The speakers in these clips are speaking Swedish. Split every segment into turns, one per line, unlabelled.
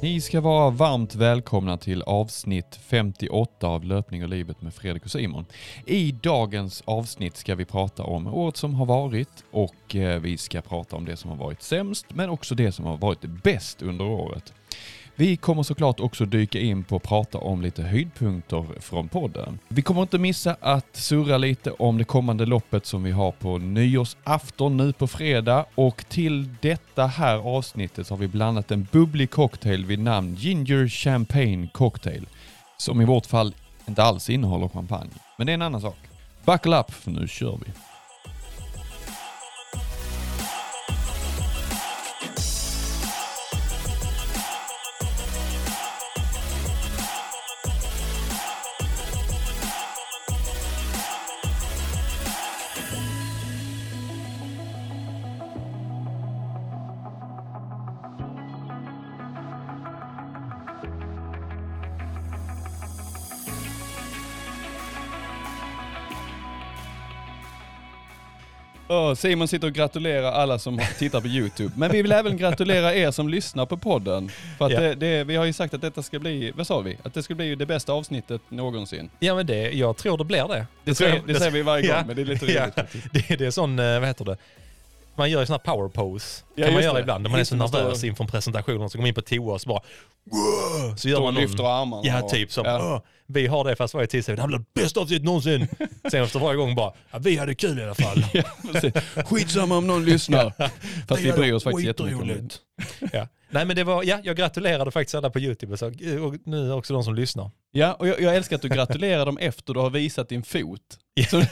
Ni ska vara varmt välkomna till avsnitt 58 av Löpning och livet med Fredrik och Simon. I dagens avsnitt ska vi prata om året som har varit och eh, vi ska prata om det som har varit sämst men också det som har varit bäst under året. Vi kommer såklart också dyka in på att prata om lite höjdpunkter från podden. Vi kommer inte missa att surra lite om det kommande loppet som vi har på nyårsafton nu på fredag och till detta här avsnittet så har vi blandat en bubblig cocktail vid namn Ginger Champagne Cocktail som i vårt fall inte alls innehåller champagne. Men det är en annan sak. Buckle up för nu kör vi. Simon sitter och gratulerar alla som tittar på YouTube. Men vi vill även gratulera er som lyssnar på podden. För att
Ja.
det, det, vi har ju sagt att detta ska bli, vad sa vi? Att det ska bli det bästa avsnittet någonsin.
Ja men det, jag tror det blir det.
Det, säger,
jag-
det säger vi varje gång,
Ja.
men det är lite
Ja.
roligt faktiskt.
Det, det är sån, eh, vad heter det? Man gör ju här power pose.
Ja,
kan man
just
göra
det.
ibland när man är så
Just
nervös inför en presentation. Så går man in på toa och så bara Så gör
Då
man någon,
lyfter armarna.
Ja typ som,
Ja.
"Åh, vi har det fast varje vi, det här blir det bästa avsnittet någonsin. Sen efter varje gång bara, ja, vi hade kul i alla fall.
Ja. Skitsamma om någon lyssnar. Fast vi bryr oss faktiskt jättemycket om det.
skitroligt. ja. Nej men det var, ja jag gratulerade faktiskt alla på YouTube och, så, och nu också de som lyssnar.
Ja, och jag, jag älskar att du gratulerar dem efter du har visat din fot. Så,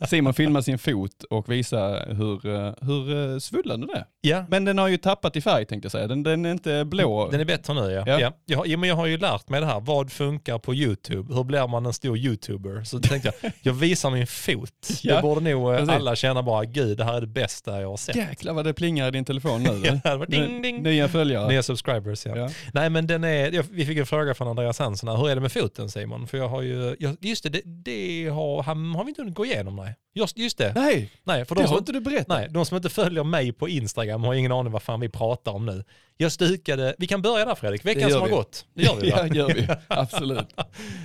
Simon filmar sin fot och visar hur, eh, hur eh, svullen den är.
Ja,
Men den har ju tappat i färg tänkte jag säga. Den, den är inte blå.
Den är bättre nu ja.
Ja.
ja. Jag, har- ja men jag har ju lärt mig det här. Vad funkar på YouTube? Hur blir man en stor YouTuber? Så tänkte jag, jag visar min fot.
Ja,
Det borde nog eh,
precis.
alla känna bara, gud det här är det bästa jag har sett.
Jäklar vad det plingar i din telefon nu.
Ja, det var ding, ding.
Nya följare.
Nya subscribers ja.
Ja.
Nej men den är, jag, vi fick en fråga från Andreas här, hur är det med foten Simon? För jag har ju, just det, det, det har, han, har vi inte hunnit gå igenom nej. Just, just det.
Nej,
Nej, för
det
de
har
som,
inte du berättat.
nej, de som inte följer mig på Instagram har ingen aning vad fan vi pratar om nu. Jag stukade, vi kan börja där Fredrik, veckan
Det
som har
vi.
gått. Det gör vi va?
Ja, gör vi. Absolut.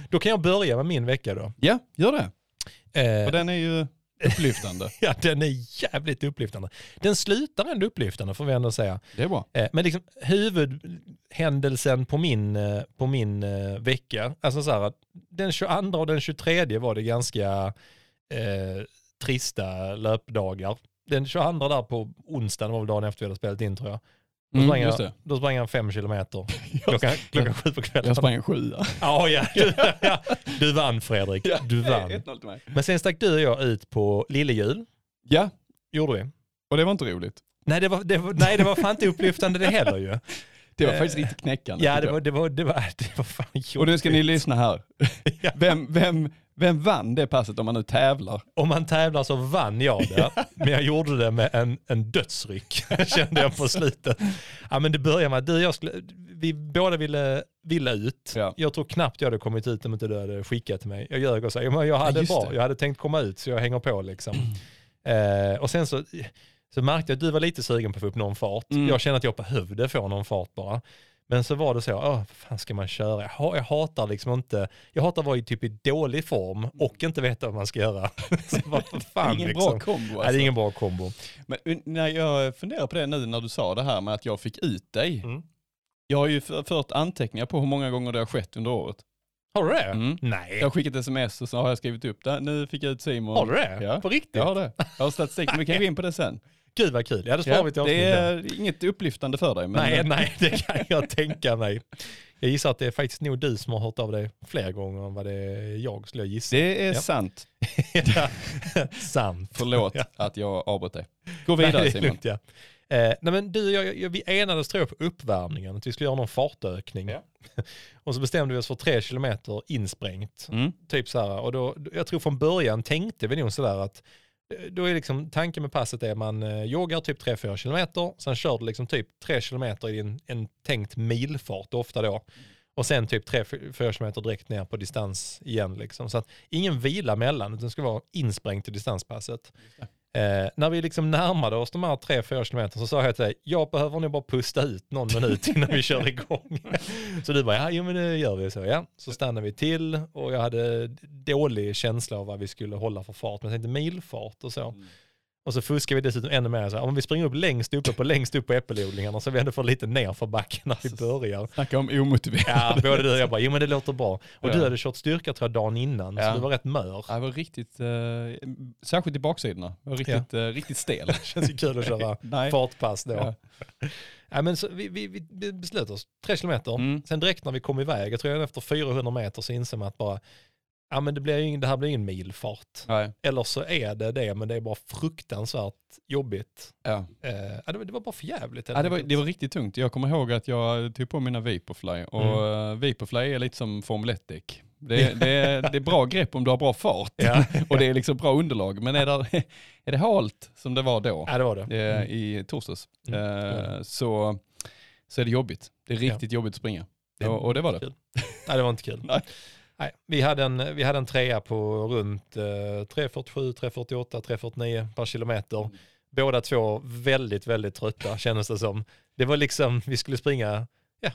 Då kan jag börja med min vecka då.
Ja, gör det.
Eh,
Och den är ju upplyftande.
ja, den är jävligt upplyftande. Den slutar ändå upplyftande får vi ändå säga.
Det är bra.
Eh, men liksom huvudhändelsen på min, eh, på min eh, vecka, alltså så här den 22 och den 23 var det ganska eh, trista löpdagar. Den 22 där på onsdagen var väl dagen efter vi hade spelat in tror jag. Då,
Mm,
sprang,
just
jag, då sprang jag fem kilometer klockan, klockan sju på kvällen.
Jag sprang en sjua.
Ja, ja, du, ja, du vann Fredrik, du vann.
1-0 till mig.
Men sen stack du och jag ut på Lillejul,
Ja,
gjorde vi.
och det var inte roligt.
Nej det var, det var, nej, det var fan inte upplyftande det heller ju.
Det var
Eh,
faktiskt riktigt knäckande.
Ja, det var, det var, det var, det var fan jobbigt.
Och nu ska ni lyssna här. Vem, vem, vem vann det passet om man nu tävlar?
Om man tävlar så vann jag det, men jag gjorde det med en, en dödsryck, kände jag på slutet. Ja, men det började med att du jag skulle, vi båda ville, ville ut.
Ja.
Jag tror knappt jag hade kommit ut om inte du hade skickat till mig. Jag ljög och sa, "Ja, men jag hade
just
bra,
det.
jag hade tänkt komma ut så jag hänger på liksom. Eh, och sen så, så märkte jag att du var lite sugen på att få upp någon fart.
Mm.
Jag kände att jag behövde få någon fart bara. Men så var det så, åh, vad fan ska man köra? Jag, jag hatar liksom inte, jag hatar att vara i typ i dålig form och inte veta vad man ska göra. vad fan
ingen
liksom.
bra kombo
Nej, det
alltså.
är ingen bra kombo.
Men när jag funderar på det nu när du sa det här med att jag fick ut dig.
Mm.
Jag har ju för- fört anteckningar på hur många gånger det har skett under året.
Har du det?
Mm.
Nej.
Jag har skickat sms och så har jag skrivit upp det. Nu fick jag ut Simon.
Har du det?
Ja.
På riktigt?
Jag har det. Jag har statistik, men vi kan gå in på det sen.
Gud vad kul. Ja, det sparar vi till
det är inget upplyftande för dig. Men
Nej, nej, det kan jag tänka mig. Jag gissar att det är faktiskt nog du som har hört av dig fler gånger än vad det är jag skulle jag gissa.
Det är
Ja.
sant.
Sant.
Förlåt
Ja.
att jag avbröt dig. Gå
Nej,
vidare
är
Simon.
lugnt, ja. Eh, nej men du jag, jag, vi enades tror jag på uppvärmningen, att vi skulle göra någon fartökning.
Ja.
och så bestämde vi oss för tre kilometer insprängt.
Mm.
Typ så här, och då, jag tror från början tänkte vi nog sådär att då är liksom tanken med passet är att man eh, joggar typ 3-4 kilometer, sen kör du liksom typ 3 kilometer i en, en tänkt milfart ofta då. Och sen typ 3-4 kilometer direkt ner på distans igen liksom. Så att ingen vila mellan, utan det ska vara insprängt i distanspasset. Eh, när vi liksom närmade oss de här tre, fyra kilometer så sa jag till dig, jag behöver nog bara pusta ut någon minut innan vi kör igång. så du bara, ja jo men det gör vi så. Ja. Så stannade vi till och jag hade dålig känsla av vad vi skulle hålla för fart, men jag tänkte milfart och så.
Mm.
Och så fuskar vi dessutom ännu mer. Så här, om vi springer upp längst uppe på längst upp på äppelodlingarna så vi ändå får lite ner för backen när vi börjar.
Snacka om omotiverat.
Ja, både du och jag bara, jo men det låter bra. Och
Ja.
du hade kört styrka tror jag dagen innan,
Ja.
så du var rätt mör.
Ja, Det var riktigt, eh, särskilt i baksidorna, det var riktigt, eh, riktigt stel.
Känns ju kul att köra fartpass då.
Ja.
Ja, men vi, vi, vi beslöt oss, tre kilometer.
Mm.
Sen direkt när vi kom iväg, jag tror efter 400 meter så inser man att bara, ja men det, blir ingen, det här blir ingen milfart.
Nej.
Eller så är det det, men det är bara fruktansvärt jobbigt.
Ja.
Eh, ja, det, var- det var bara för jävligt.
Ja, det, var, det var riktigt tungt. Jag kommer ihåg att jag tog på mina Vaporfly och mm. Vaporfly är lite som Formel 1-däck. Det, är- det, är- det är bra grepp om du har bra fart
Ja.
och det är liksom bra underlag. Men är det, är det halt som det var då
ja, det var det.
eh,
Mm.
i torsdags
Mm,
eh, så, så är det jobbigt. Det är riktigt jobbigt att springa. Och, och det var det.
Kul. Nej, det var inte kul.
Nej.
Nej, vi, hade en, vi hade en trea på runt eh, 3.47, 3.48, 3.49 per kilometer. Båda två väldigt, väldigt trötta kändes det som. Det var liksom, vi skulle springa, ja,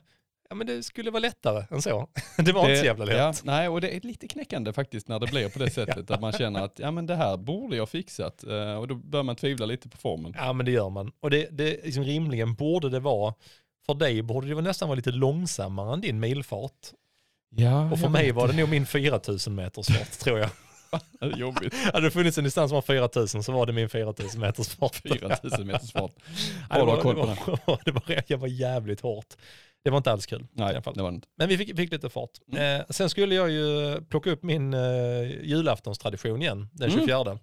ja men det skulle vara lättare än så. Det var inte så jävla lätt.
Ja, nej, och det är lite knäckande faktiskt när det blir på det sättet. Att man känner att ja, men det här borde jag fixat. Eh, och då börjar man tvivla lite på formen.
Ja men det gör man. Och det, det liksom rimligen borde det vara, för dig borde det nästan vara lite långsammare än din milfart.
Ja,
Och för mig var det nog min 4000 meters fart tror jag.
det är jobbigt.
Hade det funnits en distans som var 4000 så var det min 4000 meters fart.
4000 meters fart.
Ja, det, var, det, var, det, var, det var jävligt hårt. Det var inte alls kul. i
Nej,
alla fall.
det var inte.
Men vi fick, fick lite fart.
Mm.
Eh, sen skulle jag ju plocka upp min eh, julaftonstradition igen, den
Mm.
24.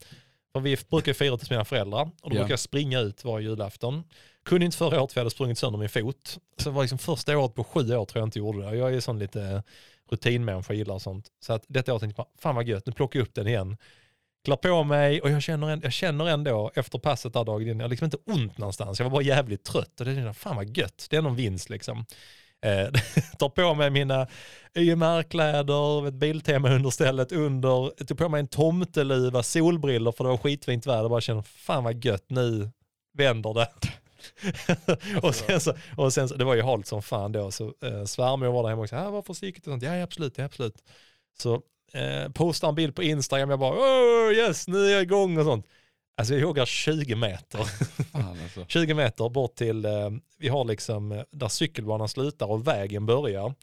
För vi brukar fira hos mina föräldrar och då
Ja.
brukar jag springa ut varje julafton. Kunde inte förra året för jag hade sprungit sönder min fot. Så det var liksom första året på sju år tror jag inte gjorde det. Jag är ju sån lite rutinmänniska, gillar sånt. Så att detta året tänkte jag, bara, fan vad gött, nu plockar jag upp den igen. Klär på mig och jag känner, en, jag känner ändå efter passet där dagen innan, jag har liksom inte ont någonstans. Jag var bara jävligt trött och det tänkte jag, fan vad gött, det är någon vinst liksom. Eh, tar på mig mina YMR-kläder, ett Biltema-understället under, tog på mig en tomteluva, solbriller för det var skitfint väder. Bara känner, fan vad gött, nu vänder det. och, sen så, och sen så, det var ju halt som fan då, så eh, svärmor var där hemma och sa, ah, var försiktig och sånt. Ja, absolut, ja, absolut. Så eh, postar en bild på Instagram, jag bara, oh yes, nu är jag igång och sånt. Alltså jag joggar 20 meter.
Fan alltså.
20 meter bort till, eh, vi har liksom eh, där cykelbanan slutar och vägen börjar.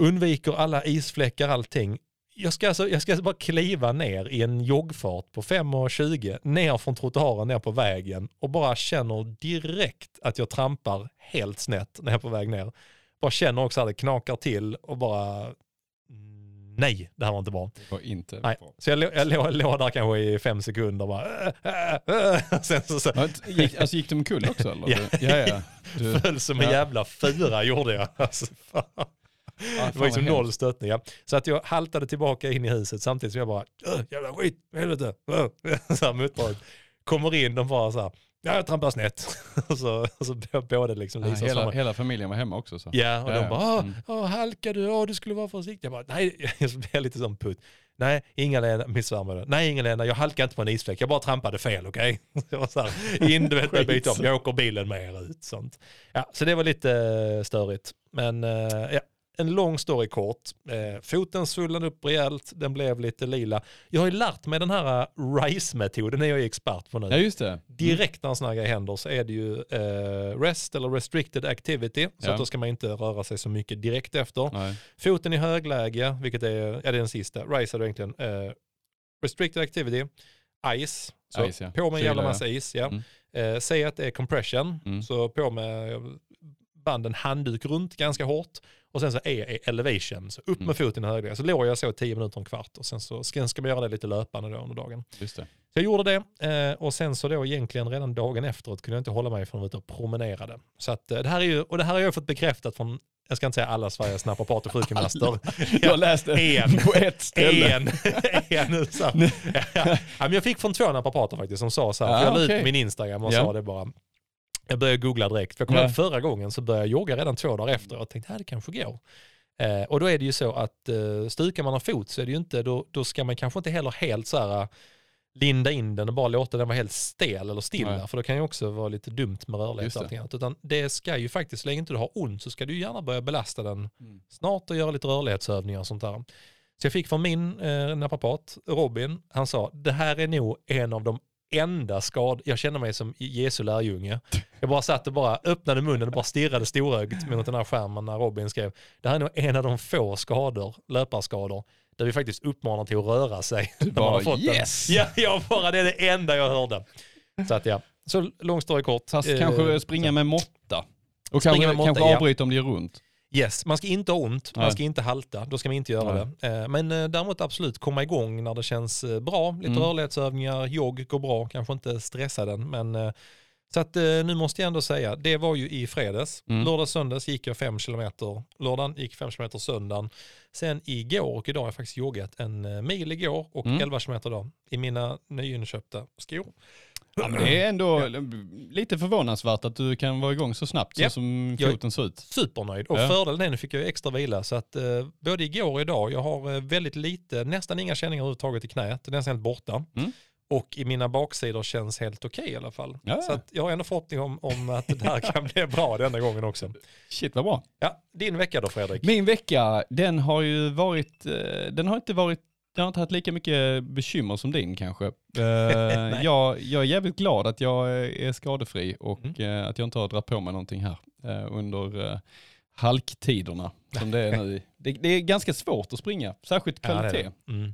Undviker alla isfläckar, allting. Jag ska, alltså, jag ska alltså bara kliva ner i en joggfart på 5.20 ner från trottoaren ner på vägen och bara känner direkt att jag trampar helt snett när jag är på väg ner. Bara känner också att det knakar till och bara mm, nej, det här var inte bra.
Var inte
Nej.
bra.
Så jag, lå- jag låg, låg där kanske i fem sekunder bara äh, äh. Sen så, så
Gick, alltså gick de omkull också eller?
Ja.
ja, ja. Du,
föll som en jävla fyra gjorde jag. Alltså.
Ja,
det var liksom noll stöttning. Ja. Så att jag haltade tillbaka in i huset samtidigt som jag bara, "Åh, jävla skit, helvete. Åh." Så här muttrar. Kommer in och bara så här, ja jag trampar snett. och så, och så både liksom
Ja,
Lisa och
hela, hela familjen var hemma också så.
Ja, och
Ja,
de bara,
Mm.
åh, halkar du, åh du skulle vara försiktig. Jag bara, nej, så blev jag lite som putt. Nej, Inga-Lena, min svärmor, nej Inga-Lena, jag halkade inte på en isfläck, jag bara trampade fel, okej? Jag var så här, in, du vet, jag byter om, jag åker bilen med er ut, sånt. Ja, så det var lite eh, störigt. Men eh, ja, en lång story kort. Eh, foten svullnade upp rejält, den blev lite lila. Jag har ju lärt mig den här eh, RISE-metoden, är jag är expert på nu.
Ja just det.
Direkt när en sån här grej händer så är det ju eh, rest eller restricted activity. Så
Ja.
att då ska man inte röra sig så mycket direkt efter.
Nej.
Foten i högläge, vilket är, ja, det är den sista. Rise är det egentligen. Eh, restricted activity, ice. Så
Ice, ja.
på med en jävla massa is. Ja.
Mm.
Eh, säg att det är compression.
Mm.
Så på med banden handduk runt ganska hårt. Och sen så är är elevation, så upp
Mm.
med foten i högläge. Så låg jag så 10 minuter, en kvart. Och sen så ska, ska man göra det lite löpande då under dagen.
Just det.
Så jag gjorde det eh, och sen så då egentligen redan dagen efteråt kunde jag inte hålla mig från att vara ute och promenerade. Så att eh, det här är ju, och det här har jag fått bekräftat från, jag ska inte säga alla Sveriges naprapater och sjukgymnaster.
Jag läste
En.
på ett ställe.
En, en så. Ja, men jag fick från två naprapater faktiskt som sa så här,
Ah,
jag la ut
okej.
på min Instagram och
Ja.
sa det bara. Jag började googla direkt, för jag kom ihåg förra gången så började jag jogga redan två dagar efter och tänkte, ja det kanske går. Eh, och då är det ju så att eh, stukar man en fot så är det ju inte, då, då ska man kanske inte heller helt så här linda in den och bara låta den vara helt stel eller stilla. För det kan ju också vara lite dumt med rörlighet och allting annat. Utan det ska ju faktiskt, så länge inte du har ont så ska du gärna börja belasta den
Mm.
snart och göra lite rörlighetsövningar och sånt där. Så jag fick från min eh, naprapat, Robin, han sa det här är nog en av de enda skad, jag känner mig som Jesu lärjunge. Jag bara satt och bara öppnade munnen och bara stirrade storögt mot den här skärmen när Robin skrev. Det här är nog en av de få skador, löparskador, där vi faktiskt uppmanar till att röra sig. man
bara,
den.
yes!
Ja, jag bara, det är det enda jag hörde. Så att ja, så lång story kort.
Fast
Eh,
kanske springa
så.
med måtta. Och
Springa
kanske,
med måtta,
kanske
ja.
avbryta om det gör ont.
Yes, man ska inte ha ont, man
Nej.
ska inte halta, då ska man inte göra det. Eh, Men eh, däremot absolut komma igång när det känns eh, bra. Lite
Mm.
rörlighetsövningar, jogg går bra, kanske inte stressa den. Men, så att nu måste jag ändå säga, det var ju i fredags.
Mm.
Lördag söndags gick jag fem kilometer, lördagen gick fem kilometer söndagen. Sen igår och idag har jag faktiskt joggat en mil igår och
Mm.
11 kilometer idag i mina nyinköpta skor.
Ja, men det är ändå lite förvånansvärt att du kan vara igång så snabbt
Ja.
så som foten ser ut.
supernöjd. Och
Ja.
fördelen är nu fick jag extra vila så att eh, både igår och idag, jag har eh, väldigt lite, nästan inga känningar överhuvudtaget i knät, det är helt borta.
Mm.
Och i mina baksidor känns helt okej i alla fall.
Ja.
Så att jag har ändå förhoppning om, om att det här kan bli bra denna gången också.
Shit vad bra.
Ja, din vecka då Fredrik?
Min vecka, den har ju varit, eh, den har inte varit, jag har inte haft lika mycket bekymmer som din kanske. Eh, jag, jag är jävligt glad att jag är skadefri och
Mm.
eh, att jag inte har dragit på mig någonting här eh, under halktiderna som det är nu. Det, det är ganska svårt att springa, särskilt
Ja, det
kvalitet.
Mm.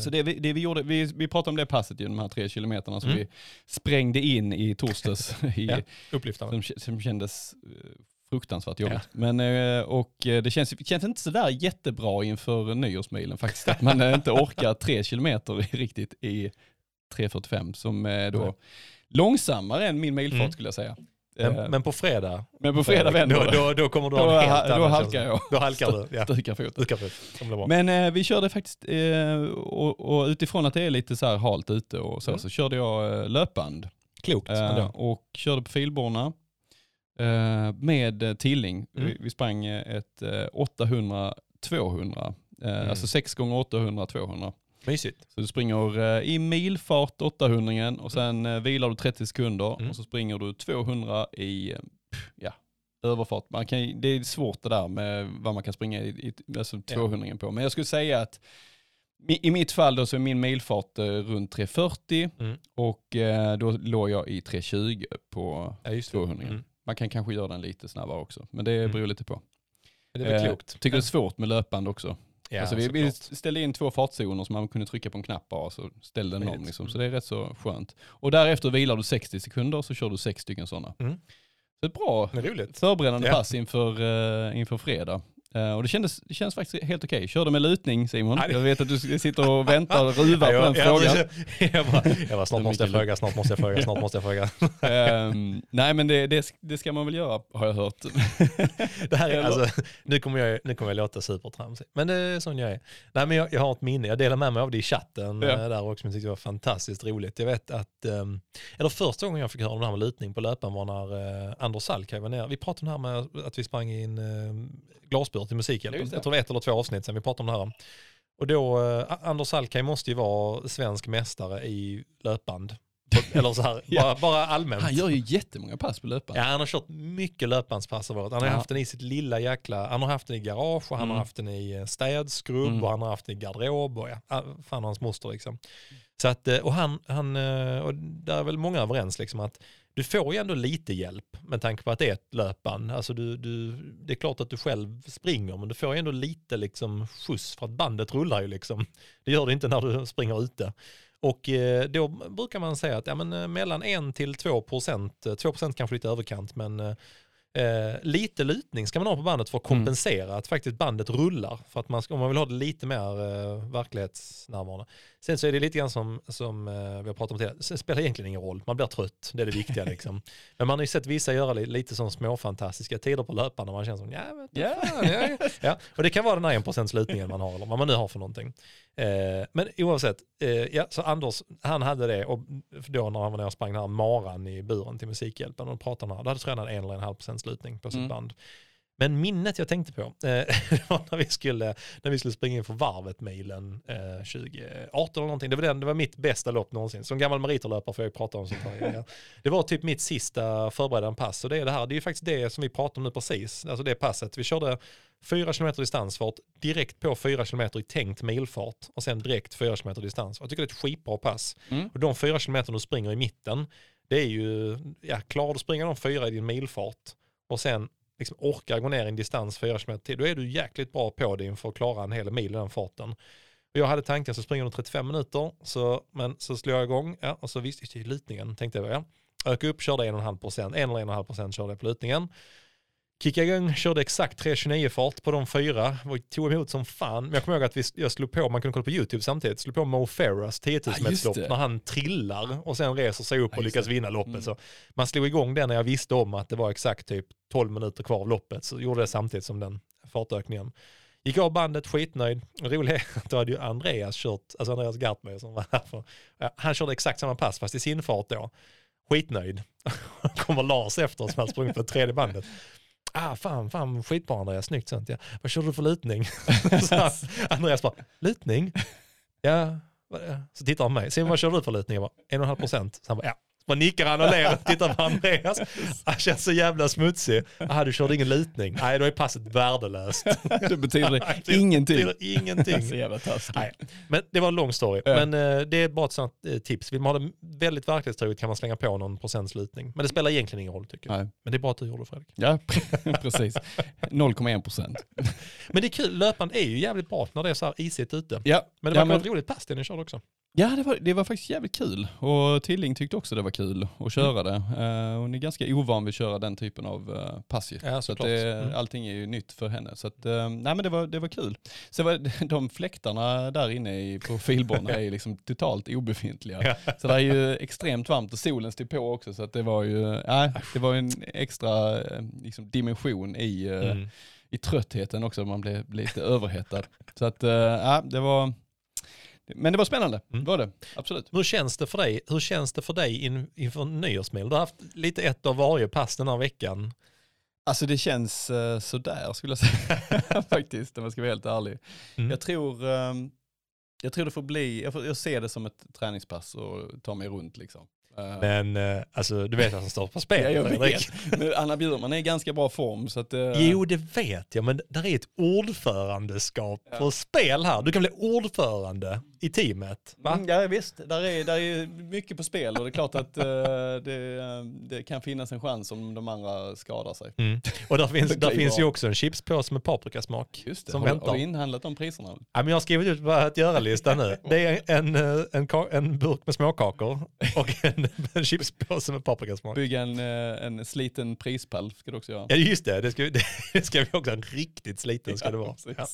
Så det vi, det vi gjorde, vi, vi pratade om det passet ju, de här tre kilometerna som
Mm.
vi sprängde in i torsdags, i,
Ja.
Som, som kändes fruktansvärt jobbigt. Men, eh, och eh, det känns, känns inte sådär jättebra inför nyårsmilen faktiskt, att man eh, inte orkar tre kilometer riktigt i 3.45 som är då
Nej.
långsammare än min milfart
Mm.
skulle jag säga.
Men, men på fredag,
men på fredag vänder
då, då, då kommer du ha
Då,
en helt
då
annan
halkar jag.
Då halkar du. Ja.
Stukar.
Det blir bra.
Men eh, vi körde faktiskt, eh, och, och utifrån att det är lite så här halt ute och så,
Mm.
så körde jag löpband.
Klokt.
Eh, och körde på filborna med eh, Tilling.
Mm.
Vi, vi sprang eh, ett eh, 800-200, eh,
Mm.
alltså 6 gånger 800 200
Mysigt.
Så du springer eh, i milfart 800 och sen eh, vilar du 30 sekunder
Mm.
och så springer du 200 i eh, ja, överfart. Man kan, det är svårt det där med vad man kan springa i, i alltså 200 på. Men jag skulle säga att i i mitt fall då så är min milfart eh, runt 340
Mm.
och eh, då låg jag i 320 på
Ja, just det.
200.
Mm.
Man kan kanske göra den lite snabbare också, men det
Mm.
beror lite på.
Det är
Eh. Tycker det är svårt med löpande också.
Ja,
alltså vi, vi ställde in två fartzoner som man kunde trycka på en knapp bara så ställde den om. Liksom. Så det är rätt så skönt. Och därefter vilar du 60 sekunder och så kör du sex stycken sådana.
Mm.
Så ett bra förberedande
Ja.
pass inför, uh, inför fredag. Eh, och det kändes, det känns faktiskt helt okej. Körde med lutning Simon. Jag vet att du sitter och väntar och ruvar på den
jag,
frågan.
jag, jag, bara, jag bara, snart måste jag fråga, snart måste jag fråga, snart måste jag fråga.
Ehm, nej men det, det, det ska man väl göra har jag hört.
Det här är, alltså, nu, kommer jag, nu kommer jag låta supertramsig, men det är sån jag är. Nej, men jag, jag har ett minne, jag delar med mig av det i chatten
Ja.
eh, där också, men jag tyckte det var fantastiskt roligt. Jag vet att, ehm, eller första gången jag fick höra om det här med lutning på löparen var när eh, Anders Salkaj var nere. Vi pratade om det här med att vi sprang i en eh, glasbur till Musikhjälpen. Jag tror det var ett eller två avsnitt sen vi pratade om det här. Och då, eh, Anders Salkaj måste ju vara svensk mästare i löpband. Eller så här,
Ja.
bara, bara allmänt.
Han gör ju jättemånga pass på löparen.
Ja, han har kört mycket löpbandspass av året. Han har
Ja.
haft den i sitt lilla jäkla, han har haft den i garage och han
Mm.
har haft den i eh, städskrubb
Mm.
och han har haft den i garderob och ja, ah, fan hans moster liksom. Så att, eh, och han, han, och där är väl många överens liksom att du får ju ändå lite hjälp med tanke på att det är ett löpband. Alltså du, du, det är klart att du själv springer men du får ju ändå lite liksom skjuts för att bandet rullar ju liksom. Det gör det inte när du springer ute. Och eh, då brukar man säga att ja, men, eh, mellan 1 till 2 procent, eh, 2 procent kanske lite överkant, men eh, eh, lite lutning ska man ha på bandet för att
Mm.
kompensera att faktiskt bandet rullar. För att man ska, om man vill ha det lite mer eh, verklighetsnärvarande. Sen så är det lite grann som, som eh, vi har pratat om tidigare, det spelar egentligen ingen roll, man blir trött, det är det viktiga liksom. Men man har ju sett vissa göra li, lite som småfantastiska tider på löparen när man känner som, ja, vet du,
Ja.
ja. Och det kan vara den här 1% slutningen man har, eller vad man nu har för någonting. Eh, men oavsett, eh, ja, så Anders, han hade det, och då när han var nere och sprang den här maran i buren till Musikhjälpen, och pratade om det då hade han en eller en halv procent slutning på sitt
Mm.
band. Men minnet jag tänkte på, eh, var när vi skulle, när vi skulle springa in för varvet-milen eh, 2018 eller någonting. Det var, den, det var mitt bästa lopp någonsin. Som gammal meriterlöpare får jag prata om sånt här. Det var typ mitt sista förberedande pass. Och det är det här, det är ju faktiskt det som vi pratar om nu precis. Alltså det passet. Vi körde 4 km distansfart, direkt på 4 km i tänkt milfart och sen direkt 4 km distans. Jag tycker det är ett skitbra pass.
Mm.
Och de 4 km du springer i mitten, det är ju, ja, klarar du springa de fyra i din milfart och sen liksom orkar gå ner i en distans 4 km till, då är du jäkligt bra på det inför att klara en hel mil i den farten. Jag hade tanken så springer de 35 minuter, så, men så slår jag igång, ja, och så visste jag lutningen, tänkte jag, ja. Öka upp, körde 1,5 procent, 1 eller 1,5 procent körde jag på lutningen. Kickade igång, körde exakt 3.29 fart på de fyra, och tog emot som fan. Men jag kommer ihåg att vi, jag slog på, man kunde kolla på YouTube samtidigt, slog på Mo Farahs 10 000
Ja, just
lopp
det.
när han trillar och sen reser sig upp
Ja,
och lyckas
det.
vinna loppet.
Mm.
Så man slog igång den när jag visste om att det var exakt typ 12 minuter kvar av loppet, så gjorde det samtidigt som den fartökningen. Gick av bandet, skitnöjd. Är att då hade ju Andreas kört, alltså Andreas Gartmeier som var här för, han körde exakt samma pass fast i sin fart då. Skitnöjd. Kommer Lars efter som hade sprungit på tredje bandet. Ah, fan, fan, skitbra Andreas, snyggt sånt ja. Vad kör du för lutning? så Andreas bara, lutning? Ja, så tittar han på mig. Simon, vad kör du för lutning? Jag bara, en och en halv procent. Så han bara, ja. Så nickar han och ler och tittar på Andreas. Han känns så jävla smutsig. Ah, du körde ingen lutning. Nej, då är passet värdelöst.
Det betyder
Nej, det
ingenting.
betyder ingenting.
Så jävla taskigt.
Nej, men det var en lång story.
Ja.
Men eh, det är bara ett sånt eh, tips. Vill man ha det väldigt verklighetstroget kan man slänga på någon procents lutning. Men det spelar egentligen ingen roll tycker jag.
Nej.
Men det är bra att du gjorde det Fredrik.
Ja, precis. 0,1 procent.
Men det är kul, löpande är ju jävligt bra när det är så här isigt ute.
Ja,
Men det
ja,
var ett roligt pass det ni körde också.
Ja, det var, det var faktiskt jävligt kul. Och Tilling tyckte också det var kul att köra det. Eh, hon är ganska ovan vid att köra den typen av uh, pass.
Ja,
så det,
Mm.
allting är ju nytt för henne. Så att, eh, nej men det var, det var kul. Så var, de fläktarna där inne i, på filbanan är liksom totalt obefintliga. Så det är ju extremt varmt och solen stod på också. Så att det var ju, nej, det var en extra liksom, dimension i,
Mm.
i tröttheten också. Man blev lite överhettad. Så att, ja, det var, men det var spännande,
Mm.
var det. Absolut.
Hur känns det för dig, Hur känns det för dig in, inför nyårsmil? Du har haft lite ett av varje pass den här veckan.
Alltså det känns uh, sådär skulle jag säga faktiskt, om jag ska vara helt ärlig.
Mm.
Jag, tror, ehm, jag tror det får bli, jag, får, jag ser det som ett träningspass och ta mig runt liksom. Eh,
Men eh, alltså, du vet vad som står på spel
ja,
Fredrik.
Men Anna Bjurman är i ganska bra form så att... eh,
Jo, det vet jag, men där är ett ordförandeskap
Ja.
på spel här. Du kan bli ordförande i teamet. Va?
Mm, ja visst, där är, där är mycket på spel och det är klart att eh, det, eh, det kan finnas en chans om de andra skadar sig.
Mm. Och där finns, där finns ju också en chipspåse med paprikasmak
Just det,
som
har,
väntar.
har du inhandlat de priserna?
Ja, men jag har skrivit ut vad att göra-lista nu. Det är en, eh, en, ka- en burk med småkakor och en, en chipspåse med paprikasmak.
Bygga en, en sliten prispall ska du också göra.
Ja just det, det ska, det ska vi också. En riktigt sliten ska det vara.
Ja.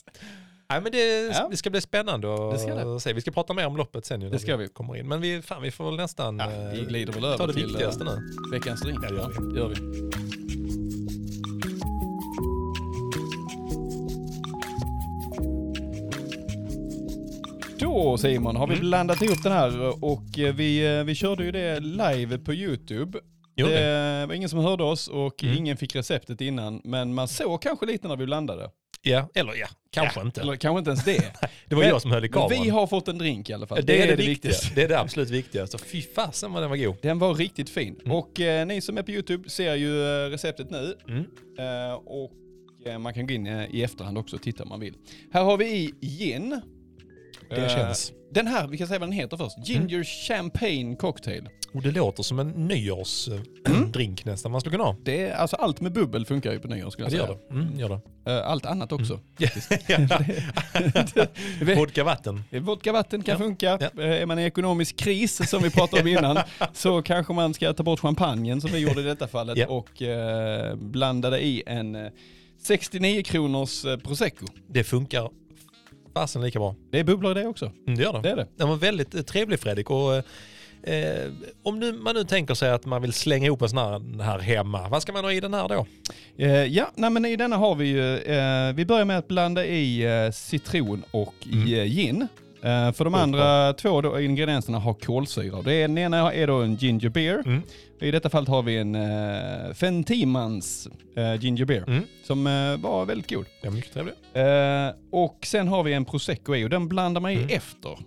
Nej, men det,
Ja.
det ska bli spännande
ska
att
det.
se. Vi ska prata mer om loppet sen ju när
Det ska vi.
kommer in. Men vi, fan, vi får väl nästan
Ja,
eh,
vi glider väl
ta
över
det
till
viktigaste
eh,
nu.
veckans drink.
Ja, gör vi.
gör vi. Då Simon har vi
Mm.
blandat ihop den här och eh, vi, vi körde ju det live på YouTube.
Vi?
det var ingen som hörde oss och
Mm.
ingen fick receptet innan, men man såg kanske lite när vi blandade.
Ja, eller ja, kanske
Ja,
inte.
Eller kanske inte ens det.
det var
men-
jag som höll i kameran.
vi har fått en drink i alla fall.
det, är det, viktiga. Det är det absolut viktigaste. Fy fasen vad den var god.
Den var riktigt fin.
Mm.
Och eh, ni som är på YouTube ser ju eh, receptet nu.
Mm.
Eh, och eh, man kan gå in eh, i efterhand också och titta om man vill. Här har vi i gin.
Det
Eh,
känns.
Den här, vi kan säga vad den heter först. Ginger Champagne Cocktail.
Och det låter som en nyårsdrink nästan man skulle kunna ha.
Det är, alltså allt med bubbel funkar ju på nyår skulle
Ja,
jag
det
säga.
gör det. Mm, gör det.
Eh, allt annat också.
Ja. Vodka vatten.
Vodka vatten kan
Ja.
funka.
Ja.
Eh, Är man i ekonomisk kris, som vi pratade om innan, så kanske man ska ta bort champagnen som vi gjorde i detta fallet
Ja.
och eh, blanda det i en eh, 69 kronors eh, prosecco.
Det funkar fasen lika bra.
Det är bubblor i det också.
Mm, det gör det.
Det är det.
Den var väldigt eh, trevlig Fredrik. Och, eh, om nu, man nu tänker sig att man vill slänga ihop en sån här, här hemma, vad ska man ha i den här då?
Eh, ja, nej, men i denna har vi ju, eh, vi börjar med att blanda i eh, citron och
Mm.
eh, gin. Eh, för de andra två då, ingredienserna har kolsyra. Det är, den ena är då en ginger beer.
Mm.
I detta fallet har vi en uh, Fem Timans eh, ginger beer
Mm.
som eh, var väldigt god.
Ja, mycket trevligt.
Eh, och sen har vi en prosecco i och den blandar man i
Mm.
efter.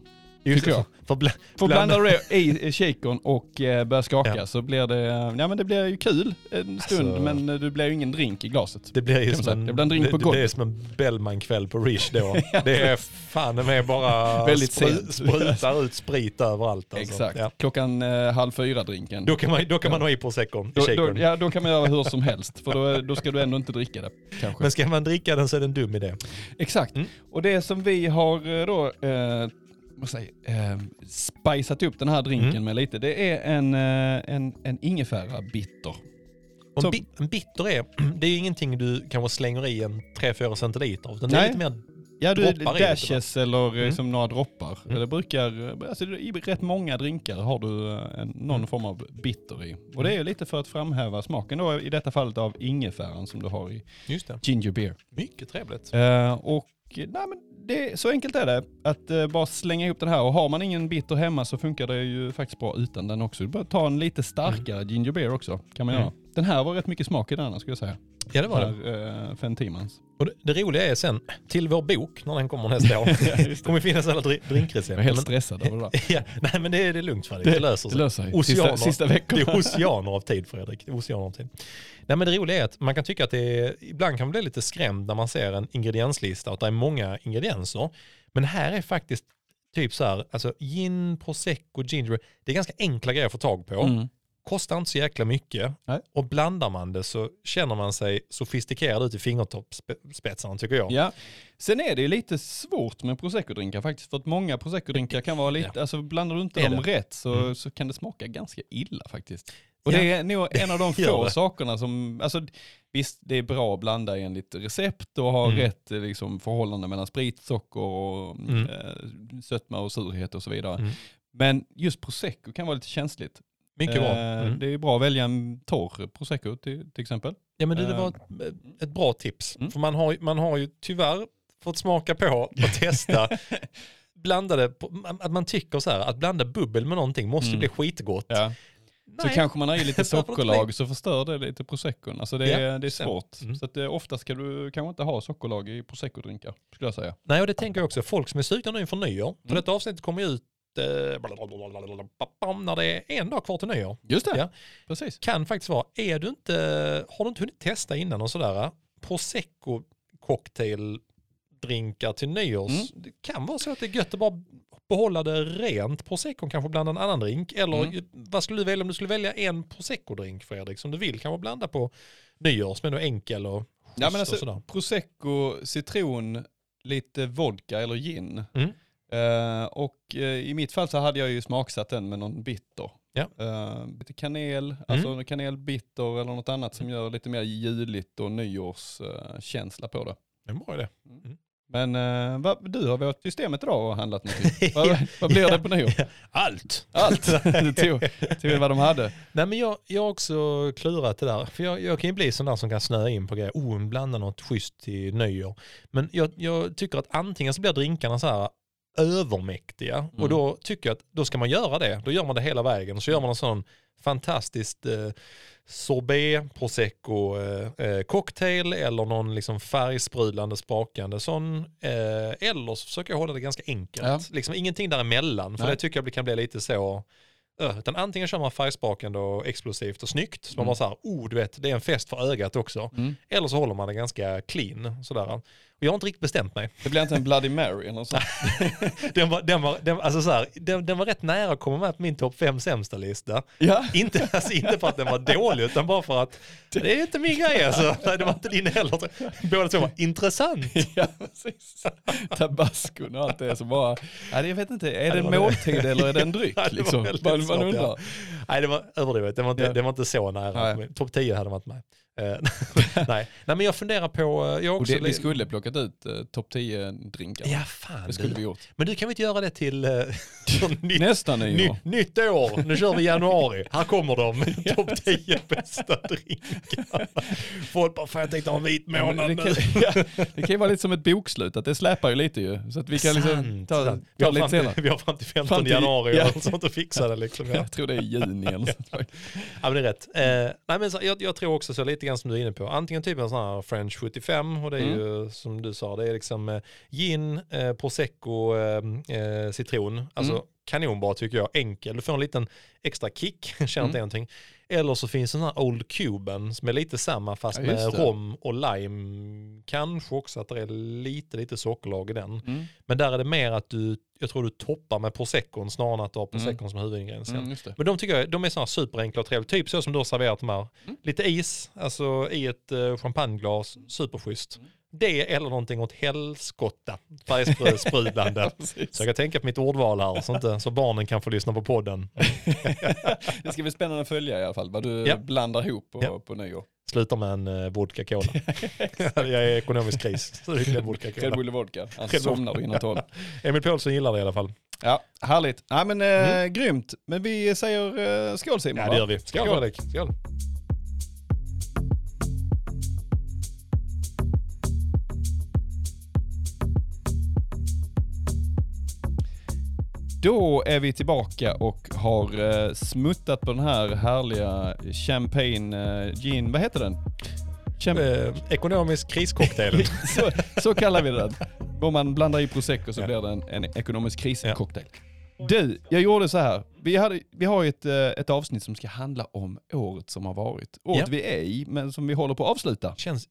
Just
jag.
För bla,
Får
blanda-
blanda det i shakern och eh, börja skaka
Ja.
så blir det, ja men det blir ju kul en stund
Alltså-
men det blir ju ingen drink i glaset.
Det blir ju som en,
Det blir en drink på
det,
golvet.
det är som en Bellman-kväll på Rish då. det är fan det är bara
Väldigt
spru,
sent.
sprutar ut sprit överallt. Alltså.
Exakt.
Ja.
Klockan eh, halv fyra drinken.
Då kan man, då kan man ha i proseccon, i
Då, då,
shakern.
ja, då kan man göra hur som helst för då, då ska du ändå inte dricka det kanske.
Men ska man dricka den så är det en dum idé.
Exakt.
Mm.
Och det som vi har eh, då, eh, vad säger, eh, spicat upp den här drinken
Mm.
med lite, det är en, eh, en, en ingefära bitter.
En, bi, en bitter är, det är ingenting du kanske slänger i en 3-4 centiliter. Utan det
Nej.
är lite mer,
Ja, du,
lite,
dashes eller eh,
Mm.
som några droppar.
Mm.
Det brukar, eh, alltså i rätt många drinkar har du eh, en, någon
Mm.
form av bitter i. Och det är lite för att framhäva smaken då, i detta fallet av ingefäran som du har i
just det,
ginger beer.
mycket trevligt.
Eh, och nej, men det, så enkelt är det. Att eh, bara slänga ihop den här. Och har man ingen bitter hemma så funkar det ju faktiskt bra utan den också. Du bara ta en lite starkare ginger beer också. Kan man
Mm.
göra. Den här var rätt mycket smak i den här skulle jag säga.
Ja det var det.
Här, eh, Fem Timans.
Och det, det roliga är sen, till vår bok när den kommer nästa år, kommer finnas alla dri-
Jag är
drinkrecept.
helt
Men-
stressad över det
ja, nej men det, är- det lugnt Fredrik, det, löser
Det
sig.
löser sig.
Oceaner.
Sista, sista
Det
veckorna.
är oceaner av tid Fredrik. Det Oceaner av tid. Nej men det roliga är att man kan tycka att det är, ibland kan man bli lite skrämd när man ser en ingredienslista och att det är många ingredienser. Men här är faktiskt typ så här, alltså gin, prosecco, ginger, det är ganska enkla grejer att få tag på.
Mm.
Kostar inte så jäkla mycket.
Nej.
Och blandar man det så känner man sig sofistikerad ut i fingertoppsspetsarna tycker jag.
Ja. Sen är det ju lite svårt med prosecco-drinkar faktiskt. För att många prosecco-drinkar kan vara lite, alltså blandar du inte dem
det?
rätt så,
Mm.
så kan det smaka ganska illa faktiskt. Och
Ja.
det är nog en av de få sakerna som, alltså visst det är bra att blanda enligt recept och ha
Mm.
rätt liksom, förhållande mellan sprit, socker och
Mm.
eh, sötma och surhet och så vidare.
Mm.
Men just prosecco kan vara lite känsligt.
Mycket bra.
Eh,
Mm.
Det är bra att välja en torr prosecco till, till exempel.
Ja men det, det
Eh,
var ett, ett bra tips.
Mm.
För man har, man har ju tyvärr fått smaka på och testa blandade, att man tycker så här, att blanda bubbel med någonting måste
Mm.
bli skitgott.
Ja. Så kanske man har i lite sockerlag så förstör det lite proseccon. Alltså det, är
Ja,
det är svårt.
Mm.
Så att det, ofta ska du kanske inte ha sockerlag i prosecco-drinkar, skulle jag säga.
Nej och det tänker jag också, folk som är sugna nu inför nyår, för
Mm.
detta avsnittet kommer ut eh, när det är en dag kvar till nyår.
Just det,
Ja.
precis.
Kan faktiskt vara, är du inte, har du inte hunnit testa innan och sådär, prosecco cocktail drinkar till nyårs.
Mm.
Det kan vara så att det är gött att bara behålla det rent prosecco, kanske blanda en annan drink. Eller
Mm.
vad skulle du välja om du skulle välja en prosecco-drink Fredrik som du vill kanske blanda på nyår som är enkel och
Ja, men
schysst och sådär.
alltså, prosecco, citron, lite vodka eller gin.
Mm.
Eh, och eh, i mitt fall så hade jag ju smaksatt den med någon bitter.
Ja.
Eh, lite kanel, alltså kanelbitter eller något annat som gör lite mer juligt och nyårskänsla på det.
Det är en bra idé.
Men eh, vad, du har varit systemet idag och handlat någonting. vad, vad blir det på nyår?
Allt!
Allt. Du tog, tog vad de hade.
Nej men jag, jag har också klurat det där. För jag, jag kan ju bli sån där som kan snöa in på grejer. Oh, blanda något schysst till nyår. Men jag, jag tycker att antingen så blir drinkarna så här övermäktiga. Och då tycker jag att då ska man göra det. Då gör man det hela vägen. Och så gör man en sån fantastiskt eh, sorbet, prosecco, eh, eh, cocktail eller någon liksom färgsprudlande sprakande sån. Eh, eller så försöker jag hålla det ganska enkelt.
Ja.
Liksom ingenting däremellan. För
Nej.
det tycker jag kan bli lite så Ö, Utan antingen kör man färgsprakande och explosivt och snyggt. Så man
Mm.
bara så här, oh du vet, det är en fest för ögat också.
Mm.
Eller så håller man det ganska clean. Sådär. Jag har inte riktigt bestämt mig.
Det blir inte en Bloody Mary eller sånt.
Den var, den var, den, alltså så här, den, den var rätt nära att komma med på min topp fem sämsta lista.
Ja.
Inte, alltså, inte för att den var dålig, utan bara för att det är inte min grej alltså. Nej, det var inte din heller. Båda två var intressant.
ja, precis. Tabascon och allt det som bara, nej, jag vet inte, är det en måltid eller är det en dryck
Ja, det var
liksom? Man, man undrar.
ja. Nej, det var överdrivet. Det var inte,
Ja.
det var inte så nära.
Nej.
Topp 10 hade varit med. Eh, nej. nej, men jag funderar på... eh, Jag också
det, vi skulle plockat ut uh, topp 10 drinkar.
Ja, fan.
det skulle
du.
vi gjort.
Men du kan vi inte göra det till uh, nytt,
Nästa
ny,
nyår.
nytt år? Nu kör vi januari. Här kommer de. Topp 10 bästa drinkar. Folk bara, fan jag tänkte ha en vit
Ja,
månad
det,
nu.
kan, ja, det kan ju vara lite som ett bokslut, att det släpar ju lite ju. Så att vi kan liksom
Sant,
ta,
sant.
Ta
har
lite senare.
vi har fram till 15
Fram till-
januari
ja.
och sånt och fixa det liksom. Ja.
Jag tror det är juni eller sånt.
Ja men det är rätt. Eh, nej, men så, jag, jag tror också så lite grann som du är inne på. Antingen typ en sån här French 75 och det är
Mm.
ju som du sa, det är liksom eh, gin, eh, prosecco, eh, eh, citron. Alltså
Mm.
kanonbra tycker jag. Enkel, du får en liten extra kick, känner inte
Mm.
någonting. Eller så finns den här Old Cuban som är lite samma fast
Ja,
med rom och lime. Kanske också att det är lite, lite sockerlag i den.
Mm.
Men där är det mer att du, jag tror du toppar med proseccon snarare än att du har proseccon som huvudingrediens.
Mm.
Men de tycker jag, de är sådana superenkla och trevliga. Typ så som du har serverat de här.
Mm.
Lite is, alltså i ett uh, champagneglas, superschysst.
Mm.
Det eller någonting åt helskotta, färgsprudlande. Så jag kan tänka på mitt ordval här, så, inte, så barnen kan få lyssna på podden.
Det ska bli spännande att följa i alla fall, vad du
Ja.
blandar ihop på,
Ja.
på nyår.
Slutar med en uh, vodka cola. jag är i ekonomisk kris, så det vodka
Red. Bull vodka,
Bull.
somnar innan tolv.
Emil Paulsson gillar det i alla fall.
Ja, härligt. Ja, men eh, grymt. Men vi säger eh, skål Simon
Ja det gör vi. Skål
Skål.
Fredrik. Skål.
Då är vi tillbaka och har eh, smuttat på den här härliga champagne eh, gin, vad heter den? Cham-
Eh, ekonomisk kriscocktail.
så, så kallar vi den. Om man blandar i prosecco så
Ja.
blir det en, en ekonomisk kriscocktail. Du, jag gjorde så här. Vi, hade, vi har ett, eh, ett avsnitt som ska handla om året som har varit. Året
Ja.
vi är i, men som vi håller på att avsluta.
känns,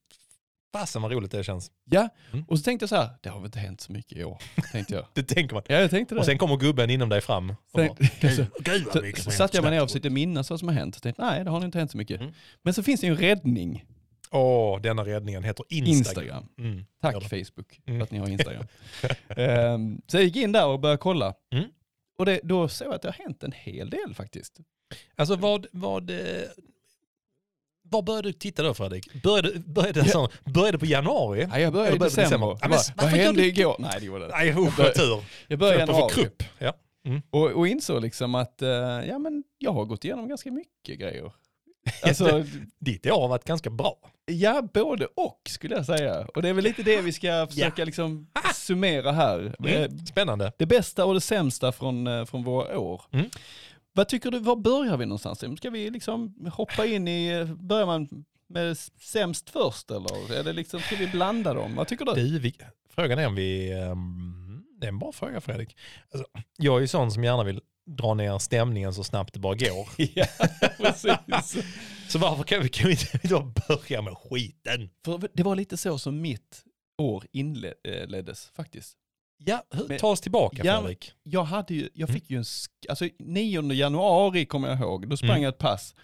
fasen vad roligt det känns.
Ja,
Mm.
och så tänkte jag så här, det har väl inte hänt så mycket i år, tänkte jag.
Det tänker man.
Ja, jag tänkte det.
Och sen kommer gubben inom dig fram.
Sen-
bara,
så-
"Gud, gud vad
så, så satte jag mig ner och
hänt."
försökte minnas vad som har hänt. Jag tänkte, nej, det har inte hänt så mycket.
Mm.
Men så finns det ju en räddning.
Åh, denna räddningen heter Instagram.
Instagram.
Mm,
Tack
det.
Facebook
Mm.
för att ni har Instagram. Ehm, så jag gick in där och började kolla.
Mm.
Och det, då såg jag att det har hänt en hel del faktiskt.
Alltså vad, vad, vad började du titta då Fredrik? Började, började,
Ja.
så, började på januari?
Ja, jag började i december.
Ja, men
vad hände
du-
igår? Nej, det gjorde det.
Nej, usch
bör-
vad tur.
Jag började i januari
krupp. Ja.
och, och insåg liksom att eh, ja, men jag har gått igenom ganska mycket grejer. Alltså,
Ditt år har varit ganska bra.
ja, både och skulle jag säga. Och det är väl lite det vi ska försöka liksom summera här.
Mm. Spännande.
Det bästa och det sämsta från, eh, från våra år.
Mm.
Vad tycker du, var börjar vi någonstans? Ska vi liksom hoppa in i, börjar man med sämst först eller? Är det liksom, ska vi blanda dem? Vad tycker du?
Du, vi, frågan är om vi... ehm, det är en bra fråga Fredrik. Alltså, jag är ju sån som gärna vill dra ner stämningen så snabbt det bara går.
ja, precis.
Så varför kan vi, kan vi inte då börja med skiten?
För det var lite så som mitt år inleddes faktiskt.
Ja,
Men-
ta oss tillbaka
Ja,
Fredrik.
Jag, hade ju, jag fick ju en, alltså 9 januari kommer jag ihåg, då sprang
Mm.
jag ett pass.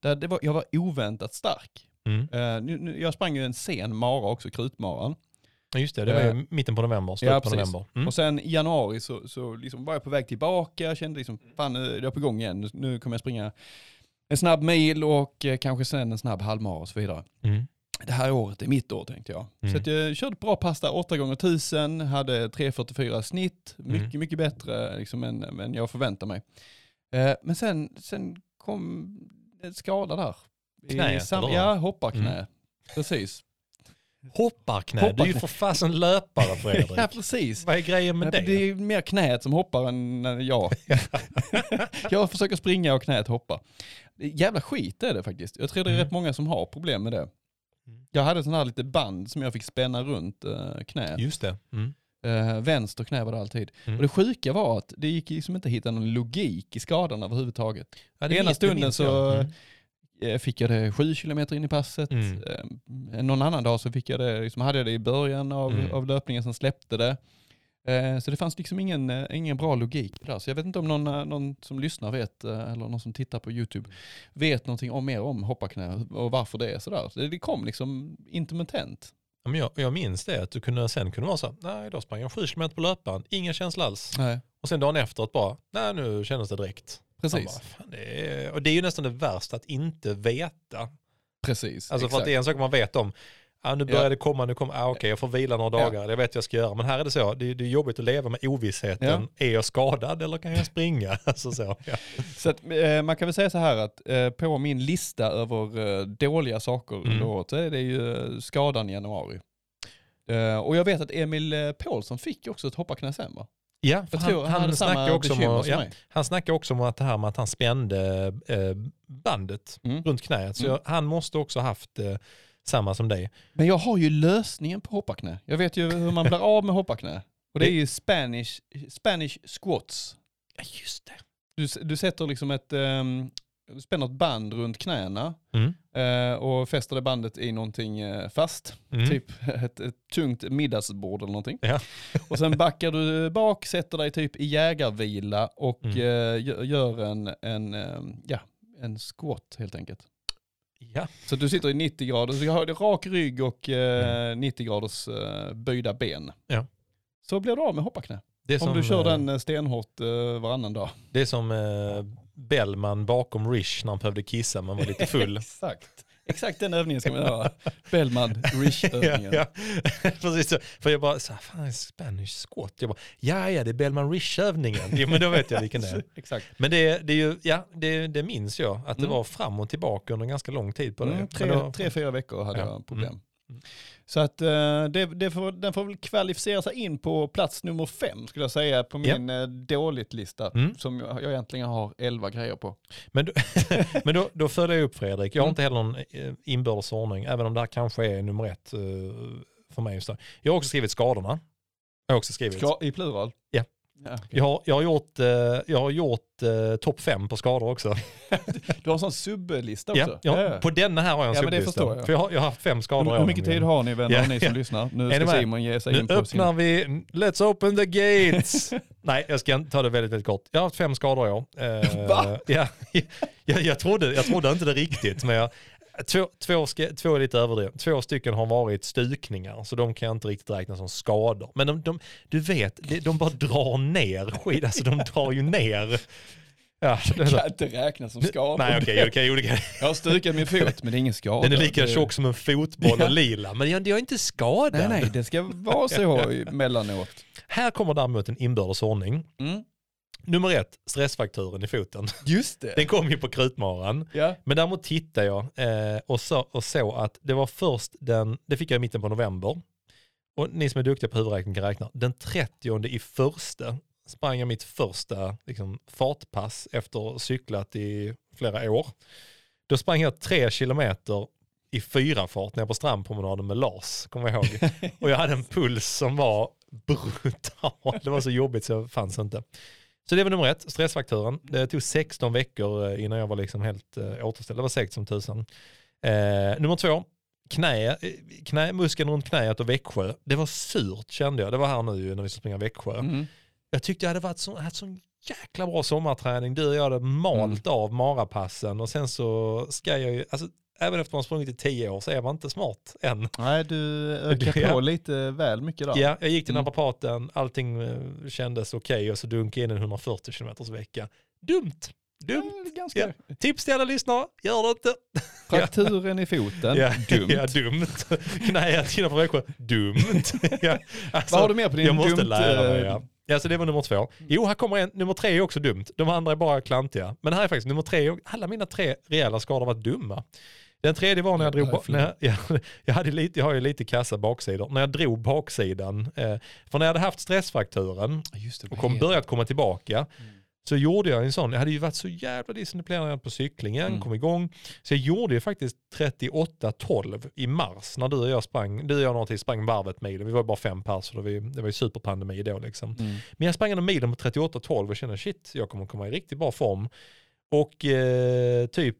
Där det var, jag var oväntat stark.
Mm.
Eh, nu, nu, jag sprang ju en sen mara också, krutmaran.
Ja, Just det, det var ju mitten på november, slutet
Ja,
på november. Mm.
Och sen i januari så, så liksom var jag på väg tillbaka, kände liksom, fan nu är jag på gång igen, nu, nu kommer jag springa en snabb mil och eh, kanske sen en snabb halvmara och så vidare.
Mm.
Det här året är mitt år tänkte jag.
Mm.
Så jag körde bra pass där, 8 gånger 1000 hade 3.44 snitt, mycket,
Mm.
mycket bättre liksom, än, än jag förväntade mig. Eh, men sen, sen kom en skada där.
Eller?
Ja, hopparknä.
Mm.
Precis.
Hopparknä, du är ju
Hopparknä.
för fasen löpare Fredrik.
ja, precis.
Vad är grejen med
Nej,
det?
det är mer knät som hoppar än jag. jag försöker springa och knät hoppar. Jävla skit är det faktiskt. Jag tror det är
Mm.
rätt många som har problem med det.
Mm.
Jag hade sån här lite band som jag fick spänna runt uh, knät.
Just det. Mm.
Eh, vänster knä var det alltid.
Mm.
Och det sjuka var att det gick liksom inte att hitta någon logik i skadan överhuvudtaget.
Ja, det
Ena
det
stunden
minns
så-.
Mm.
Eh, fick jag det sju kilometer in i passet.
Mm.
Eh, någon annan dag så fick jag det, liksom, hade jag det i början av,
Mm.
av löpningen, sen släppte det. Eh, så det fanns liksom ingen, eh, ingen bra logik där. Så jag vet inte om någon, eh, någon som lyssnar vet, eller någon som tittar på YouTube, vet någonting om mer om hopparknä och varför det är sådär. Så det, kom liksom intermittent.
Ja, men jag, jag minns det, att du kunde, sen kunde vara så nej då sprang jag sju kilometer på löpband, ingen känsla alls.
Nej.
Och sen dagen efter att bara, nej nu kändes det direkt.
Precis.
Bara, fan, det är, och det är ju nästan det värsta att inte veta
Precis.
Alltså för att
exakt.
det är en sak man vet om. Ah, nu börjar
Ja.
det komma, nu kommer, ah, okej jag får vila några
Ja.
dagar, jag vet vad jag ska göra. Men här är det så, det, det är jobbigt att leva med ovissheten. Är jag skadad eller kan jag springa? alltså så, ja.
Så att, eh, man kan väl säga så här att eh, på min lista över eh, dåliga saker
Mm.
under året så är det ju eh, skadan i januari. Eh, och jag vet att Emil eh, Paulsson fick också ett hopparknä sen va?
Ja,
Jag tror
han,
han,
han, snackar
samma
också om, ja, han snackar också om att det här med att han spände bandet
Mm.
runt knät. Så
Mm.
han måste också ha haft samma som dig.
Men jag har ju lösningen på hopparknä. Jag vet ju hur man blir av med hopparknä. Och det är ju Spanish, Spanish squats.
Ja, just det.
Du, du sätter liksom ett, um, du spänner ett band runt knäna
Mm.
eh, och fäster det bandet i någonting eh, fast.
Mm.
Typ ett, ett tungt middagsbord eller någonting.
Ja.
Och sen backar du bak, sätter dig typ i jägarvila och
Mm.
gö- gör en, en, eh, ja, en squat helt enkelt.
Ja.
Så du sitter i 90 grader, så du har rak rygg och eh, 90 graders eh, böjda ben.
Mm. Ja.
Så blir du av med hopparknä.
Det är
Om
som,
du kör
eh,
den eh, stenhårt eh, varannan dag.
Det är som eh, Bellman bakom Rish när han behövde kissa men var lite full.
Exakt. Exakt den övningen ska man göra. Bellman
ja,
Rish-övningen.
ja. Precis så. För jag bara, så här, fan Spanish squat. Jag bara, ja ja det är Bellman Rish-övningen. Jo men då vet jag vilken det är.
Exakt.
Men det, det, är ju, ja, det, det minns jag, att det
Mm.
var fram och tillbaka under ganska lång tid på det.
Mm, tre,
då-
tre, fyra veckor hade
Ja.
jag problem.
Mm.
Så att eh, det, det får, den får väl kvalificera sig in på plats nummer fem skulle jag säga på min eh, dåligt-lista.
Mm.
Som jag, jag egentligen har elva grejer på.
Men, då, men då, då följer jag upp Fredrik. Jag har
Mm.
inte heller någon eh, inbördes ordning, även om det här kanske är nummer ett eh, för mig. Jag har också skrivit skadorna. Jag har också skrivit.
Ska, I plural?
Ja.
Ja okej.
Jag har, jag har gjort, eh, jag har gjort eh, topp fem på skador också.
Du har en sån sublista också?
Ja, ja, På denna här har jag en
Ja,
sublista.
jag.
För jag har, jag har haft fem skador.
Hur, hur mycket tid har ni vänner,
Ja,
ni som
ja.
lyssnar? Nu ska? Simon ge sig
Nu
in på sin...
öppnar vi, let's open the gates. Nej, jag ska ta det väldigt, väldigt kort. Jag har haft fem skador i år. Eh,
Va?
Ja, jag, jag, trodde, jag trodde inte det riktigt, men jag, två, två, ska, två är lite överdrivet. Två stycken har varit stukningar, så de kan jag inte riktigt räkna som skador. Men de, de, du vet, de, bara drar ner skit, alltså de drar ju ner. Ja, det
kan inte räknas som skador.
Nej okej, jo, det kan-
Jag har stukat min fot, men det är ingen skada.
den är lika
Det-
tjock som en fotboll och lila, men jag, jag är inte skadad.
Nej, nej, det ska vara så emellanåt.
Här kommer däremot en inbördes ordning.
Mm.
Nummer ett, stressfrakturen i foten.
Just det.
Den kom ju på krutmaran.
Ja.
Men däremot tittade jag eh, och, så, och såg att det var först den, det fick jag i mitten på november. Och ni som är duktiga på huvudräkning kan räkna. Den 30 i första sprang jag mitt första liksom, fartpass efter att ha cyklat i flera år. Då sprang jag tre kilometer i fyra fart ner på strandpromenaden med Lars, kommer jag ihåg. Och jag hade en puls som var brutal. Det var så jobbigt så jag fanns inte. Så det var nummer ett, stressfakturen. Det tog 16 veckor eh, innan jag var liksom helt eh, återställd. Det var säkert som tusan. Eh, nummer två, knä, eh, knä, muskeln runt knäet och Växjö. Det var surt kände jag. Det var här nu när vi ska springa Växjö.
Mm.
Jag tyckte jag hade varit så, haft sån jäkla bra sommarträning. Du och jag hade malt av marapassen och sen så ska jag ju, alltså även efter man sprungit i tio år så är man inte smart än.
Nej, du ökar på lite väl mycket där.
Ja, jag gick till
Mm.
naprapaten, allting eh, kändes okej och så dunkade in en 140 km vecka. Dumt, dumt.
Ja, ganska.
Ja. Tips till alla lyssnare, gör det inte.
Frakturen i foten,
Ja,
dumt.
Ja, dumt. Knäet innanför Växjö, dumt. ja, alltså,
Vad har du mer på din
jag måste
dumt,
lära mig.
eh,
Ja. Ja, så det var nummer två. Jo, här kommer en. Nummer tre är också dumt. De andra är bara klantiga. Men här är faktiskt nummer tre. Alla mina tre rejäla skador var dumma. Den tredje var när jag drog, när jag, jag, jag, hade lite, jag har ju lite kassa baksidor. När jag drog baksidan, eh, för när jag hade haft stressfrakturen
det,
och kom, börjat komma tillbaka, så gjorde jag en sån, jag hade ju varit så jävla disciplinerad på cyklingen,
Mm.
kom igång. Så jag gjorde ju faktiskt 38-12 i mars när du och jag sprang, du och jag några till sprang varvet milen. Vi var bara fem pers det var ju, det var ju superpandemi då liksom.
Mm.
Men jag sprang ändå milen på 38-12 och kände shit, jag kommer komma i riktigt bra form. Och eh, typ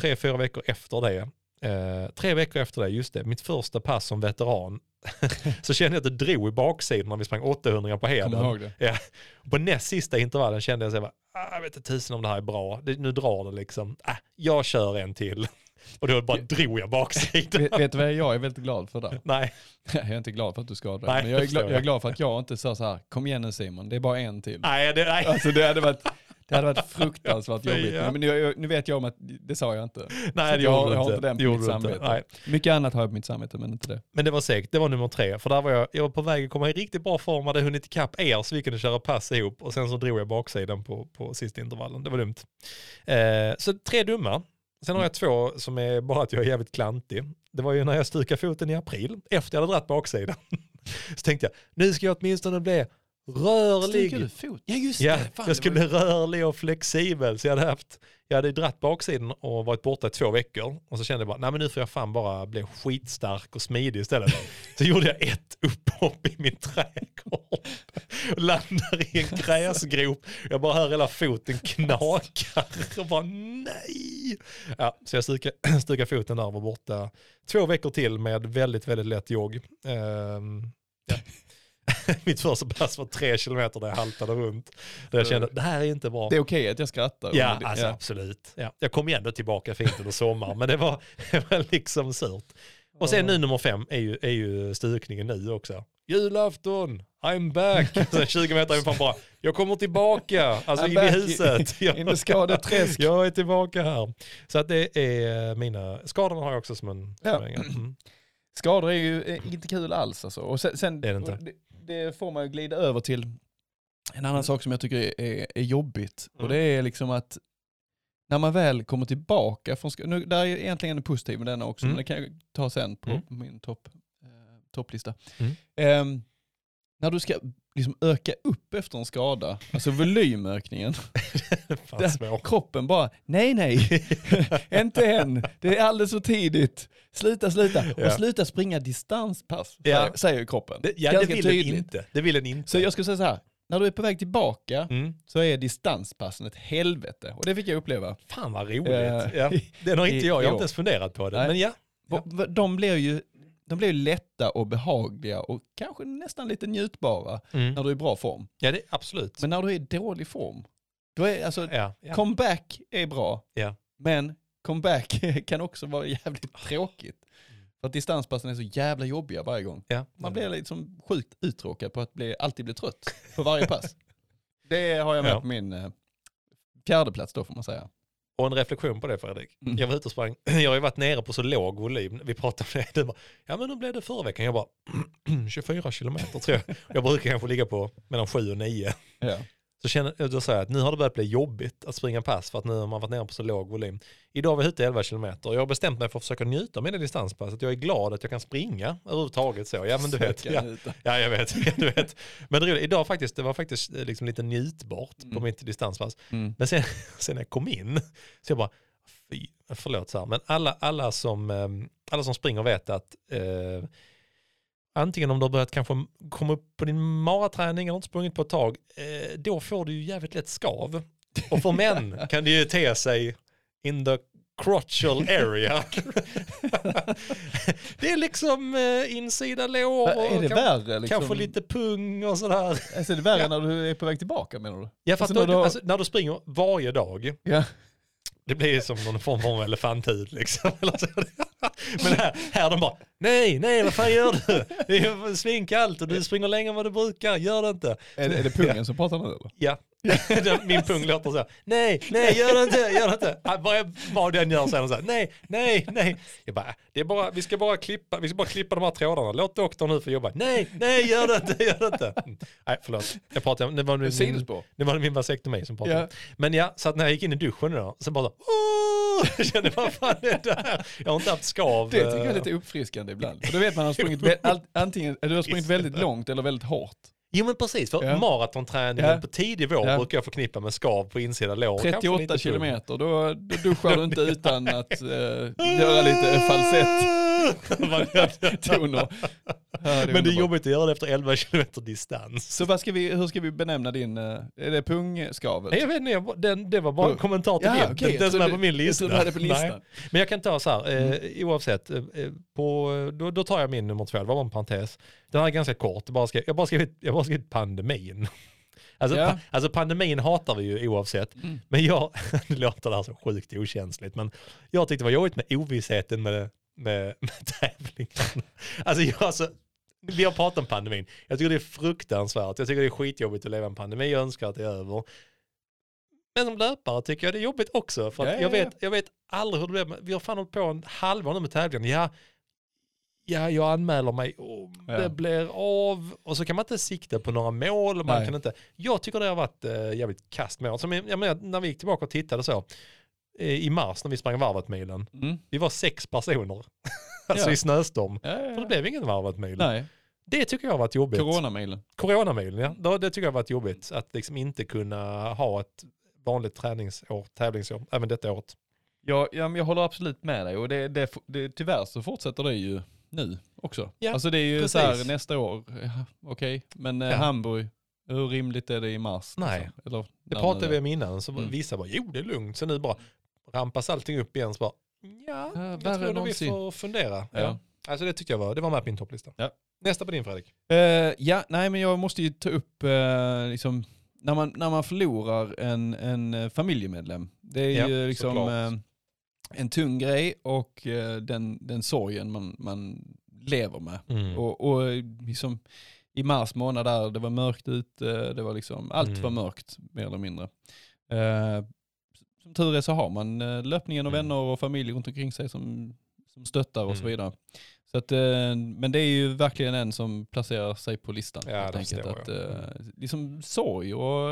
tre, fyra veckor efter det, eh, tre veckor efter det, just det, mitt första pass som veteran, så kände jag att det drog i baksidan när vi sprang 800 på heden. Ja. På näst sista intervallen kände jag så här, ah, jag vet inte tusen om det här är bra, det, nu drar det liksom, ah, jag kör en till. Och då bara drog jag baksidan.
Vet, vet du vad jag är väldigt glad för där?
Nej,
Jag är inte glad för att du skadade dig, men jag är, glad, jag är glad för att jag inte sa så här, kom igen nu Simon, det är bara en till.
nej, det, nej.
Alltså det hade varit, Det hade varit fruktansvärt jobbigt.
ja.
Men nu, nu vet jag om att det sa jag inte.
Nej,
Så
det
jag
gjorde
jag har inte den på mitt samvete.
Nej.
Mycket annat har jag på mitt samvete, men inte det.
Men det var segt, det var nummer tre. För där var jag, jag var på väg att komma i riktigt bra form, hade hunnit ikapp er så vi kunde köra pass ihop och sen så drog jag baksidan på, på sista intervallen. Det var dumt. Eh, så tre dumma. Sen har jag två som är bara att jag är jävligt klantig. Det var ju när jag stukade foten i april, efter jag hade dragit baksidan. så tänkte jag, nu ska jag åtminstone bli rörlig.
fot?
Ja just ja, jag skulle bli rörlig och flexibel. Så jag hade haft, jag hade dratt baksidan och varit borta i två veckor. Och så kände jag bara, nej men nu får jag fan bara bli skitstark och smidig istället. så gjorde jag ett upphopp i min trädgård. Och landade i en gräsgrop. Jag bara hör hela foten knaka. Och bara nej. Ja, så jag stukade, stukade foten där och var borta två veckor till med väldigt, väldigt lätt jogg. Ehm, ja. Mitt första pass var tre kilometer där jag haltade runt. Där jag kände, det här är inte bra.
Det är okej att jag skrattar.
Ja,
det-
alltså absolut. Ja. Jag kom ju ändå tillbaka fint under sommaren, men det var, det var liksom surt. Och sen nu nummer fem är ju, är ju stukningen nu också. Julafton, I'm back. Sen 20 meter ifrån bara, jag kommer tillbaka, alltså
I'm
in i huset.
In the skadeträsk.
Jag är tillbaka här. Så att det är mina, skadorna har jag också som en...
Ja.
Mm.
Skador är ju inte kul alls alltså. Och sen, sen
Det är det inte.
det, det får man ju glida över till en annan sak som jag tycker är, är, jobbigt. Och
Mm.
det är liksom att när man väl kommer tillbaka från sk- nu, där är egentligen en positiv med denna också,
Mm.
men det kan jag ta sen på
Mm.
min topp, eh, topplista.
Mm.
Ehm, när du ska liksom öka upp efter en skada, alltså volymökningen,
svårt.
kroppen bara, nej nej, inte än, det är alldeles för tidigt, sluta sluta,
Ja.
och sluta springa distanspass,
Ja.
säger, kroppen.
Det, ja, det vill den inte. Det vill den inte.
Så jag skulle säga så här, när du är på väg tillbaka
Mm.
så är distanspassen ett helvete, och det fick jag uppleva.
Fan vad roligt.
Eh,
ja. Den har inte jag, jag har inte ens funderat på det.
Nej.
Men ja.
De blir ju de blir lätta och behagliga och kanske nästan lite njutbara
Mm.
när du är i bra form.
Ja, det, absolut.
Men när du är i dålig form, då är alltså,
ja, ja.
comeback är bra,
Ja.
men comeback kan också vara jävligt tråkigt. För att distanspassen är så jävla jobbiga varje gång.
ja.
Man blir liksom sjukt uttråkad på att bli, alltid bli trött på varje pass. Det har jag med på min eh, fjärde plats då får man säga.
Och en reflektion på det Fredrik.
Mm.
Jag var ute och sprang, jag har ju varit nere på så låg volym. Vi pratade om det, du bara, ja men hur blev det förra veckan? Jag bara, 24 kilometer tror jag. Jag brukar kanske ligga på mellan 7 och 9.
Ja.
Så känner, då säger jag att nu har det börjat bli jobbigt att springa pass för att nu har man varit nere på så låg volym. Idag var jag ute 11 kilometer och jag har bestämt mig för att försöka njuta av mina distanspass. Att jag är glad att jag kan springa överhuvudtaget så. Ja men du vet. Ja, ja jag vet. Ja, du vet. Men det, idag faktiskt, det var faktiskt eh, liksom lite njutbart på
Mm.
mitt distanspass.
Mm.
Men sen, sen när jag kom in, så jag bara, fy, förlåt så här, men alla, alla, som, eh, alla som springer vet att eh, antingen om du har börjat kanske komma upp på din maraträning eller inte sprungit på ett tag, eh, då får du ju jävligt lätt skav. Och för män kan det ju te sig in the crotchal area. det är liksom eh, insida lår och kan,
värre? Liksom?
kanske lite pung och sådär.
Alltså, är det värre
Ja.
när du är på väg tillbaka menar du?
Ja, för
Alltså, när du har-
alltså, när du springer varje dag,
Ja.
Det blir som någon form av elefanthud liksom. Men här, här de bara, nej, nej, vad fan gör du? Det är svinkallt och du springer längre än vad du brukar, gör det inte.
Är, det- är det pungen som pratar nu eller?
Ja, min pung låter så här, nej, nej, gör det inte, gör det inte. Ah, Vad, vad den gör säger de så här, nej, nej, nej. Jag bara, det är bara, vi ska bara klippa, vi ska bara klippa de här trådarna, låt doktorn nu få jobba. Nej, nej, gör det inte, gör det inte. Mm. Nej, förlåt, jag pratade det var min,
Sidospår.
det var min vasektomi som pratade.
Ja.
Men ja, så att när jag gick in i duschen då, så bara så, jag kände vad fan är det här? Jag har inte haft skav.
Det tycker jag är
eh,
lite uppfriskande ibland. För då vet man att man har sprungit, antingen, du har sprungit väldigt långt eller väldigt hårt.
Jo men precis, för
Ja.
maratonträningen
Ja.
på tidig vår
Ja.
brukar jag förknippa med skav på insida lår. och kanske
38
lite pung.
kilometer, då, då duschar du inte utan att eh, göra lite Ja,
Men det är jobbigt att göra det efter 11 kilometer distans.
Så vad ska vi, hur ska vi benämna din, eh, är det pungskavet?
Nej, jag vet inte, jag, den, det var bara en kommentar till
Ja,
det.
okej,
den, som är på min lista.
på listan.
Men jag kan ta så här, eh, oavsett, eh, eh, på, då, då tar jag min nummer två, det var bara en parentes. Den här är ganska kort, bara skrev, jag bara skrivit, jag bara skrivit pandemin. Alltså,
Ja.
pa, alltså pandemin hatar vi ju oavsett,
Mm.
men jag, nu låter det här så sjukt okänsligt, men jag tyckte det var jobbigt med ovissheten med, med, med tävlingen. Alltså, jag, alltså, vi har pratat om pandemin, jag tycker det är fruktansvärt, jag tycker det är skitjobbigt att leva i en pandemi, jag önskar att det är över. Men som löpare tycker jag det är jobbigt också. För
ja,
jag,
ja.
vet, jag vet aldrig hur det blir. Vi har fan hållit på en halvår nu med tävlingen. Ja, ja, jag anmäler mig och
Ja.
det blir av. Och så kan man inte sikta på några mål. Man
Nej.
kan inte. Jag tycker det har varit eh, jävligt kast mål. Som, jag menar, när vi gick tillbaka och tittade så. Eh, I mars när vi sprang varvet-milen.
Mm.
Vi var sex personer. alltså
Ja.
i snöstorm.
Ja, ja,
För det blev ingen varvet-mil.
Nej,
Det tycker jag har varit jobbigt.
coronamilen.
Coronamilen, ja. Då- Det tycker jag har varit jobbigt. Att liksom inte kunna ha ett vanligt träningsår, tävlingsår, även detta året.
Ja, jag håller absolut med dig och det, det, det, tyvärr så fortsätter det ju nu också.
Ja,
alltså det är ju
precis.
så här nästa år, ja, okej, men eh,
Ja.
Hamburg, hur rimligt är det i mars?
Nej.
Liksom? Eller,
Det pratade vi om innan, så
Mm.
vissa bara jo det är lugnt, så nu bara rampas allting upp igen så bara ja,
Ja,
jag tror att vi
någonsin.
får fundera. Ja.
Ja.
Alltså det tyckte jag var, det var med på min topplista.
Ja.
Nästa på din Fredrik.
Eh, ja, nej men jag måste ju ta upp, eh, liksom, när man, när man förlorar en, en familjemedlem. Det är
Ja,
ju liksom eh, en tung grej och den, den sorgen man, man lever med.
Mm.
Och, och liksom, i mars månad där, det var mörkt ute, det var liksom, allt
Mm.
var mörkt mer eller mindre. Eh, som tur är så har man eh, löpningen och
Mm.
vänner och familj runt omkring sig som, som stöttar och så
Mm.
vidare. Så att, eh, men det är ju verkligen en som placerar sig på listan.
Ja,
helt
det
enkelt. att,
jag.
eh, liksom sorg och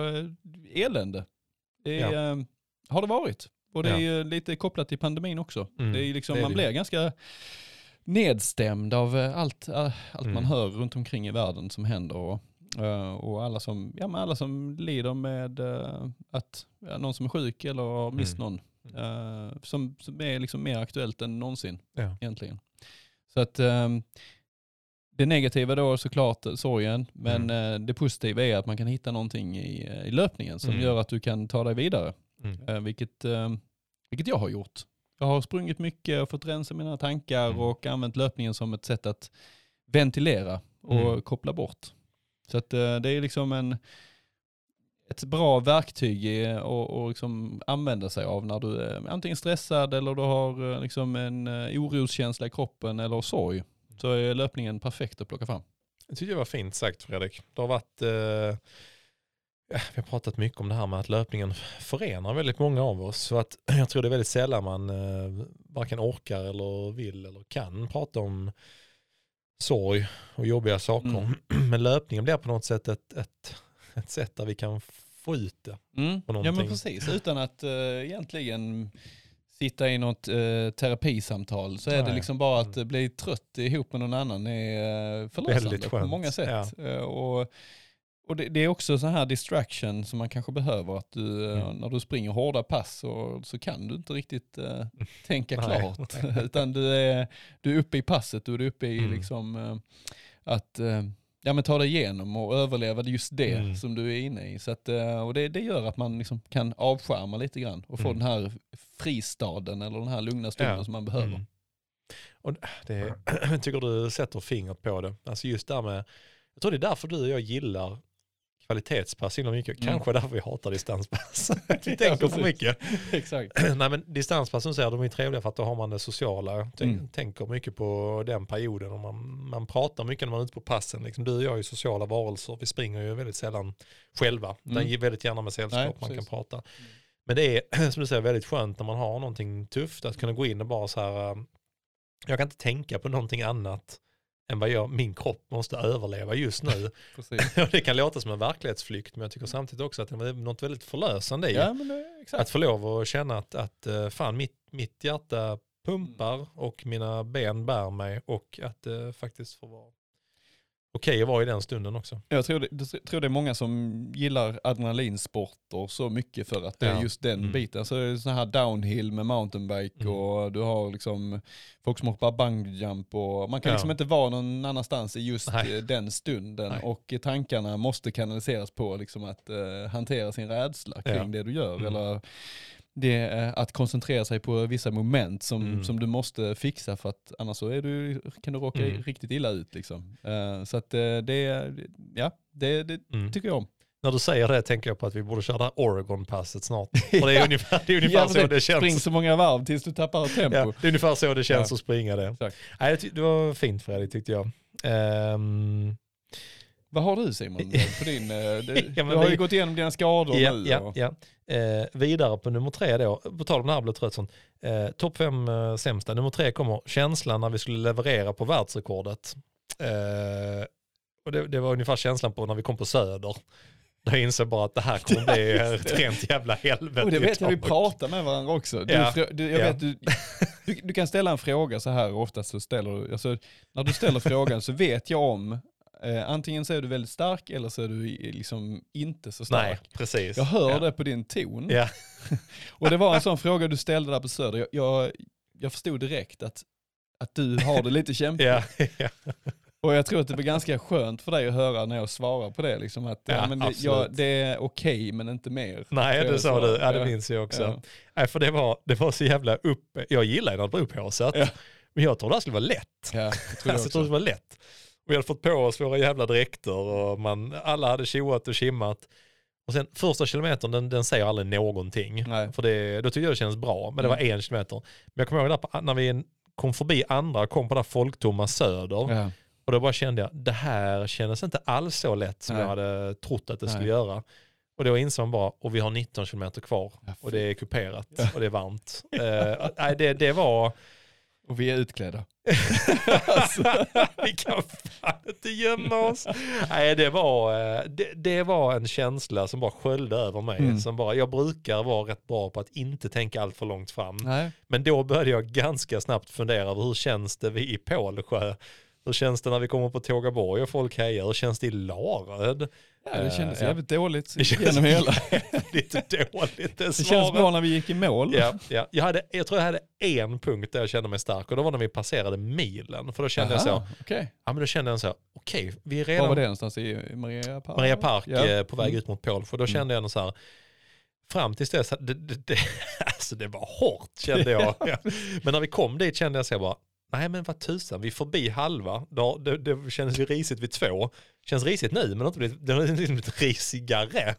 elände. Det är,
Ja.
har det varit. Och det är
Ja.
lite kopplat till pandemin också.
Mm,
Det är liksom,
det är
man
det.
blir ganska nedstämd av allt, allt man
Mm.
hör runt omkring i världen som händer. Och, eh, och alla, som, ja, men alla som lider med eh, att ja, någon som är sjuk eller har mist
Mm.
någon. eh, som, som är liksom mer aktuellt än någonsin
Ja.
egentligen. Så att ehm, det negativa då är såklart sorgen, men eh, det positiva är att man kan hitta någonting i, i löpningen som
Mm.
gör att du kan ta dig vidare.
Mm.
Vilket, eh, vilket jag har gjort. Jag har sprungit mycket och fått rensa mina tankar
Mm.
och använt löpningen som ett sätt att ventilera och
Mm.
koppla bort. Så att eh, det är liksom en, ett bra verktyg att och, och liksom använda sig av när du är antingen stressad eller du har eh, liksom en eh, oroskänsla i kroppen eller sorg. Så är löpningen perfekt att plocka fram.
Det tycker jag var fint sagt Fredrik. Det har varit, eh, vi har pratat mycket om det här med att löpningen förenar väldigt många av oss. Så att jag tror det är väldigt sällan man eh, varken orkar eller vill eller kan prata om sorg och jobbiga saker.
Mm.
Men löpningen blir på något sätt ett, ett, ett sätt där vi kan få ut det. På
Ja men precis, utan att eh, egentligen sitta i något uh, terapisamtal så är det
Nej.
liksom bara att uh, bli trött ihop med någon annan är uh, förlösande på många sätt.
ja.
Eh, och och det, det är också så här distraction som man kanske behöver, att du, eh,
Mm.
när du springer hårda pass så, så kan du inte riktigt eh, tänka klart. Utan du är, du är uppe i passet och du är uppe i
Mm.
liksom eh, att eh, ja, men ta dig igenom och överleva just det
Mm.
som du är inne i. Så att, eh, och det, det gör att man liksom kan avskärma lite grann och få
Mm.
den här fristaden eller den här lugna stunden
Ja.
som man behöver.
Mm. Och det, tycker du sätter fingret på det. Alltså just där med, jag tror det är därför du och jag gillar kvalitetspass inom mycket.
Mm.
Kanske därför vi hatar distanspass. vi tänker för mycket.
Exakt.
Nej men distanspass som säger, de är trevliga för att då har man det sociala. Tänk,
Mm.
Tänker mycket på den perioden och man, man pratar mycket när man är ute på passen. Liksom, du och jag är ju sociala varelser, vi springer ju väldigt sällan själva.
Mm.
Den ger väldigt gärna med sällskap,
Nej,
man kan prata. Men det är som du säger väldigt skönt när man har någonting tufft att kunna gå in och bara så här, äh, jag kan inte tänka på någonting annat än vad jag, min kropp måste överleva just nu. Det kan låta som en verklighetsflykt men jag tycker samtidigt också att det är något väldigt förlösande i
Ja, det,
att få lov att känna att, att eh, fan mitt, mitt hjärta pumpar och mina ben bär mig och att det faktiskt får vara okej att vara i den stunden också.
Jag tror det, jag tror det är många som gillar adrenalinsporter så mycket för att det är
Ja.
just den
Mm.
biten. Alltså så här downhill med mountainbike
Mm.
och du har liksom folk som hoppar bungyjump och man kan
Ja.
liksom inte vara någon annanstans i just
Nej.
eh, den stunden
Nej.
och eh, tankarna måste kanaliseras på liksom att eh, hantera sin rädsla kring
Ja.
det du gör
Mm.
eller det, att koncentrera sig på vissa moment som,
Mm.
som du måste fixa för att annars så är du, kan du råka
Mm.
riktigt illa ut. Liksom. Eh, så att eh, det, ja, det, det
Mm.
tycker jag om.
När du säger det tänker jag på att vi borde köra det Oregon-passet snart. För det är ungefär, det är ungefär
Ja,
så
precis.
det känns.
Spring så många varv tills du tappar tempo.
Ja, det är ungefär så det känns
Ja.
att springa det.
Exakt.
Nej, det, det var fint Fredrik tyckte jag. Ehm,
Vad har du Simon på din... eh,
Ja, men
du har ju gått igenom dina skador
Ja,
nu.
ja, ja. Eh, vidare på nummer tre då, på tal om det här blev trött sånt. Eh, Topp fem eh, sämsta. Nummer tre kommer känslan när vi skulle leverera på världsrekordet. Eh, och det, det var ungefär känslan på när vi kom på Söder. Jag insåg bara att det här kommer bli ett rent jävla helvete.
Och det vet jag, vi pratar med varandra också. Du,
Ja.
du, jag
Ja.
vet, du, du, du kan ställa en fråga så här och oftast så ställer du, alltså, när du ställer frågan så vet jag om, eh, antingen så är du väldigt stark eller så är du liksom inte så stark.
Nej, precis.
Jag hör
ja.
det på din ton.
Ja.
Och det var en sån fråga du ställde där på Söder. Jag, jag, jag förstod direkt att, att du har det lite kämpigt.
Ja, ja.
Och jag tror att det blir ganska skönt för dig att höra när jag svarar på det. Liksom, att, ja, men det,
absolut.
ja, det är okej men inte mer.
Nej,
Det
sa du. Ja, det minns jag också.
Ja.
Nej, för det var, det var så jävla upp... Jag gillar ju när det blir upphaussat.
Ja.
Men jag trodde det skulle vara lätt.
Ja, jag tror
Alltså, jag trodde det var lätt. Vi hade fått på oss våra jävla dräkter och man, alla hade tjoat och kimmat. Och sen första kilometern, den, den säger aldrig någonting.
Nej.
För det, då tyckte jag det kändes bra, men det var en kilometer. Men jag kommer ihåg där när vi kom förbi andra kom på det folktomma söder.
Ja.
Och då bara kände jag, det här kändes inte alls så lätt som
Nej.
jag hade trott att det skulle
Nej.
göra. Och då insåg man bara, och vi har 19 kilometer kvar.
Ja,
Och det är kuperat
Ja.
och det är varmt. Nej, det, det var...
Och vi är utklädda.
vi kan fan inte gömma oss. Nej, det var, eh, det, det var en känsla som bara sköljde över mig.
Mm.
Som bara, jag brukar vara rätt bra på att inte tänka allt för långt fram.
Nej.
Men då började jag ganska snabbt fundera över hur känns det vi i Pålsjö? Hur känns det när vi kommer på Tågaborg och folk hejar? Hur känns det i Laröd?
Ja, det kändes
ja.
jävligt dåligt
Det känns
genom hela.
lite dåligt det
Det känns bra när vi gick i mål.
Ja, ja. Jag, hade, jag tror jag hade en punkt där jag kände mig stark och det var när vi passerade milen. För då kände jag så,
Aha, okej.
ja men då kände jag så, okej, vi är
Var
redan
var det någonstans? I Maria Park?
Maria Park
Ja.
eh, på väg
Mm.
ut mot. För då kände jag nog så här, fram tills dess, det, det, det, alltså det var hårt kände jag. Ja. Men när vi kom dit kände jag så bara, nej men vad tusan, vi är förbi halva. Då, det, det kändes ju risigt vid två. Känns risigt nu men det har inte blivit, det har blivit risigare.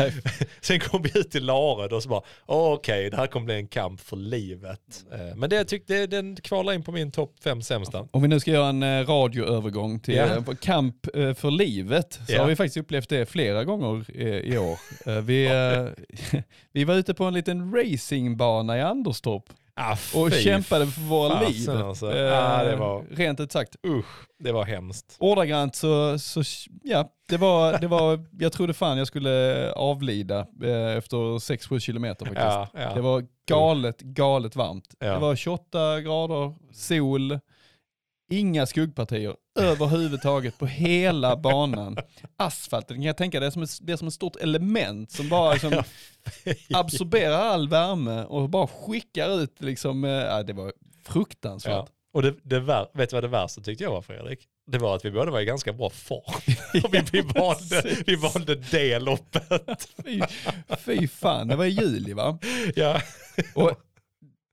Sen kom vi ut till Lared och så bara, okej det här kommer bli en kamp för livet. Eh, Men det tyckte, den kvalar in på min topp fem sämsta.
Om vi nu ska göra en eh, radioövergång till eh, kamp eh, för livet så
Ja.
har vi faktiskt upplevt det flera gånger i år. Vi, vi var ute på en liten racingbana i Anderstorp
Ah,
och kämpade för våra liv.
alltså.
Eh,
Ja, det var-
Rent ut sagt.
Usch, det var hemskt.
Ordagrant så, så ja, det var, det var, jag trodde fan jag skulle avlida eh, efter 6-7 kilometer faktiskt.
Ja, ja.
Det var galet, galet varmt.
Ja.
Det var 28 grader, sol, inga skuggpartier överhuvudtaget på hela banan. Asfalten, kan jag tänka, det är som ett, det är som ett stort element som bara liksom absorberar all värme och bara skickar ut liksom, ja, det var fruktansvärt.
Ja. Och det, det vär, vet du vad det värsta tyckte jag var Fredrik? Det var att vi båda var i ganska bra form. Vi, vi, valde, vi valde det loppet.
Fy, fy fan, det var i juli va?
Ja.
Och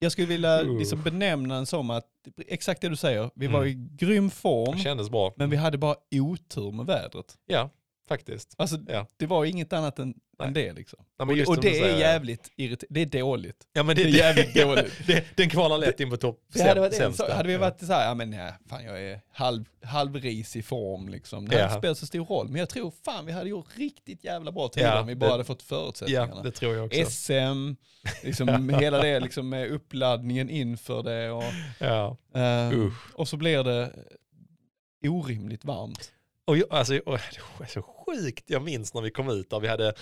jag skulle vilja liksom benämna den som att, exakt det du säger, vi var
Mm.
i grym form,
Det kändes bra.
men vi hade bara otur med vädret.
Ja, faktiskt.
Alltså
Ja.
det var inget annat än,
Nej.
än det liksom.
Ja,
och och det är jävligt irriterande, det är dåligt.
Ja men det,
Det är jävligt dåligt.
Det, den kvalar lätt in på topp
Det hade, varit en,
sämsta.
så, hade vi varit så här, ja men ja, fan jag är halv, halvris i form liksom. Det hade
Ja.
inte spelat så stor roll, men jag tror fan vi hade gjort riktigt jävla bra tider
Ja,
om vi bara
det-
hade fått förutsättningarna.
Ja, det tror jag också.
SM, liksom hela det liksom med uppladdningen inför det och,
Ja. Usch.
och så blir det orimligt varmt.
Och jag, alltså, och, det är så sjukt, jag minns när vi kom ut där vi hade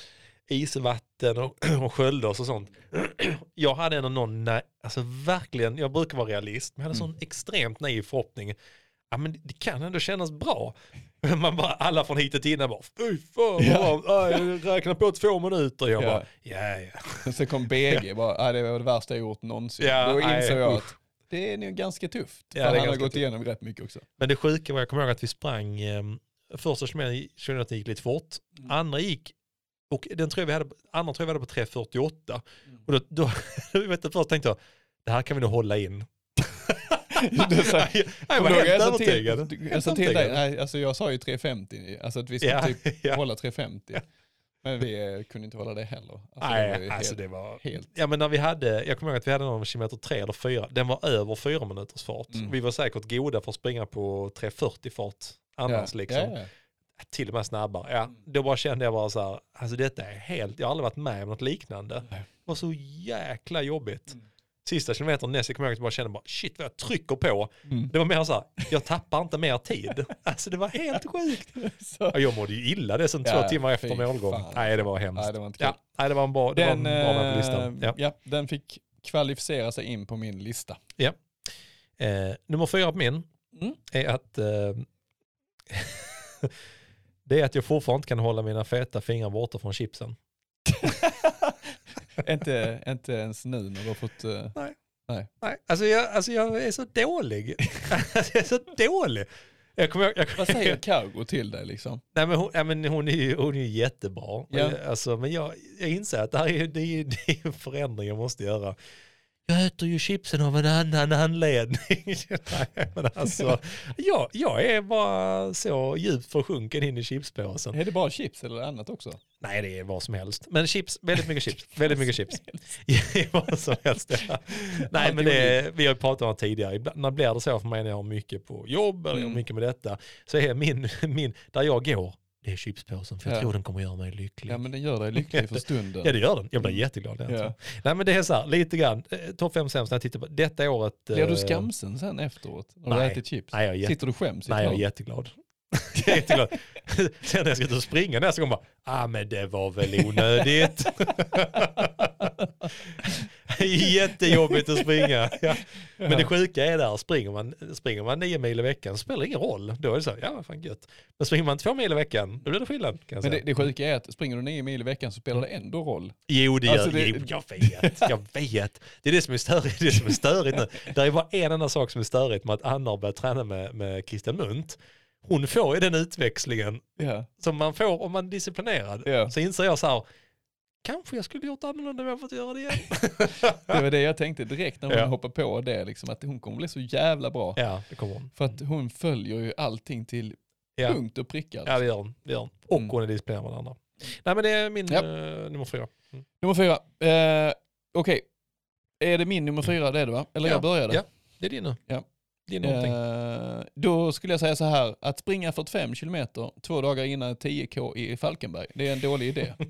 isvatten och, och sköljde oss och sånt. Jag hade ändå någon, nej, alltså verkligen, jag brukar vara realist, men jag hade
Mm.
sån extremt naiv förhoppning. Ja men det kan ändå kännas bra. Man bara, alla från hitet innan bara, fy fan
Ja.
jag räknar på två minuter. Jag
Ja.
bara, ja ja.
Så kom BG, bara, det var det värsta jag gjort någonsin.
Ja,
Då insåg jag att det är nog ganska tufft.
Ja,
för han har gått
tufft.
igenom rätt mycket också.
Men det sjuka var, jag kommer ihåg att vi sprang, eh, första kilometern gick lite fort,
Mm.
andra gick, och den tror jag vi hade, andra tror jag vi hade på 3.48.
Mm.
Och då, då jag vet du, först tänkte jag, det här kan vi nog hålla in.
Du sa-
jag var helt
jag
övertygad.
Jag sa till dig, nej, alltså jag sa ju 350, alltså att vi skulle
Ja,
typ
ja.
hålla 350. Men vi eh, kunde inte hålla det heller. Alltså, det var
Nej, alltså
helt,
det var...
helt.
Ja men när vi hade, jag kommer ihåg att vi hade någon kilometer tre eller fyra, den var över fyra minuters fart.
Mm.
Vi var säkert goda för att springa på 3.40 fart annars
ja,
liksom.
Ja,
till och med snabbare. Ja, då bara kände jag bara så här, alltså detta är helt, jag har aldrig varit med om något liknande. Det var så jäkla jobbigt.
Mm.
Sista kilometern nästa kommer jag ihåg att jag bara kände bara shit vad jag trycker på.
Mm.
Det var mer så här, jag tappar inte mer tid. Alltså det var helt sjukt.
Så.
Ja, Jag mådde ju illa det som
Ja,
två timmar efter målgång.
fan.
Nej det var hemskt.
Nej, det var inte kul.
ja, nej, det var en bra, det
Den,
var en bra på
eh,
listan. Ja.
ja, den fick kvalificera sig in på min lista.
Eh, nummer fyra på min
Mm.
är att eh, det är att jag fortfarande inte kan hålla mina feta fingrar borta från chipsen.
inte, inte ens nu när du har fått... eh,
Nej, alltså jag, alltså jag är så dålig. alltså jag är så dålig. Jag kommer, jag,
vad säger Cargo till dig liksom?
Nej, men hon, ja, men hon, är ju, hon är ju jättebra.
Ja.
Men, alltså, men jag, jag inser att det här är, det är, det är en förändring jag måste göra. Jag äter ju chipsen av en annan anledning. Nej, men alltså, jag, jag är bara så djupt försjunken in i chipspåsen.
Är det bara chips eller annat också?
Nej, det är vad som helst. Men chips, väldigt mycket chips. Väldigt mycket chips. vad som helst. Ja. Nej, men det, vi har pratat om det tidigare. Ibland, när blir det så för mig när jag har mycket på jobb eller
Mm.
mycket med detta, så är min, min där jag går, det är chipspåsen. För jag
Ja.
tror den kommer göra mig lycklig.
Ja men den gör dig lycklig för stunden.
Ja det gör den. Jag blir jätteglad. Alltså.
Ja.
Nej men det är så här, lite grann, eh, topp fem sämst när jag tittar på detta året.
Blir du
eh,
skamsen sen efteråt? När du
nej.
ätit chips?
Nej jag är, jätte,
Sitter du skäms?
nej, jag är jätteglad. Jag är. Sen när jag ska ut och springa nästa gång bara, ah men det var väl onödigt. Jättejobbigt att springa. Ja. Men det sjuka är där, springer man, springer man nio mil i veckan så spelar det ingen roll. Då är det så, ja vad fan gött. Men springer man två mil i veckan, då blir det skillnad.
Men det, det sjuka är att springer du nio mil i veckan så spelar det ändå roll.
Jo, det gör
Alltså, det-
jo, jag vet. Jag vet. Det är det som är störigt, det som är störigt nu. Det är bara en enda sak som är störigt med att Anna har börjat träna med, med Christian Munt. Hon får ju den utväxlingen
Ja.
som man får om man är disciplinerad.
Ja.
Så inser jag så här, kanske jag skulle gjort annorlunda om jag fått göra det igen.
Det var det jag tänkte direkt när hon
Ja.
hoppade på det, liksom, att hon kommer bli så jävla bra.
ja, det kommer hon.
För att hon följer ju allting till
Ja,
punkt och pricka.
ja det gör hon. Det gör hon. Och
Mm.
hon är disciplinerad med andra. Nej men det är min
Japp.
eh, nummer fyra. Mm.
Nummer fyra. Eh, Okej, är det min nummer fyra det är det va? Eller
Ja.
jag började?
Ja. Det är din nu.
Ja.
Är någonting.
Eh, då skulle jag säga så här, att springa 45 kilometer två dagar innan 10K i Falkenberg, det är en dålig idé.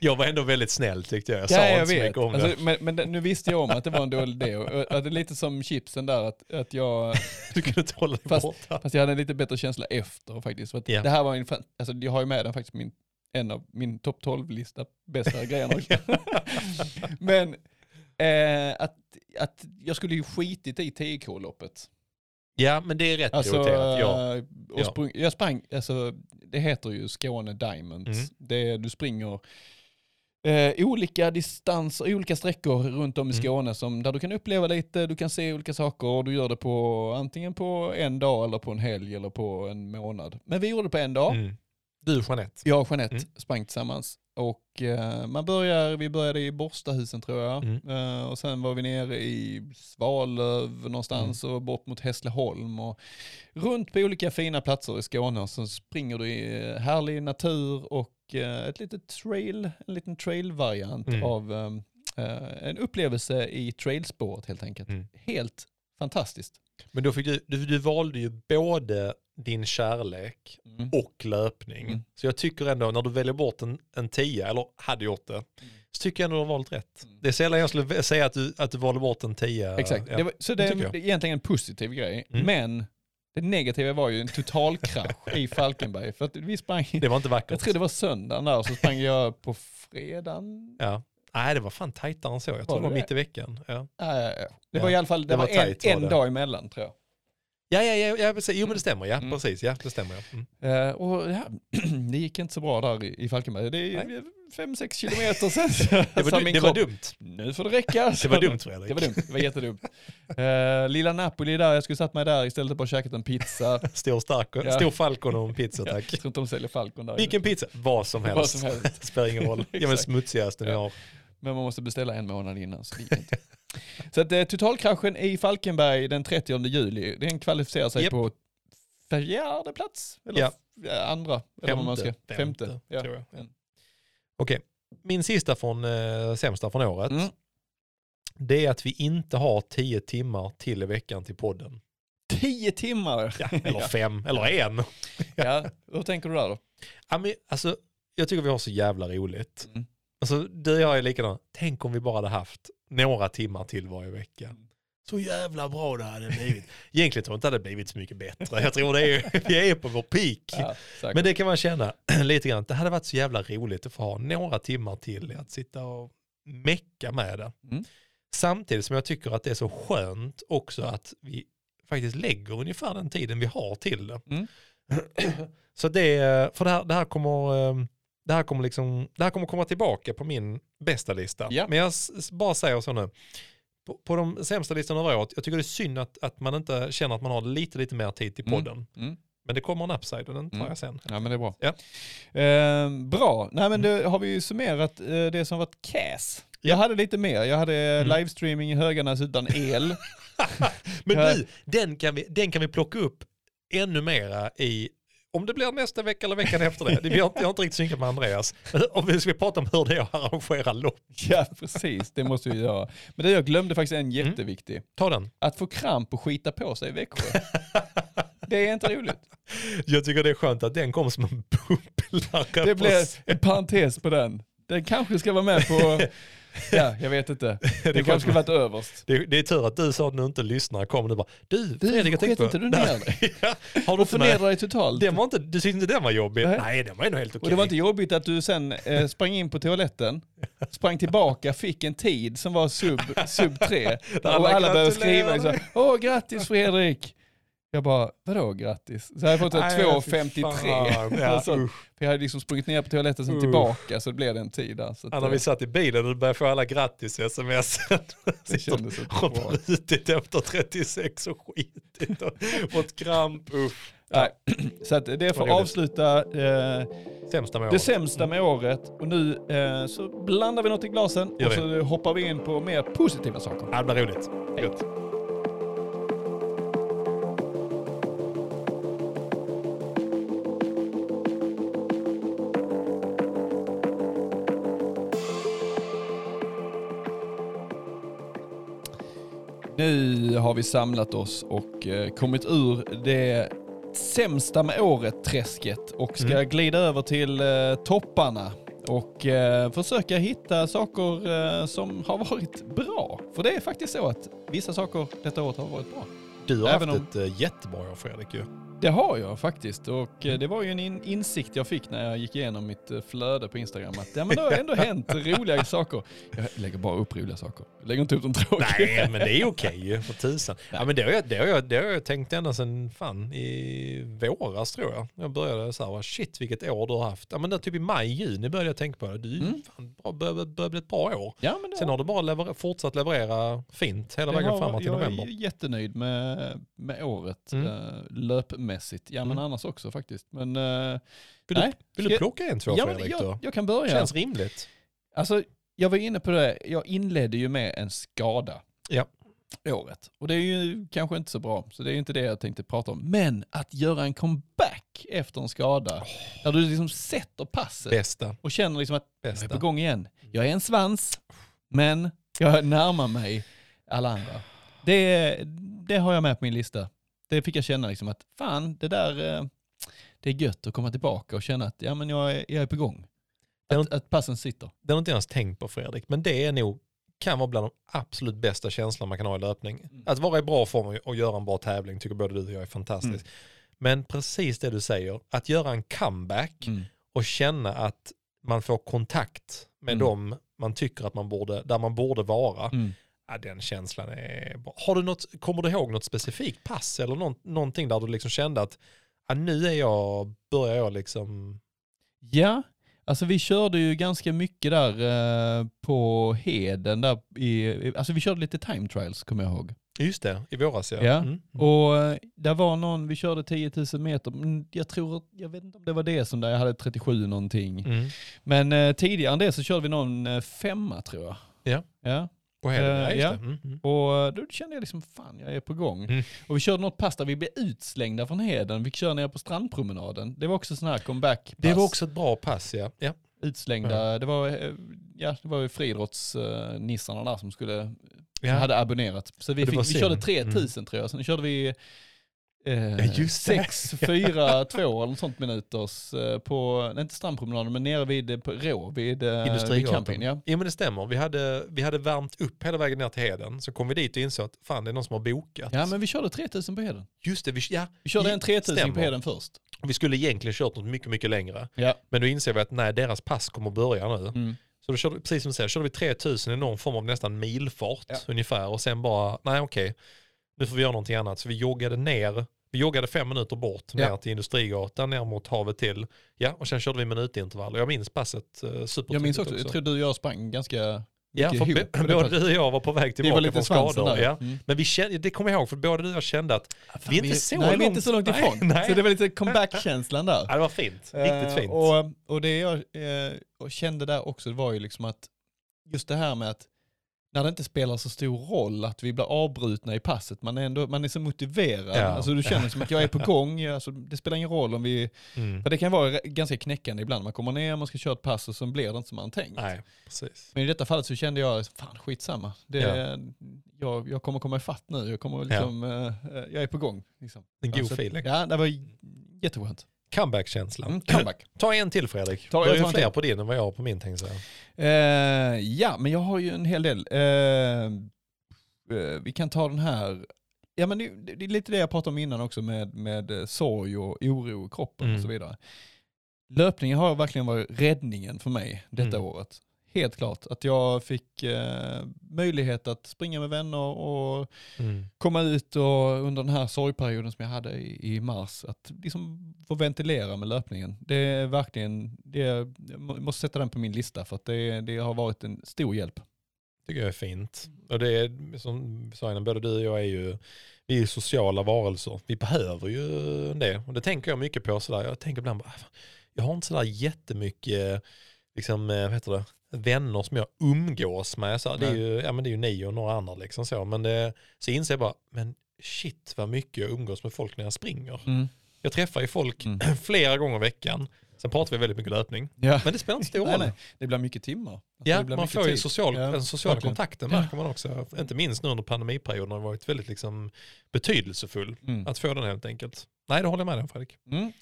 Jag var ändå väldigt snäll tyckte jag. Jag
ja,
sa
jag
inte så
vet.
mycket om
Alltså,
det.
men, men nu visste jag om att det var en dålig idé. Att det är lite som chipsen där, att, att jag,
Du kunde inte hålla dig
Fast-
borta.
fast jag hade en lite bättre känsla efter faktiskt. För
Ja.
Det här var en, alltså jag har ju med den faktiskt min, en av min topp 12-lista bästa grejerna. men eh, att, att jag skulle ju skitit i 10K-loppet.
Ja, men det är rätt
Alltså,
prioriterat. Ja.
eh, och
Ja.
sprung, jag sprang, alltså, det heter ju Skåne Diamonds.
Mm.
Det, du springer eh, olika distanser, olika sträckor runt om i
Mm.
Skåne som, där du kan uppleva lite, du kan se olika saker och du gör det på antingen på en dag eller på en helg eller på en månad. Men vi gjorde det på en dag.
Mm. Du Jeanette.
Jag och Jeanette
Mm.
sprang tillsammans. Och eh, man börjar, vi började i Borstahusen tror jag.
Mm.
Eh, och sen var vi nere i Svalöv någonstans
Mm.
och bort mot Hässleholm. Och runt på olika fina platser i Skåne. Och så springer du i eh, härlig natur och eh, ett litet trail, en liten trailvariant
Mm.
av en upplevelse i trailspåret helt enkelt.
Mm.
Helt fantastiskt.
Men då fick du, du, du valde ju både din kärlek
Mm.
och löpning.
Mm.
Så jag tycker ändå när du väljer bort en, en tia, eller hade gjort det, så tycker jag ändå du har valt rätt.
Mm.
Det är sällan jag skulle säga att du, att du valde bort en tia.
Exakt,
Ja.
det var, så
det
det är egentligen en positiv grej.
Mm.
Men det negativa var ju en totalkrasch i Falkenberg. För att vi sprang,
Det var inte vackert.
jag tror det var söndagen där, och så sprang jag på fredagen.
ja. Nej, det var fan tajtare än så. Jag tror
Var
det var mitt i veckan. Ja,
ja. Det
Ja,
var i alla fall det
det
var
var
en,
tajt,
en
det.
dag emellan tror jag.
Ja, ja, ja, ja precis. Jo, men det stämmer. Ja,
Mm.
precis. Ja, det stämmer. Ja. Mm.
Eh, och ja, det gick inte så bra där i, i Falkenberg. Det är
Nej.
fem, sex kilometer sen.
Det, var,
sa
du- det var dumt.
Nu får det räcka.
Det var dumt Fredrik.
Det var dumt, det var jättedumt. Uh, lilla Napoli där, jag skulle satt mig där istället för bara käkat en pizza.
Stor, stark,
Ja.
stor Falcon och en pizza
Jag
tack.
tror inte de säljer Falcon där.
Vilken pizza? Vad som helst.
Vad som helst.
Spelar ingen roll. Ja, men
Exakt.
smutsigaste
Ja.
har.
Men man måste beställa en månad innan så det gick inte. Så att eh, totalkraschen i Falkenberg den 30 juli, den kvalificerar sig
Japp.
på fjärde plats? Eller
Ja.
andra? Eller vad man ska.
Femte,
Femte.
femte,
ja.
tror jag. Ja. Okej, min sista från eh, sämsta från året.
Mm.
Det är att vi inte har tio timmar till i veckan till podden.
Tio timmar!
Ja, eller fem, eller en.
Ja, hur tänker du där då?
Ja, men, alltså, jag tycker vi har så jävla roligt.
Mm.
Alltså, du och jag är likadana. Tänk om vi bara hade haft några timmar till varje vecka.
Mm.
Så jävla bra det hade blivit. Egentligen tror jag inte det hade blivit så mycket bättre. Jag tror det är, vi är på vår peak.
Ja.
Men det kan man känna lite grann. Det hade varit så jävla roligt att få ha några timmar till att sitta och mecka med det.
Mm.
Samtidigt som jag tycker att det är så skönt också att vi faktiskt lägger ungefär den tiden vi har till det.
Mm.
Så det, för det här, det här kommer, eh, det här kommer liksom, det här kommer komma tillbaka på min bästa lista.
Ja.
Men jag bara säger så nu. På, på de sämsta listorna över året, jag tycker det är synd att, att man inte känner att man har lite, lite mer tid till
Mm.
podden.
Mm.
Men det kommer en upside och den tar
Mm.
jag sen.
Ja men det är bra.
Ja.
Eh, bra, nej men då har vi ju summerat eh, det som varit CAS. Jag hade lite mer, jag hade
Mm.
livestreaming i Höganäs utan el.
Men du, den kan, vi, den kan vi plocka upp ännu mera i, om det blir nästa vecka eller veckan efter det. det har, jag har inte riktigt synkat med Andreas. Om vi ska prata om hur det är att arrangera lopp.
ja precis, det måste vi göra. Men det jag glömde faktiskt en
Mm.
jätteviktig.
Ta den.
Att få kramp och skita på sig i Växjö. det är inte roligt.
Jag tycker det är skönt att den kom som en bubblare.
Det blir
s-
en parentes på den. Den kanske ska vara med på, ja jag vet inte.
det, är
kanske
skönt.
varit överst.
det, det är tur att du sa att du inte lyssnar. Kom nu bara, du,
Du,
Fredrik jag tänkte
inte
på.
du ner dig?
Ja, har du
Och
inte med?
förnedra dig totalt.
Den var inte, du tyckte inte den var jobbig?
Nej.
Nej, den var ändå helt okej.
Och det var inte jobbigt att du sen eh, sprang in på toaletten, sprang tillbaka, fick en tid som var sub, sub 3.
Där
Och
alla
började skriva här, åh grattis Fredrik. Jag bara, vadå grattis? Så jag hade fått
Nej,
ett
fy
2.53.
fan. Ja,
Alltså,
usch.
För jag hade liksom sprungit ner på toaletten sen tillbaka så det blev det en tid där. Så att,
Ja, när vi
eh,
satt i bilen och du började få alla grattis-sms.
det kändes inte
Har
bra.
brutit efter 36 och skitit och fått kramp. Usch.
Nej, så att det får avsluta eh,
Sämsta
det sämsta med året. Och nu eh, så blandar vi något i glasen
Gör
och
vi.
så hoppar vi in på mer positiva saker.
Ja, det blir roligt. Gött.
Nu har vi samlat oss och eh, kommit ur det sämsta med året-träsket och ska
Mm.
glida över till eh, topparna och eh, försöka hitta saker eh, som har varit bra. För det är faktiskt så att vissa saker detta året har varit bra.
Du har
Även
haft ett äh, jättebra år Fredrik ju.
Det har jag faktiskt och eh, det var ju en in insikt jag fick när jag gick igenom mitt eh, flöde på Instagram att ja, men det har ändå hänt roliga saker. Jag lägger bara upp roliga saker. Jag lägger inte upp de tråkiga.
Nej, men det är okej ju, för tusan. Ja, men det, har jag, det, har jag, det har jag tänkt ända sedan fan i våras tror jag. Jag började så här, shit vilket år du har haft. Ja, men där, typ i maj, juni började jag tänka på det. Du,
Mm.
fan, bra, börjar, bli ett bra år.
Ja, men
Sen har du bara lever, fortsatt leverera fint hela vägen
har-
framåt till
jag
november.
är jättenöjd med, med året,
Mm.
eh, löpmässigt. Ja men
Mm.
annars också faktiskt. Men, eh,
Vill,
nej,
du, vill du plocka en två
ja, men
Fredrik
jag,
då?
jag kan börja.
Känns rimligt.
Alltså, jag var inne på det, jag inledde ju med en skada.
Ja.
Året. Och det är ju kanske inte så bra, så det är inte det jag tänkte prata om. Men att göra en comeback efter en skada, där du liksom sätter passet
Bästa.
och känner liksom att jag är
Bästa.
på gång igen. Jag är en svans, men jag närmar mig alla andra. Det, det har jag med på min lista. Det fick jag känna liksom att fan, det där, eh, det är gött att komma tillbaka och känna att ja, men jag, är, jag är på gång. Att, att passen sitter.
Det har inte ens tänkt på Fredrik, men det är nog, kan vara bland de absolut bästa känslorna man kan ha i löpning.
Mm.
Att vara i bra form och göra en bra tävling tycker både du och jag är fantastiskt.
Mm.
Men precis det du säger, att göra en comeback
Mm.
och känna att man får kontakt med
Mm.
dem man tycker att man borde, där man borde vara.
Mm.
Ja, den känslan är bra. Har du något, kommer du ihåg något specifikt pass eller någon, någonting där du liksom kände att ja, nu är jag, börjar jag liksom,
Ja, alltså vi körde ju ganska mycket där eh, på Heden. Där i, alltså vi körde lite time trials kommer jag ihåg.
just det, i våras ja.
Ja,
Mm.
Och eh, där var någon, vi körde 10 000 meter, men jag tror, jag vet inte om det var det som där jag hade 37 någonting.
Mm.
Men eh, tidigare än det så körde vi någon eh, femma tror jag.
Ja.
Ja,
På helgen,
Eh,
ja, det. Mm. Mm.
och eh, då kände jag liksom fan jag är på gång.
Mm.
Och vi körde något pass där vi blev utslängda från Heden, vi körde ner på strandpromenaden. Det var också sån här comeback
Det var också ett bra pass ja. ja.
utslängda. Det var, eh, ja, det var ju friidrottsnissarna där som skulle,
ja.
hade abonnerat. Så vi, fick, vi körde 3000
Mm.
tror jag. Sen körde vi eh,
Ja, just det.
6, 4, 2 eller sånt minuters eh, på, nej, inte strandpromenaden, men nere vid eh, på Rå, vid, eh, campingen. Ja.
Jo men det stämmer. Vi hade, vi hade värmt upp hela vägen ner till Heden. Så kom vi dit och insåg att fan det är någon som har bokat.
ja, men vi körde 3000 på Heden.
Just det, vi, ja,
Vi körde en 3000 på
Stämmer.
Heden först.
vi skulle egentligen kört något mycket, mycket längre.
Ja.
Men då inser vi att nej, deras pass kommer börja nu.
Mm.
Så då körde, vi- precis som du säger, körde vi 3000 i någon form av nästan milfart
Ja.
ungefär. Och sen bara, nej okej, nu får vi göra någonting annat. Så vi joggade ner, vi joggade fem minuter bort ner
Ja.
till Industrigatan, ner mot havet till. Ja, och sen körde vi minutintervaller. Jag minns passet uh, supertydligt
Jag minns också, jag tror du och jag sprang ganska
Ja, för
ihop.
både du och jag var på väg tillbaka från skador.
där.
Ja.
Mm.
Men vi kände, det kommer jag ihåg, för både du och jag kände att vi är inte så
nej,
långt.
vi är inte så långt
nej,
ifrån.
Nej,
Så det var lite comeback-känslan där.
ja, det var fint. Riktigt
Eh,
fint.
Och, och det jag eh, och kände där också var ju liksom att just det här med att när det inte spelar så stor roll att vi blir avbrutna i passet, man är, ändå, man är så motiverad.
Ja.
Alltså du känner som att jag är på gång, alltså, det spelar ingen roll om vi...
mm.
För det kan vara ganska knäckande ibland, man kommer ner, man ska köra ett pass och så blir det inte som man tänkt.
Nej, precis.
Men i detta fallet så kände jag, fan skitsamma. Det,
Ja.
jag, jag kommer komma ifatt nu, jag, kommer liksom, eh, jag är på gång. Liksom.
En god
Alltså,
feeling.
Ja, det var jätteskönt.
Comeback-känslan.
Mm, comeback.
Ta en till Fredrik.
Ta-
du har ju fler på din än vad jag har på min tänkte jag.
Eh, ja, men jag har ju en hel del. Eh, eh, vi kan ta den här. Ja, men det, det är lite det jag pratade om innan också med, med sorg och oro i kroppen
Mm.
och så vidare. Löpningen har verkligen varit räddningen för mig detta
Mm.
året. Helt klart. Att jag fick eh, möjlighet att springa med vänner och
Mm.
komma ut och under den här sorgperioden som jag hade i, i mars, att liksom få ventilera med löpningen. Det är verkligen, det är, jag må- måste sätta den på min lista för att det, det har varit en stor hjälp.
tycker jag är fint. Och det är som sa innan, både du och jag är ju vi är sociala varelser. Vi behöver ju det. Och det tänker jag mycket på sådär. Jag tänker ibland, bara, "Ah, jag har inte sådär jättemycket liksom, eh, vad heter det, vänner som jag umgås med. Så här, det, är ju, ja, men det är ju ni och några andra liksom så. Men det, så inser jag bara, men shit vad mycket jag umgås med folk när jag springer. Jag träffar ju folk
Mm.
flera gånger i veckan. Sen pratar vi väldigt mycket löpning.
Ja.
Men det spelar inte stor roll.
Det blir mycket timmar. Alltså,
Ja, man får ju social,
Ja,
den sociala kontakten märker man också. Inte minst nu under pandemiperioden har det varit väldigt liksom, betydelsefull
Mm.
att få den helt enkelt. Nej, det håller jag med dig om Fredrik.
Mm.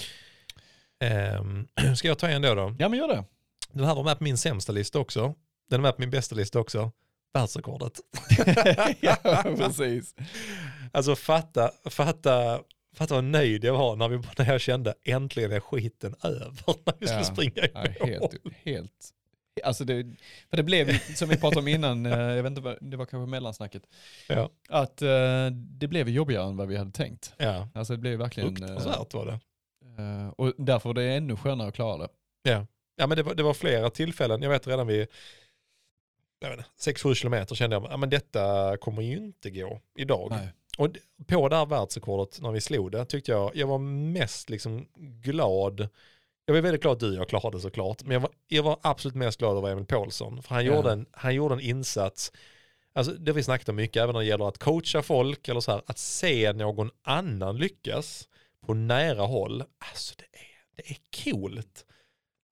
Ehm, ska jag ta en då då?
Ja men gör det.
Den här var med på min sämsta lista också. Den är med på min bästa lista också. Världsrekordet.
ja precis.
Alltså fatta, fatta, fatta vad nöjd jag var när, vi, när jag kände äntligen är skiten över när vi skulle
Ja.
springa i
Ja,
mål.
helt, helt. Alltså det, för det blev, som vi pratade om innan, eh, jag vet inte, vad- det var kanske mellansnacket,
Ja,
att eh, det blev jobbigare än vad vi hade tänkt.
ja.
Alltså det blev verkligen, eh,
fruktansvärt var det.
och därför var det ännu skönare att klara det.
Ja, ja men det var, det var flera tillfällen. Jag vet redan vid jag vet inte, 6-7 kilometer kände jag att detta kommer ju inte gå idag.
Nej.
Och på det här världsrekordet när vi slog det tyckte jag, jag var mest liksom glad. Jag var väldigt glad att du och jag klarade såklart. Men jag var, jag var absolut mest glad över Emil Paulsson. För han,
Ja.
gjorde en, han gjorde en insats. Alltså det vi snackat om mycket, även när det gäller att coacha folk eller så här. Att se någon annan lyckas på nära håll. Alltså det är, det är coolt.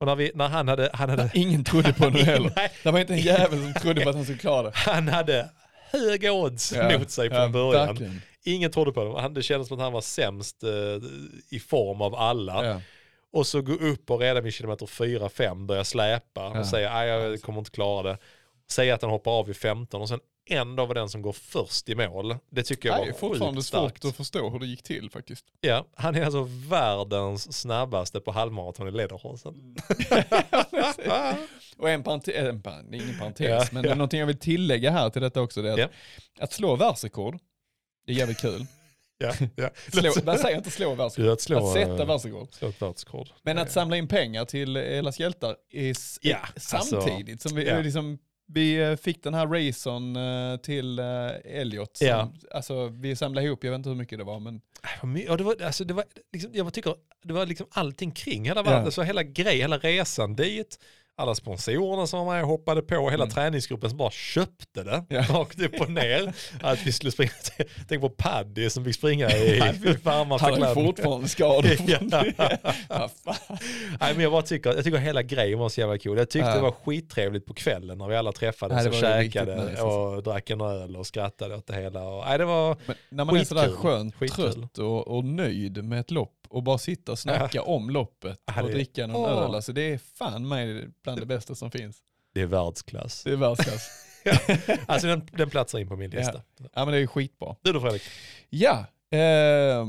Och när, vi, när han hade, han hade
Ingen trodde på det heller.
Nej,
Det var inte en jävel som trodde på att han skulle klara det.
han hade höga odds
Ja,
mot sig från
ja,
början.
verkligen.
Ingen trodde på honom. Han- Det kändes som att han var sämst eh, i form av alla.
Ja.
Och så gå upp och redan vid kilometer 4-5 börja släpa och säga jag kommer inte klara det. Säga att han hoppar av vid 15 och sen ändå var den som går först i mål. Det tycker jag
Det är
var
fortfarande
sjukt starkt.
svårt att förstå hur det gick till faktiskt.
Ja, han är alltså världens snabbaste på halvmaraton i Lederhosen.
Och en parentes, en, par- det är ingen parentes,
Ja,
men
ja.
det är någonting jag vill tillägga här till detta också. Det är att,
Ja.
att slå världsrekord, det är jävligt kul.
ja, ja.
Slå, jag säger inte slå världsrekord,
att slå,
att sätta
eh,
världsrekord.
slå världsrekord.
Men att samla in pengar till Elas hjältar är
Ja,
samtidigt som vi
ja.
liksom vi eh, fick den här racen eh, till uh, Elliot. Som,
Ja.
Alltså vi samlade ihop, jag vet inte hur mycket det var men
my- Ja, det var, alltså, det var, liksom, jag tycker det var liksom allting kring hela
Ja.
så hela grejen, hela resan dit, alla sponsorerna som var med och hoppade på, hela
Mm.
träningsgruppen som bara köpte det
Ja.
rakt upp och ner. Att vi skulle springa, tänk på Paddy som fick springa i varmaste
Han är fortfarande skadad.
Ja. Nej, men jag bara tycker, jag tycker hela grejen var så jävla cool. Jag tyckte
Ja.
det var skittrevligt på kvällen när vi alla träffades och käkade
nice, alltså.
och drack en öl och skrattade åt det hela. Och, nej, det var,
Men när man är sådär
Skitkul.
skönt
Skitkul.
trött och, och nöjd med ett lopp och bara sitta och snacka om loppet
Ja,
och
det-
dricka någon
Åh.
öl. Alltså det är fan mig bland det bästa som finns.
det är världsklass.
Det är världsklass.
Alltså den, den platsar in på min
Ja.
lista.
ja men det är skitbra.
Du då Fredrik?
Ja, eh,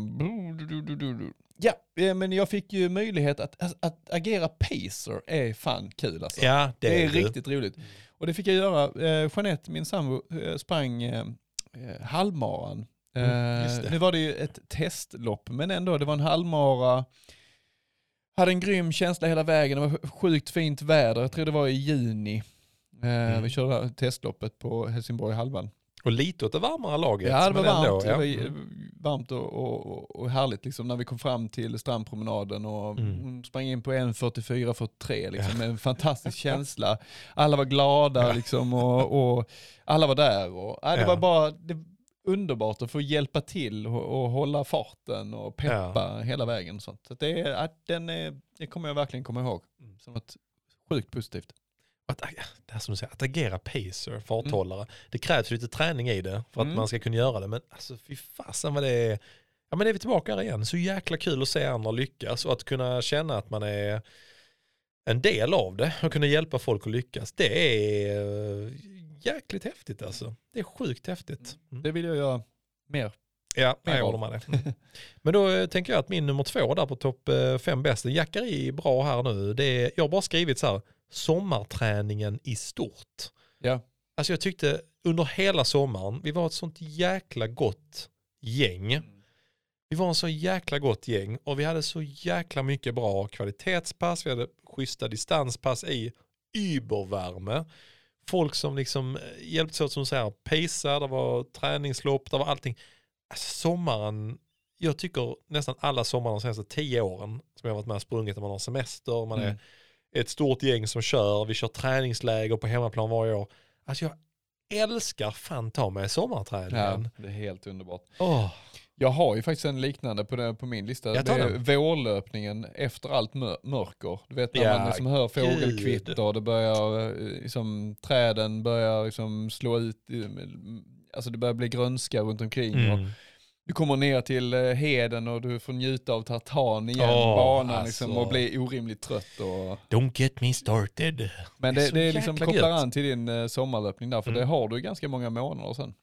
du. ja eh, men jag fick ju möjlighet att, att, att agera pacer är fan kul alltså.
Ja, det,
Det är
du.
riktigt roligt. Och det fick jag göra. Eh, Jeanette, min sambo, eh, sprang eh, halvmaran. Eh,
Mm, det.
nu var det ju ett testlopp, men ändå, det var en halvmara. Hade en grym känsla hela vägen, det var sjukt fint väder, jag tror det var i juni. Eh,
Mm.
Vi körde testloppet på Helsingborg halvan.
Och lite åt det varmare laget.
Ja, det var varmt,
ändå,
det
ja.
var ju
Mm.
varmt och, och, och, härligt liksom när vi kom fram till strandpromenaden och
Mm.
hon sprang in på 1.44-43 liksom med en fantastisk känsla. Alla var glada liksom och, och alla var där och ja, det var bara det, underbart att få hjälpa till och, och hålla farten och peppa hela vägen. Så det, är, ja, den är, det kommer jag verkligen komma ihåg
Mm.
som något sjukt positivt.
Att, det här som du säger, att agera pacer, farthållare. Det krävs lite träning i det för att
Mm.
man ska kunna göra det. Men alltså fy fasen vad det är. Ja men det är vi tillbaka här igen. Så jäkla kul att se andra lyckas och att kunna känna att man är en del av det och kunna hjälpa folk att lyckas. Det är jäkligt häftigt alltså. Det är sjukt häftigt. Mm.
Det vill jag göra mer.
Ja,
Mer
jag håller med dig. Mm. Men då eh, tänker jag att min nummer två där på topp eh, fem bäst, jackar i bra här nu. Det är, jag har bara skrivit så här, sommarträningen i stort.
Ja.
Alltså jag tyckte under hela sommaren, vi var ett sånt jäkla gott gäng. Vi var en så jäkla gott gäng och vi hade så jäkla mycket bra kvalitetspass, vi hade schyssta distanspass i übervärme. Folk som liksom eh, hjälptes åt som du säger, pacea, det var träningslopp, det var allting. Alltså sommaren, jag tycker nästan alla sommar de senaste tio åren som jag har varit med och sprungit när man har semester, man är
Mm.
ett stort gäng som kör, vi kör träningsläger på hemmaplan varje år. Alltså jag älskar fan ta mig
Ja,
sommarträningen.
det är helt underbart.
Åh,
Jag har ju faktiskt en liknande på, det, på min lista. Det är
den.
vårlöpningen efter allt mör- mörker. Du vet när
Ja,
man liksom hör fågelkvitter och det börjar, eh, liksom, träden börjar liksom slå ut, eh, alltså det börjar bli grönska runt omkring. Och
mm.
du kommer ner till eh, heden och du får njuta av tartan igen,
Åh,
banan liksom,
alltså.
och bli orimligt trött. Och,
Don't get me started.
men
Det är
det,
så
det är liksom kopplar an till din sommarlöpning där, för
Mm.
det har du ganska många månader sen.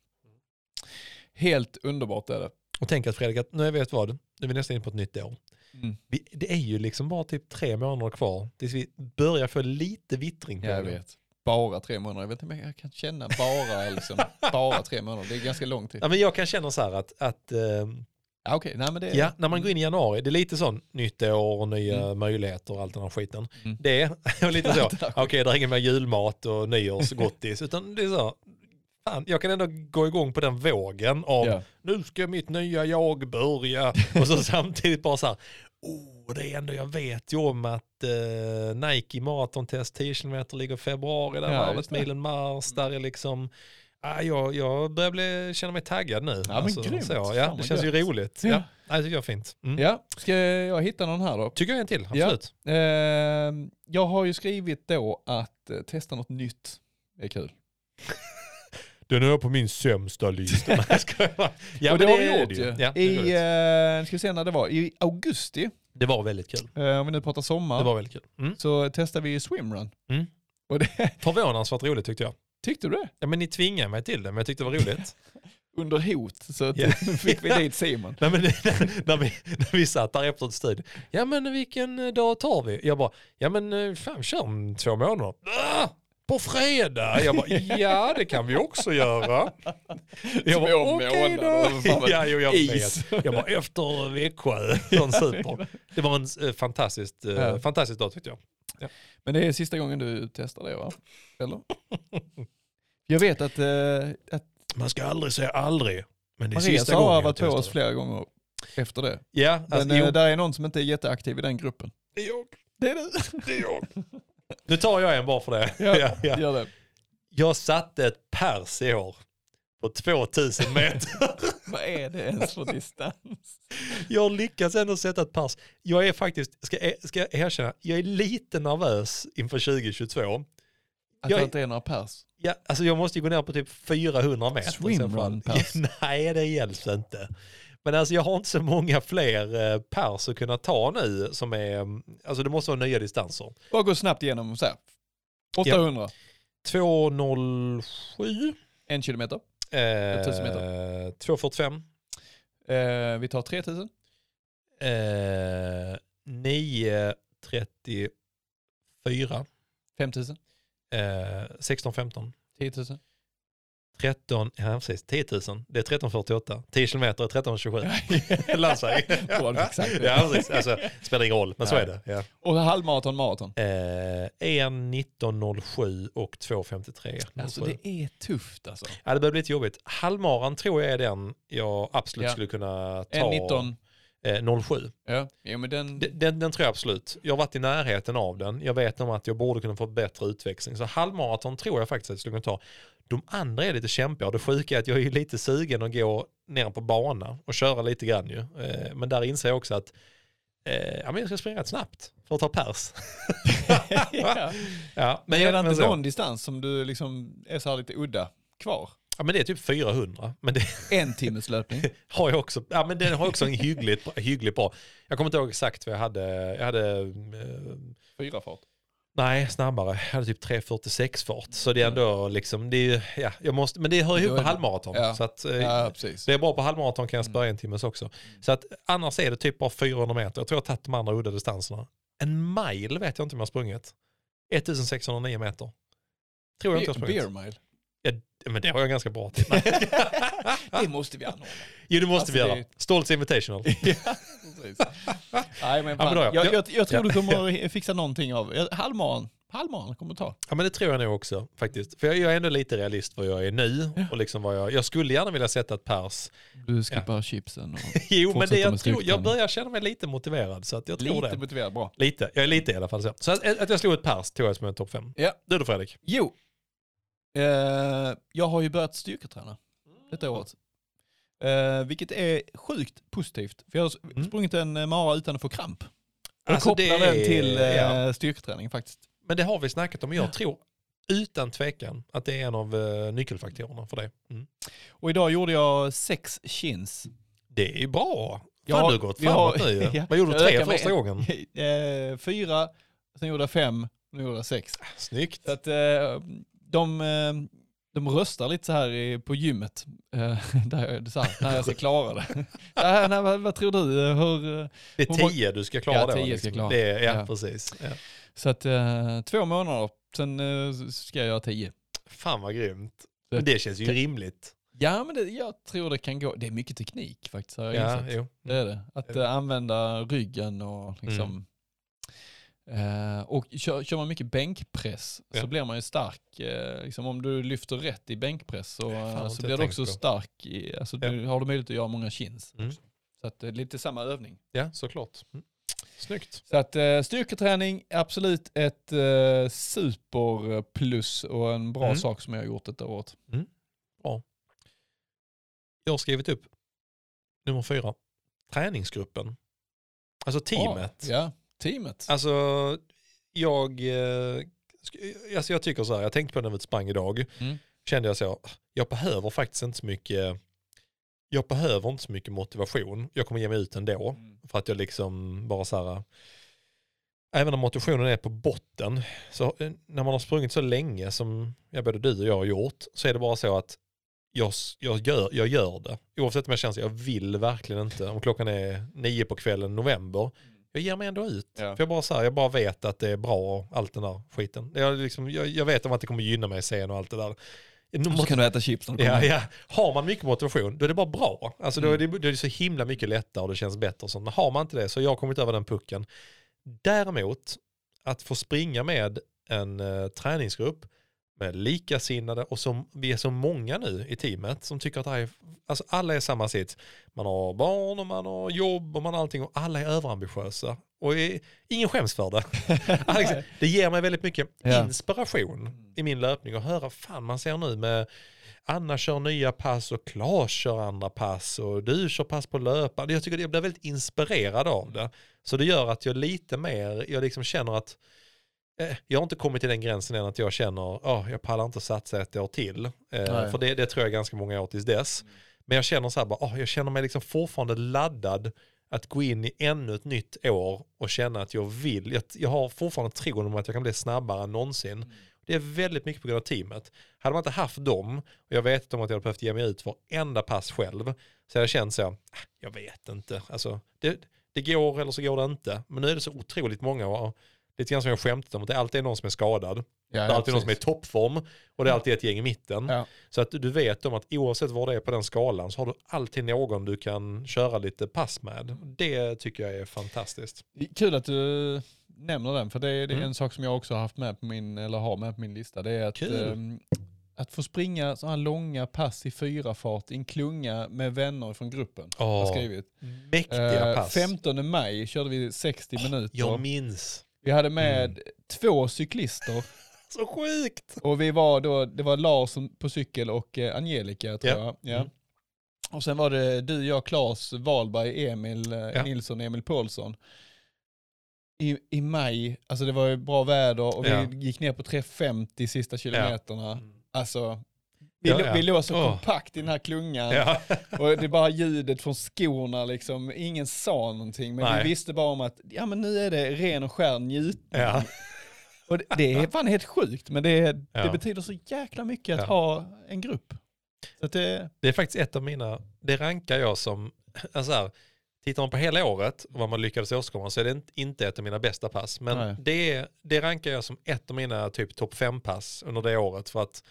Helt underbart är det.
Och tänk att Fredrik, att nu jag vet vad, nu är vi nästan inne på ett nytt år.
Mm.
Vi, det är ju liksom bara typ tre månader kvar tills vi börjar få lite vittring på
Ja, jag
det.
vet. Bara tre månader. Jag vet inte om jag kan känna bara, liksom, bara tre månader. Det är ganska lång tid.
Ja, men jag kan känna så här att, att eh,
Ja, Okej, nej det
ja, när man går in i januari, det är lite sån nytt år och nya
Mm.
möjligheter och allt den här skiten.
Mm.
Det är lite så, okej det är ingen mer julmat och nyårsgottis, utan det är så, fan, jag kan ändå gå igång på den vågen av
Ja.
nu ska mitt nya jag börja och så samtidigt bara så här, oh, det är ändå, jag vet ju om att eh, Nike maratontest 10 km ligger i februari, där
Ja,
varvet milen mars, där är liksom, ah, jag, jag börjar bli, känna mig taggad nu.
Ja, men grymt.
så, ja, det känns ju
gött.
roligt.
Ja.
Ja. Ja, det tycker jag är fint. Mm.
ja, ska jag hitta någon här då?
Tycker jag en till,
Ja.
absolut.
Eh, jag har ju skrivit då att eh, testa något nytt är kul.
Den är på min sämsta lista. Ja,
och det
men
har vi gjort
det
ju.
Ja, det,
I, eh, ska vi se när det var, i augusti,
det var väldigt kul.
eh, om vi nu pratar sommar,
Det var väldigt kul. Mm.
så testade vi swimrun.
Mm.
Och det,
Förvånansvärt roligt tyckte jag.
tyckte du det?
Ja, men ni tvingade mig till det, men jag tyckte det var roligt.
Under hot så
Ja.
fick vi dit Simon.
Nej, men när, vi, när vi satt där efter ett studio. Ja men vilken dag tar vi? Jag bara, ja men eh, fan kör om två månader. Ah, på fredag? Jag bara, ja det kan vi också göra. Jag bara,
Två
okej
månader,
Ja, jo, jag
is.
vet. Jag bara, efter Växjö, sån super. Det var en eh, fantastiskt, eh,
Ja.
fantastisk dag tyckte jag.
Men det är sista gången du testar det va? Eller? Jag vet att, eh, att
Man ska aldrig säga aldrig. Men det är
Maria
sista gången
har varit på oss flera gånger efter det.
Ja, alltså,
Men
jo,
eh, där är någon som inte är jätteaktiv i den gruppen.
det är jag.
Det är du.
Det är jag. Nu tar jag en bara för det. Ja, ja.
Gör det.
Jag satte ett pers i år på 2000 meter.
Vad är det ens för distans?
Jag lyckas ändå sätta ett pers. Jag är faktiskt, ska, ska jag erkänna, jag är lite nervös inför 2022.
Att
Jag-
det inte är några pers.
Ja, alltså jag måste ju gå ner på typ 400 meter. i så fall.
Swimrun-pers.
Nej, det hjälps inte. Men alltså jag har inte så många fler eh, pers att kunna ta nu som är, alltså det måste vara nya distanser.
Bara gå snabbt igenom så här. 800,
2.07,
en kilometer.
eh,
1000
2.45,
Eh, vi tar 3000.
eh, 9.34,
5000.
eh, 16.15.
10 000.
13, ja precis, 10 000. Det är 13.48. 10 kilometer är 13.27. Lär sig.
Bra, exakt.
ja, precis. Alltså, spelar ingen roll, men så
Nej.
är det. Ja.
Och halvmaraton, maraton.
Eh, 1.19.07 och 2.53.
Alltså det är tufft alltså.
Ja, det börjar bli lite jobbigt. Halvmaran tror jag är den jag absolut
Ja.
skulle kunna ta.
En 19.
Eh, 07.
Ja, jo, men den...
Den, den, den tror jag absolut. Jag har varit i närheten av den. Jag vet om att jag borde kunna få bättre utväxling. Så halvmaraton tror jag faktiskt att jag skulle kunna ta. De andra är lite kämpiga och det sjuka är att jag är lite sugen att gå ner på bana och köra lite grann ju. Eh, men där inser jag också att eh, ja, men jag ska springa rätt snabbt för att ta pers.
ja.
ja,
Men är det inte någon distans som du liksom är så här lite udda kvar?
Ja, men det är typ 400. Men det
En timmes löpning.
har jag också. Ja, men den har också en hyggligt, hyggligt bra. Jag kommer inte ihåg exakt vad jag hade. Jag hade eh,
Fyra fart.
Nej, snabbare. Jag hade typ 3.46 fart. Så det är ändå liksom, det är, ja, jag måste, men det hör ihop med halvmaraton.
ja.
Så att, eh,
Ja,
det är bra på halvmaraton kan jag spöa en timmes också. Så att annars är det typ bara 400 meter. Jag tror jag har tagit de andra udda distanserna. En mile vet jag inte om jag har sprungit. 1609 meter. Tror jag inte jag har
Beer
sprungit.
Mile.
Men det har jag ganska bra till.
Det måste vi anordna.
jo det måste
Alltså,
vi
det
göra.
är-
Stoltz Invitational.
ja. Nej, men,
men ja.
jag, jag, jag tror
Ja.
du kommer fixa någonting av halvmaran. Halvmaran kommer ta.
Ja men det tror jag nog också faktiskt. För jag, jag är ändå lite realist vad jag är nu. Och liksom vad jag, jag skulle gärna vilja sätta ett pers.
Du skippar chipsen och
Jo men det jag, tror, jag börjar känna mig lite motiverad så att jag tror
lite
det.
motiverad. Bra.
Lite, jag är lite i alla fall så. Så att, att jag slog ett pers tog jag som en topp fem.
Ja.
Du då Fredrik?
Jo, eh, jag har ju börjat styrketräna detta året. Eh, vilket är sjukt positivt. För jag har
Mm.
sprungit en eh, mara utan att få kramp. Jag
Alltså,
kopplar
det
den till eh,
ja.
styrketräning faktiskt.
Men det har vi snackat om och jag tror utan tvekan att det är en av eh, nyckelfaktorerna för det. Mm.
Och idag gjorde jag sex chins.
Det är bra.
Jag
Fan
har-
du gått
vi har-
framåt nu.
Ja,
Vad gjorde du? Tre första
en.
gången?
Eh, fyra, sen gjorde jag fem, nu gjorde jag sex.
Snyggt.
Så att eh, de, eh, de röstar lite så här på gymmet, eh, där så här, när jag ska klara det. äh, nej, vad, vad tror du? Hur, eh,
Det är tio du ska klara
Ja,
då.
tio ska
liksom.
jag klara.
Det är, ja,
Ja.
precis. Ja.
så att två månader, sen ska jag göra tio.
Fan vad grymt.
Det-
Men det känns ju
det-
rimligt.
Ja, men det, jag tror det kan gå. Det är mycket teknik faktiskt, har jag
Ja,
insett.
jo.
Det är det. Att eh, använda ryggen och liksom... Eh, och kör, kör man mycket bänkpress
Ja.
så blir man ju stark. Eh, liksom om du lyfter rätt i bänkpress så,
har
så blir du också
på.
stark. I, alltså du har du möjlighet att göra många chins.
Mm.
Så att det är lite samma övning.
Ja, såklart. Mm. Snyggt.
Så att styrketräning, absolut ett eh, superplus och en bra
Mm.
sak som jag har gjort detta året.
Jag har skrivit upp nummer fyra. Träningsgruppen. Alltså teamet.
Ja, teamet.
Alltså, jag, eh, sk- alltså jag tycker så här, jag tänkte på det när vi sprang idag.
Mm.
Kände jag så, jag behöver faktiskt inte så mycket, jag behöver inte så mycket motivation. Jag kommer ge mig ut ändå.
Mm.
För att jag liksom bara så här, även om motivationen är på botten, så eh, när man har sprungit så länge som ja, både du och jag har gjort, så är det bara så att jag, jag, gör, jag gör det. Oavsett om jag känner att jag vill verkligen inte, om klockan är nio på kvällen november, jag ger mig ändå ut.
Ja.
För jag bara, så här, jag bara vet att det är bra och allt den där skiten. Jag, liksom, jag, jag vet om att det kommer gynna mig sen och allt det där.
Och så kan du äta chips när du
Ja, ja. Har man mycket motivation, då är det bara bra. Alltså, då, är
Mm.
det, då är det så himla mycket lättare och det känns bättre. och sånt. Men har man inte det så har jag kommit över den pucken. Däremot, att få springa med en eh, träningsgrupp med likasinnade och som, vi är så många nu i teamet som tycker att det är, alltså alla är samma sits. Man har barn och man har jobb och man har allting och alla är överambitiösa. Och är, ingen skäms för det. Alltså, det ger mig väldigt mycket
Ja.
inspiration i min löpning och höra fan man ser nu med Anna kör nya pass och Claes kör andra pass och du kör pass på löpande. Jag tycker jag blir väldigt inspirerad av det. Så det gör att jag lite mer, jag liksom känner att eh, jag har inte kommit till den gränsen än att jag känner, oh, jag pallar inte satsa ett år till. Eh, för det, det tror jag ganska många år tills dess. Men jag känner så här, bara, oh, jag känner mig liksom fortfarande laddad att gå in i ännu ett nytt år och känna att jag vill. Jag, jag har fortfarande tron om att jag kan bli snabbare än någonsin. Det är väldigt mycket på grund av teamet. Hade man inte haft dem, och jag vet om att jag hade behövt ge mig ut varenda pass själv, så hade jag känt så, "Ah, jag vet inte. Alltså, det, det går eller så går det inte. Men nu är det så otroligt många, och lite grann som jag skämtat om, att det alltid är någon som är skadad.
Ja,
det är alltid någon som är i
precis.
toppform och det är alltid ett gäng i mitten.
Ja.
Så att du vet om att oavsett var det är på den skalan så har du alltid någon du kan köra lite pass med. Det tycker jag är fantastiskt.
Kul att du nämner den, för det är, det är
Mm.
en sak som jag också har haft med på min, eller har med på min lista. Det är att, ehm, att få springa så här långa pass i fyra fart i en klunga med vänner från gruppen. Jag har skrivit.
mäktiga
Eh,
pass.
15 maj körde vi 60 minuter.
Jag minns.
Vi hade med
Mm.
två cyklister
Så sjukt!
och vi var då, det var Lars på cykel och eh, Angelica tror
Ja.
jag. Ja.
Mm.
Och sen var det du, jag, Claes, Wahlberg, Emil eh,
Ja.
Nilsson, Emil Paulsson. I, I maj, alltså det var ju bra väder och vi
Ja.
gick ner på 350 sista kilometerna. Alltså, vi,
Ja, ja.
vi låg så
Åh.
kompakt i den här klungan
Ja.
och det är bara ljudet från skorna liksom. Ingen sa någonting men
Nej.
vi visste bara om att ja men nu är det ren och skär njutning. Och det, det är fan helt sjukt men det, det betyder så jäkla mycket att ha en grupp. Det,
Det är faktiskt ett av mina, det rankar jag som, alltså här, tittar man på hela året och vad man lyckades åstadkomma så är det inte- inte ett av mina bästa pass. Men
Nej.
det, det rankar jag som ett av mina typ topp fem pass under det året för att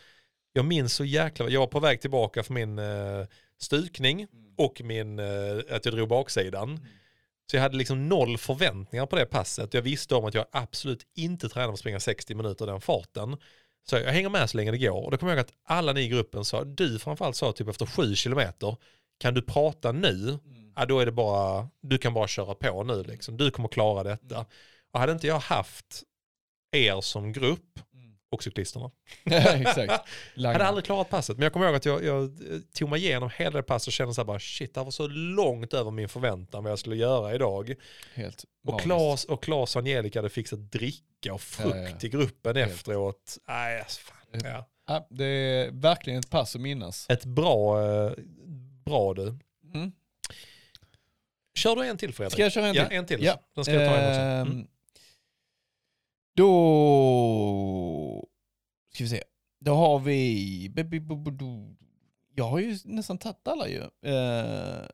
jag minns så jäkla, jag var på väg tillbaka för min eh, stukning och min, eh, att jag drog baksidan. Så jag hade liksom noll förväntningar på det passet. Jag visste om att jag absolut inte tränar för att springa 60 minuter den farten. Så jag hänger med så länge det går. Och då kommer jag ihåg att alla ni i gruppen sa, du framförallt sa typ efter sju kilometer, kan du prata nu? Ja, då är det bara, du kan bara köra på nu liksom. Du kommer klara detta. Och hade inte jag haft er som grupp och cyklisterna,
exakt.
jag hade aldrig klarat passet. Men jag kommer ihåg att jag, jag eh, tog mig igenom hela det passet och kände så här bara shit, det här var så långt över min förväntan vad jag skulle göra idag.
Helt
Och. Klas och Klas och Angelica hade fixat dricka och frukt
Ja, ja.
i gruppen
Helt.
efteråt. Nej, alltså, fan. Ja.
Ja, det är verkligen ett pass att minnas.
Ett bra, eh, bra du.
Mm.
Kör du en till Fredrik?
Ska jag köra en
Ja,
till?
en till.
Ja.
Den ska jag ta en också.
Ehm,
Mm.
Då ska vi se. Då har vi... Jag har ju nästan tagit alla ju. Eh,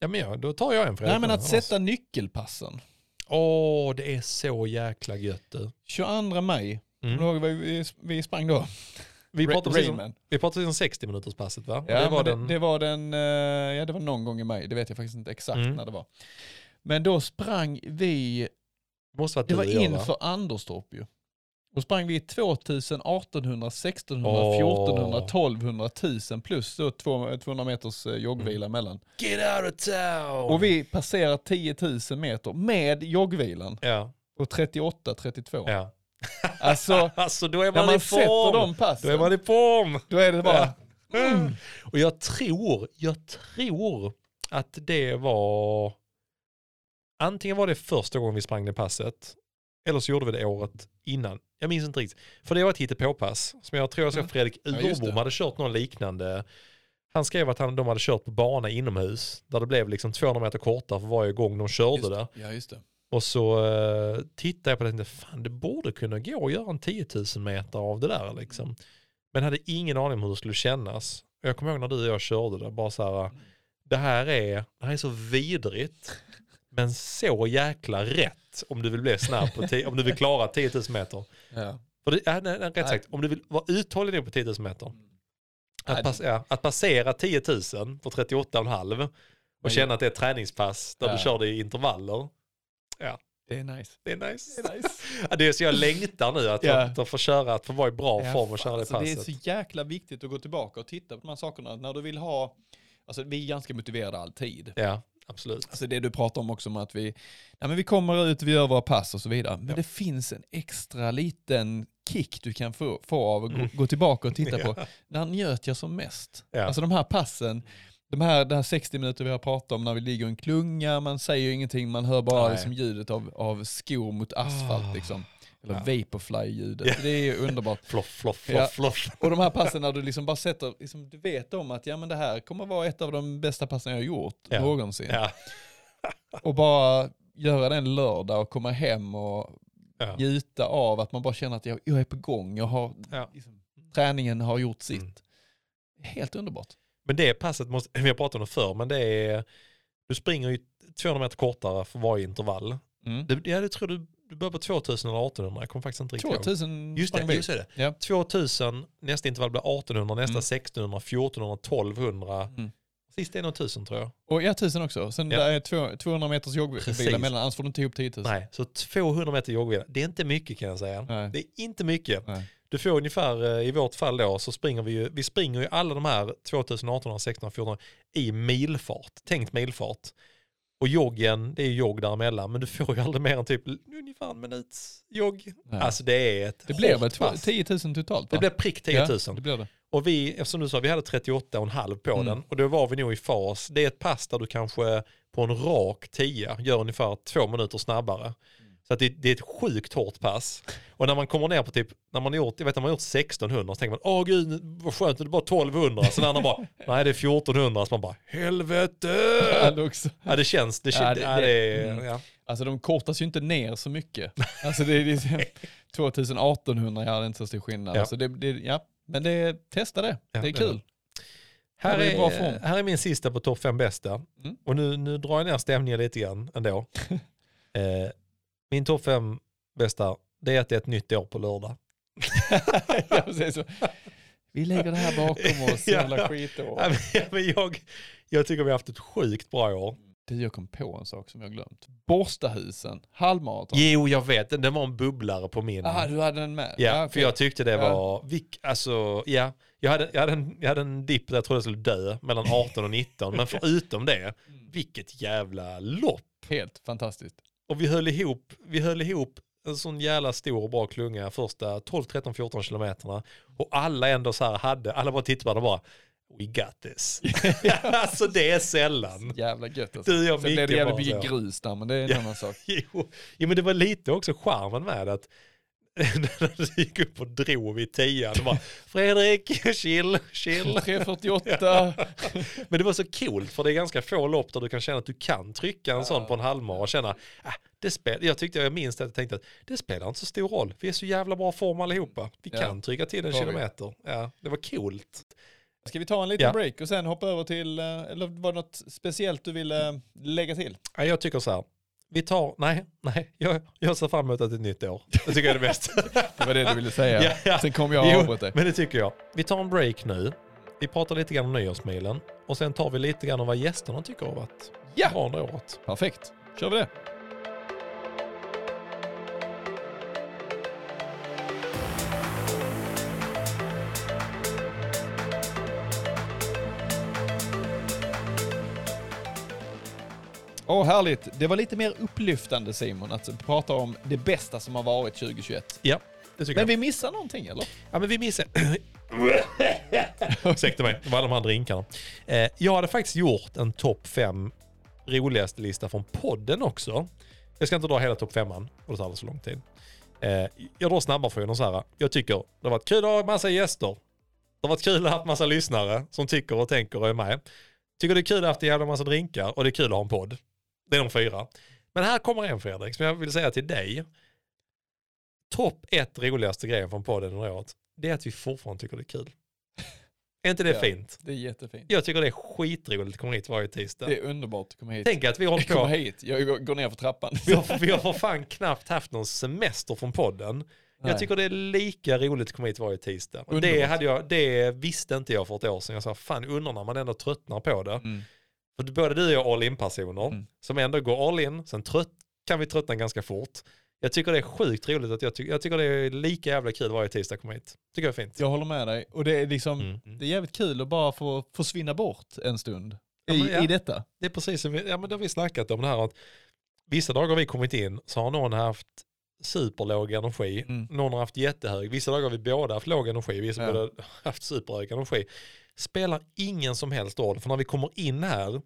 Ja, men ja, då tar jag en Fredrik.
nej men att sätta nyckelpassen.
Åh, det är så jäkla gött du.
22 maj.
Mm.
Kommer du ihåg vad vi, vi sprang då?
Vi
Ra-
pratade precis om, vi pratade om 60 minuters passet va?
Ja,
det var den...
det, det var den, eh, ja det var någon gång i maj, det vet jag faktiskt inte exakt
Mm.
när det var. Men då sprang vi,
måste varit
det var
och
inför Anderstorp ju. Då sprang vi 2000, 1800, 1600,
Åh.
1400, 1200, 1000 plus då två- 200 meters eh, joggvila emellan.
Get out of town!
Och vi passerar 10 000 meter med joggvilan
Ja,
på 38, 32.
ja.
Alltså,
Alltså då är
när
man,
man
i
sätter
form.
de
Då är
passen,
man i form.
då är det bara,
Mm. Och jag tror, jag tror att det var, antingen var det första gången vi sprang det passet, eller så gjorde vi det året innan. Jag minns inte riktigt. För det var ett hittepåpass som jag tror jag såg
Mm.
Fredrik
Ja,
Urbom
det.
hade kört någon liknande. Han skrev att han, de hade kört på bana inomhus, där det blev liksom 200 meter kortare för varje gång de körde
just,
det.
ja just det.
Och så uh, tittade jag på det och tänkte, fan det borde kunna gå att göra en 10 000 meter av det där liksom. Men hade ingen aning om hur det skulle kännas. Jag kommer ihåg när du och jag körde det, bara så här, det här är, det här är så vidrigt, men så jäkla rätt om du vill bli snabb, på om du vill klara 10 000 meter.
Ja.
För det, äh, nej, nej, rätt sagt, om du vill vara uthållig nog på 10 000 meter,
Nej,
att, pass, ja, att passera 10 000 på 38,5 och känna att det är ett träningspass där
Ja.
du kör det i intervaller,
Det Det är nice.
Det är nice.
Det är nice.
Ja, det är så jag längtar nu att,
Ja.
att, att få köra, att få vara i bra
Ja,
form och köra det
alltså, det är
passet.
så jäkla viktigt att gå tillbaka och titta på de här sakerna. När du vill ha, alltså vi är ganska motiverade alltid.
Ja, absolut.
Alltså det du pratar om också om att vi, nej men vi kommer ut, vi gör våra pass och så vidare. Men
Ja.
det finns en extra liten kick du kan få, få av att gå,
Mm.
gå tillbaka och titta på.
Ja.
När njöt jag som mest?
Ja.
Alltså de här passen, de här, det här 60 minuter vi har pratat om när vi ligger i en klunga, man säger ingenting, man hör bara
Nej.
liksom ljudet av, av skor mot asfalt
Ah.
liksom. Eller
Ja.
vaporfly-ljudet.
Ja.
Det är underbart.
Floff, floff,
Ja.
floff, floff.
Och de här passen när du liksom bara sätter, liksom, du vet om att ja men det här kommer vara ett av de bästa passen jag har gjort
Ja.
någonsin.
Ja.
Och bara göra den lördag och komma hem och
Ja.
njuta av att man bara känner att jag, jag är på gång, jag har,
Ja.
liksom, träningen har gjort sitt.
Mm.
Helt underbart.
Men det passet, måste, vi har pratat om det förr, men det är, du springer ju 200 meter kortare för varje intervall.
Mm.
Det, ja, det tror du, du börjar på 2000 eller 1800, jag kommer faktiskt inte riktigt ihåg.
2000
Just
sprang
det, just det.
Ja.
2000, nästa intervall blir 1800, nästa
Mm.
1600, 1400, 1200.
Mm.
Sist är nog 1000 tror jag.
Och ja, 1000 också. Sen
Ja.
där är två- 200 meters joggvila mellan, annars får du inte ihop 10 000.
Nej, så 200 meter joggvila, det är inte mycket kan jag säga.
Nej.
Det är inte mycket.
Nej.
Du får ungefär, eh, i vårt fall då, så springer vi ju, vi springer ju alla de här 2018, 16, 14 i milfart, tänkt milfart. Och joggen, det är ju jogg däremellan, men du får ju aldrig mer än typ ungefär en minuts jogg.
Nej.
Alltså det är ett
Det blev
hårt
väl två-
pass.
10 000 totalt?
Det
va?
blev prick 10 000.
Ja, det blev det.
Och vi, eftersom du sa, vi hade 38,5 på
Mm.
den och då var vi nog i fas. Det är ett pass där du kanske på en rak 10 gör ungefär två minuter snabbare. Så att det, det är ett sjukt hårt pass. Och när man kommer ner på typ, när man har gjort, jag vet när man har gjort 1600 så tänker man, åh gud vad skönt, det är bara 1200. Så när andra bara, nej det är 1400. Så man bara,
Ja,
helvete!
det också.
Ja det känns, det,
Ja,
känns,
det-
ja, det,
mm.
ja.
Alltså de kortas ju inte ner så mycket. Alltså det är liksom 2800, ja det är inte så stor skillnad.
Ja.
Alltså det, det, ja. Men det, testa det,
Ja,
det är
det
kul.
Här,
det är
här är min sista på topp fem bästa.
Mm.
Och nu, nu drar jag ner stämningen lite grann ändå. eh, min topp fem bästa, det är att det är ett nytt år på lördag.
ja, precis. Vi lägger det här bakom oss,
Ja.
jävla skitår.
Ja, men- men jag, jag tycker vi har haft ett sjukt bra år.
Du, jag kom på en sak som jag glömt. Borstahusen, halvmaraton.
Jo, jag vet. Den, den var en bubblare på min.
Ah, du hade den med?
Ja,
Ah,
för jag tyckte det
Ja.
var, vilk, alltså, ja. Jag hade, jag, hade en, jag hade en dipp där jag trodde jag skulle dö mellan 18 och 19. men förutom det,
Mm.
vilket jävla lopp.
Helt fantastiskt.
Och vi höll ihop, vi höll ihop en sån jävla stor och bra klunga första 12, 13, 14 kilometerna. Och alla ändå så här hade, alla bara tittade på varandra och bara We got this. alltså det är sällan.
Jävla gött alltså.
Du och
Sen blev det jävligt mycket
så.
grus där, men det är en
Ja.
annan sak.
Jo, jo men det var lite också charmen med att när du gick upp och drog vid tian och bara Fredrik, chill, chill.
348.
Men det var så coolt för det är ganska få lopp där du kan känna att du kan trycka en sån på en halvmara och känna, ah, det spel jag tyckte jag minns att jag tänkte att det spelar inte så stor roll. Vi är så jävla bra form allihopa. Vi
Ja.
kan trycka till en kilometer. Ja, det var coolt.
Ska vi ta en liten
Ja.
break och sen hoppa över till, eh, eller var det något speciellt du ville lägga till?
Ja, jag tycker så här. Vi tar, nej, nej, jag, jag ser fram emot att det är ett nytt år. Det tycker jag är det bästa.
Det var det du ville säga.
Ja, ja.
Sen kommer jag
Jo,
avbryta dig.
Men det tycker jag. Vi tar en break nu. Vi pratar lite grann om nyårsmilen och sen tar vi lite grann om vad gästerna tycker har varit
Ja.
bra under året.
Perfekt. Kör vi det. Åh, härligt. Det var lite mer upplyftande Simon, att prata om det bästa som har varit 2021.
Ja, det tycker
Men
jag.
vi missar någonting eller?
Ja, men vi missar... Ursäkta mig, det var de här drinkarna. Eh, jag hade faktiskt gjort en topp fem roligaste lista från podden också. Jag ska inte dra hela topp femman, och det tar alldeles för lång tid. Eh, jag drar snabbare för er så här. Jag tycker det har varit kul att ha en massa gäster. Det har varit kul att ha en massa lyssnare som tycker och tänker och är med. Tycker det är kul att ha haft en jävla massa drinkar och det är kul att ha en podd. Det är de fyra. Men här kommer en Fredrik som jag vill säga till dig. Topp ett roligaste grejen från podden under året. Det är att vi fortfarande tycker det är kul. Är inte det
Ja.
fint?
Det är jättefint.
Jag tycker det är skitroligt att komma hit varje tisdag.
Det är underbart att komma hit.
Tänk att vi
Jag kommer
på.
hit, jag går- ner för trappan.
Vi har, vi har för fan knappt haft någon semester från podden.
Nej.
Jag tycker det är lika roligt att komma hit varje tisdag. Det, hade jag, det visste inte jag för ett år sedan. Jag sa, fan undrar när man ändå tröttnar på det.
Mm.
För både du och jag är all in-personer
Mm.
som ändå går all in, sen trött, kan vi tröttna ganska fort. Jag tycker det är sjukt roligt att jag, ty jag tycker det är lika jävla kul varje tisdag att komma hit. Tycker jag är fint.
Jag håller med dig. Och det är liksom,
Mm.
det är jävligt kul att bara få försvinna bort en stund
Ja,
i,
men ja.
i detta.
Det är precis som vi, ja, men det har vi snackat om det här att vissa dagar har vi kommit in så har någon haft superlåg energi,
Mm.
någon har haft jättehög, vissa dagar har vi båda haft låg energi, vissa
Ja.
har båda haft superhög energi. Spelar ingen som helst roll, för när vi kommer in här,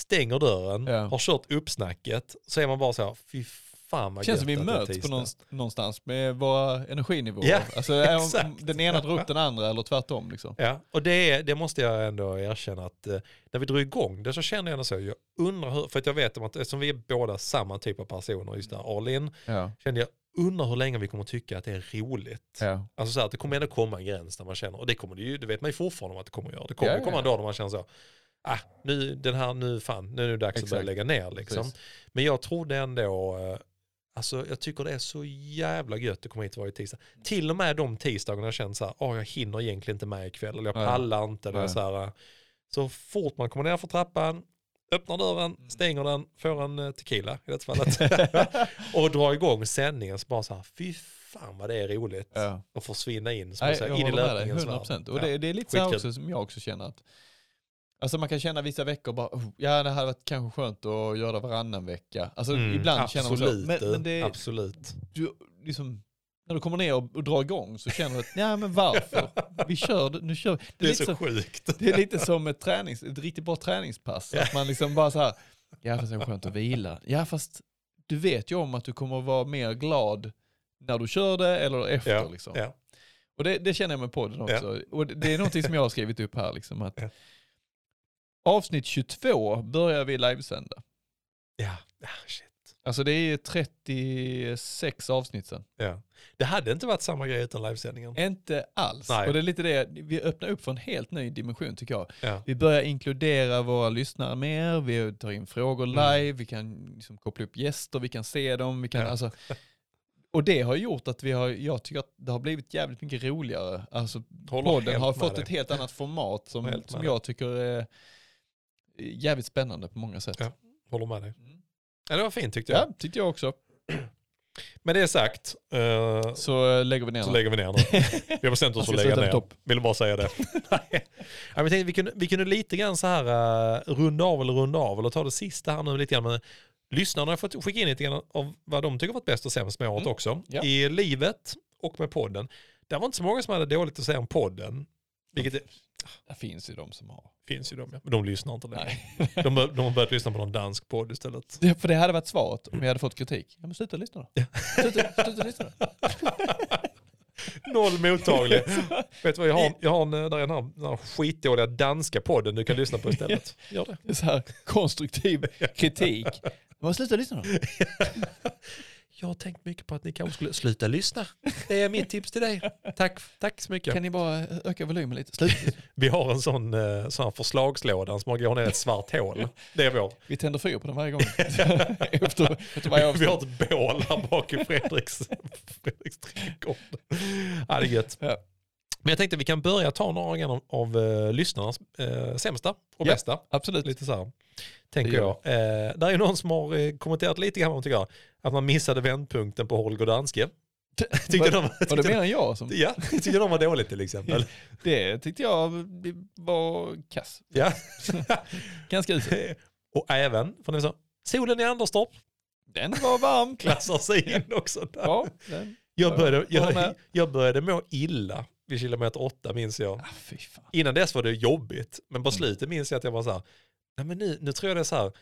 stänger dörren,
Ja.
har kört uppsnacket, så är man bara så här, fy fan vad
Det känns som vi möts på
tisdag."
någonstans, med våra energinivåer.
Ja,
alltså,
exakt.
den ena drar upp den andra eller tvärtom. Liksom.
Ja, och det, det måste jag ändå erkänna att eh, när vi drog igång det så kände jag ändå så, jag undrar hur, för att jag vet om att eftersom vi är båda samma typ av personer, just där, all in,
Ja.
kände jag, undrar hur länge vi kommer tycka att det är roligt.
Ja.
Alltså så här, att det kommer ändå komma en gräns där man känner, och det kommer det ju, det vet man ju fortfarande om att det kommer att göra. Det kommer
Ja,
att komma
ja.
en dag där man känner så, ah, nu, den här, nu fan, nu är det dags att börja
Exakt.
lägga ner liksom.
Precis.
Men jag trodde ändå, eh, alltså jag tycker det är så jävla gött att komma hit varje tisdag. Till och med de tisdagarna jag känner så här, åh jag hinner egentligen inte med ikväll, eller jag pallar inte. Eller så, här, eh, så fort man kommer ner för trappan, öppnar dörren,
Mm.
stänger den, får en eh, tequila i det fallet. och drar igång sändningen så bara så här, fy fan vad det är roligt
Ja.
att försvinna in, som
Nej,
säger,
jag
in i löpningens
100
värld.
procent. Och
Ja.
det, det är lite så här
skitkul.
också som jag också känner att Alltså man kan känna vissa veckor bara, oh, ja det hade varit kanske skönt att göra det varannan vecka. Alltså
Mm,
ibland känner man så.
absolut,
Men, men det,
absolut.
du, liksom, när du kommer ner och, och drar igång så känner du att, nej men varför? Vi kör, det- nu kör vi.
Det är
lite
så
så,
sjukt.
det är lite som ett, tränings, ett riktigt bra träningspass. Att man liksom bara så här, ja fast det är skönt att vila. Ja fast du vet ju om att du kommer vara mer glad när du kör det eller efter.
Ja,
liksom.
ja.
Och det, det känner jag med podden också. Och det, det är någonting som jag har skrivit upp här. Liksom, att
Ja.
Avsnitt 22 börjar vi livesända.
Ja, ja, shit.
Alltså det är 36 avsnitt sen.
Ja. Det hade inte varit samma grej utan livesändningen.
Inte alls.
Nej.
Och det är lite det, vi öppnar upp för en helt ny dimension tycker jag.
Ja.
Vi börjar inkludera våra lyssnare mer, vi tar in frågor
Mm.
live, vi kan liksom koppla upp gäster, vi kan se dem, vi kan
Ja.
alltså och det har gjort att vi har, jag tycker att det har blivit jävligt mycket roligare. Alltså
Håller
podden har fått
dig.
ett helt annat format som, som jag tycker är jävligt spännande på många sätt.
Ja. Håller med dig.
Mm.
Ja, det var fint tyckte jag.
Ja, tyckte jag också.
Med det sagt eh,
Så äh, lägger vi ner
så lägger vi ner. Vi har bestämt oss för att lägga ner.
topp.
Vill bara säga det. Nej. ja, jag tänkte, vi, kunde, vi kunde lite grann så här uh, runda av eller runda av eller ta det sista här nu lite grann. Men lyssnarna har fått skicka in lite grann av vad de tycker varit bäst och sämst med året
Mm.
också.
Ja.
I livet och med podden. Det var inte så många som hade dåligt att säga om podden. Vilket det,
Det finns ju de som har.
finns ju de, ja. men de lyssnar inte längre.
Nej.
De, bör- de har börjat lyssna på någon dansk podd istället.
Det, för det hade varit svaret om vi hade fått kritik. Ja men sluta lyssna då. Sluta, sluta lyssna då.
Noll mottaglig. Vet du vad, jag har, jag har en, där är den här, den här skitdåliga danska podden du kan lyssna på istället. Gör det.
Det är så här konstruktiv kritik. Men sluta lyssna då.
Jag har tänkt mycket på att ni kanske skulle sluta lyssna. Det är mitt tips till dig. Tack, tack så mycket.
Kan ni bara öka volymen lite? Sluta.
Vi har en sån, eh, sån här förslagslåda som går ner i ett svart hål. Det är vår.
Vi tänder fyr på den varje gång. efter, efter
Vi har ett bål här bak i Fredriks, Fredriks trädgård. Ja, det är gött.
Ja.
Men jag tänkte vi kan börja ta några av, av uh, lyssnarnas eh, sämsta och
Ja.
bästa.
Absolut.
Lite så här, tänker jag. Eh, där är någon som har kommenterat lite grann om, tycker jag, att man missade vändpunkten på Holger Danske. Tyckte
Var,
de,
var det mer än jag som...
ja, tyckte de var dåligt till exempel.
Det tyckte jag var kass.
ja.
Ganska uselt.
Och även, för ni sa, solen i Anderstorp
Den var varm.
klassar sig in också. Där.
Ja, den.
Jag, började, jag,
med.
jag började må illa vid kilometer åtta minns jag.
Ah.
Innan dess var det jobbigt, men på
Mm.
slutet minns jag att jag var så här, nej men nu, nu tror jag det är så här,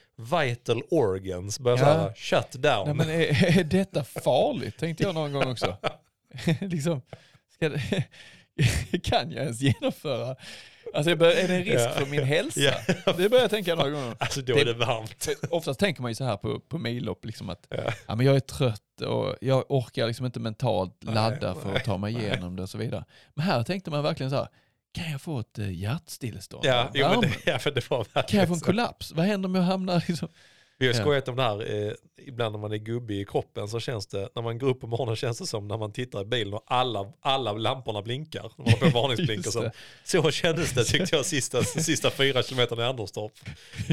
vital organs börjar
Ja.
så här, shut down.
Nej, men är, är detta farligt? Tänkte jag någon gång också. liksom, ska det, kan jag ens genomföra? Alltså bör, är det en risk
Ja.
för min hälsa?
Ja.
Det börjar jag tänka några gånger.
Alltså då
Det-
är det varmt.
För Oftast tänker man ju så här på, på millopp, liksom att
Ja.
ja, men jag är trött och jag orkar liksom inte mentalt
Nej,
ladda för
nej,
att ta mig
nej.
igenom det och så vidare. Men här tänkte man verkligen så här, kan jag få ett eh, hjärtstillestånd?
Ja, jo, det, ja, för det var
Kan jag få en kollaps? Vad händer om jag hamnar liksom...
Vi har
Ja.
skojat om det här, eh, ibland när man är gubbig i kroppen så känns det, när man går upp på morgonen känns det som när man tittar i bilen och alla, alla lamporna blinkar. Man har på varningsblinkers.
Just
Så, kändes det tyckte jag sista, sista fyra kilometerna i Anderstorp.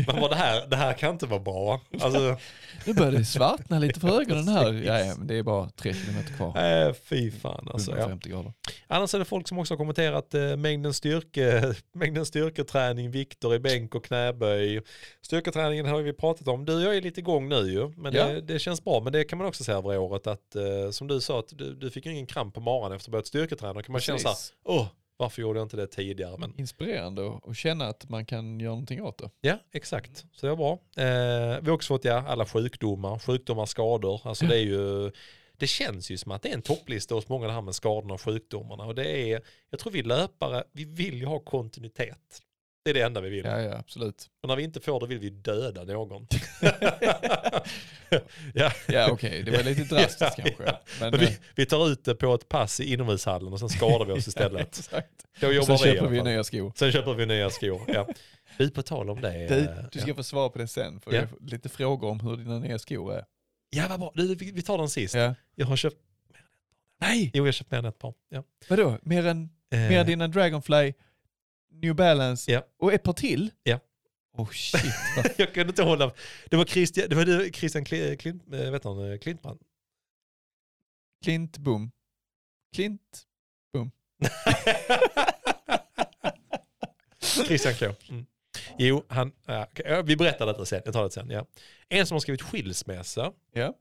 Man bara, det här, det här kan inte vara bra. Alltså,
Nu börjar det svartna lite för ögonen här. Ja, det är bara tre kilometer kvar.
äh, fy fan alltså. Ja.
150 grader.
Annars är det folk som också har kommenterat eh, mängden, styrke, mängden styrketräning, vikter i bänk och knäböj. Styrketräningen har vi pratat om. Du och jag är lite igång nu ju, men
Ja.
det, det känns bra. Men det kan man också säga över året att, eh, som du sa, att du, du fick ju ingen kramp på morgonen efter att ha börjat styrketräna. Då kan man känna så här,
Precis.
åh, varför gjorde jag inte det tidigare? Men
Inspirerande att att känna att man kan göra någonting åt det.
ja, exakt. Så det var bra. Eh, vi har också fått ja, alla sjukdomar, sjukdomar, skador. Alltså det är ju det känns ju som att det är en topplista hos många det här med skadorna och sjukdomarna. Och det är, jag tror vi löpare, vi vill ju ha kontinuitet. Det är det enda vi vill.
Ja, ja, absolut.
Och när vi inte får det vill vi döda någon. ja.
Ja, okej, det var lite drastiskt
Ja,
kanske.
ja.
Men,
Men
eh,
vi, vi tar ut det på ett pass i inomhushallen och sen skadar vi oss istället.
exakt.
Då jobbar
sen
vi
köper vi nya skor.
Sen köper vi nya skor. Ja. Du, på tal om det.
Du,
eh,
du ska få svara på det sen, för
Ja.
jag har lite frågor om hur dina nya skor är.
Ja, vad bra. Du, vi vi tar den sist.
Ja.
Jag har köpt,
Nej,
jo, jag har köpt mer än ett par. Ja.
vadå? Mer än,
Eh,
mer än dina Dragonfly, New Balance
Ja.
och ett par till?
Ja.
Oh shit.
jag kunde inte hålla. Det var Christian, det var du, Christian Klint, Klint, eh, vet han, eh, Klintbrand.
Klint Boom. Klint.
Christian K. Mm. Jo, han, ja, vi berättar detta sen. Jag tar det sen. Ja. En som har skrivit skilsmässa.
Ja.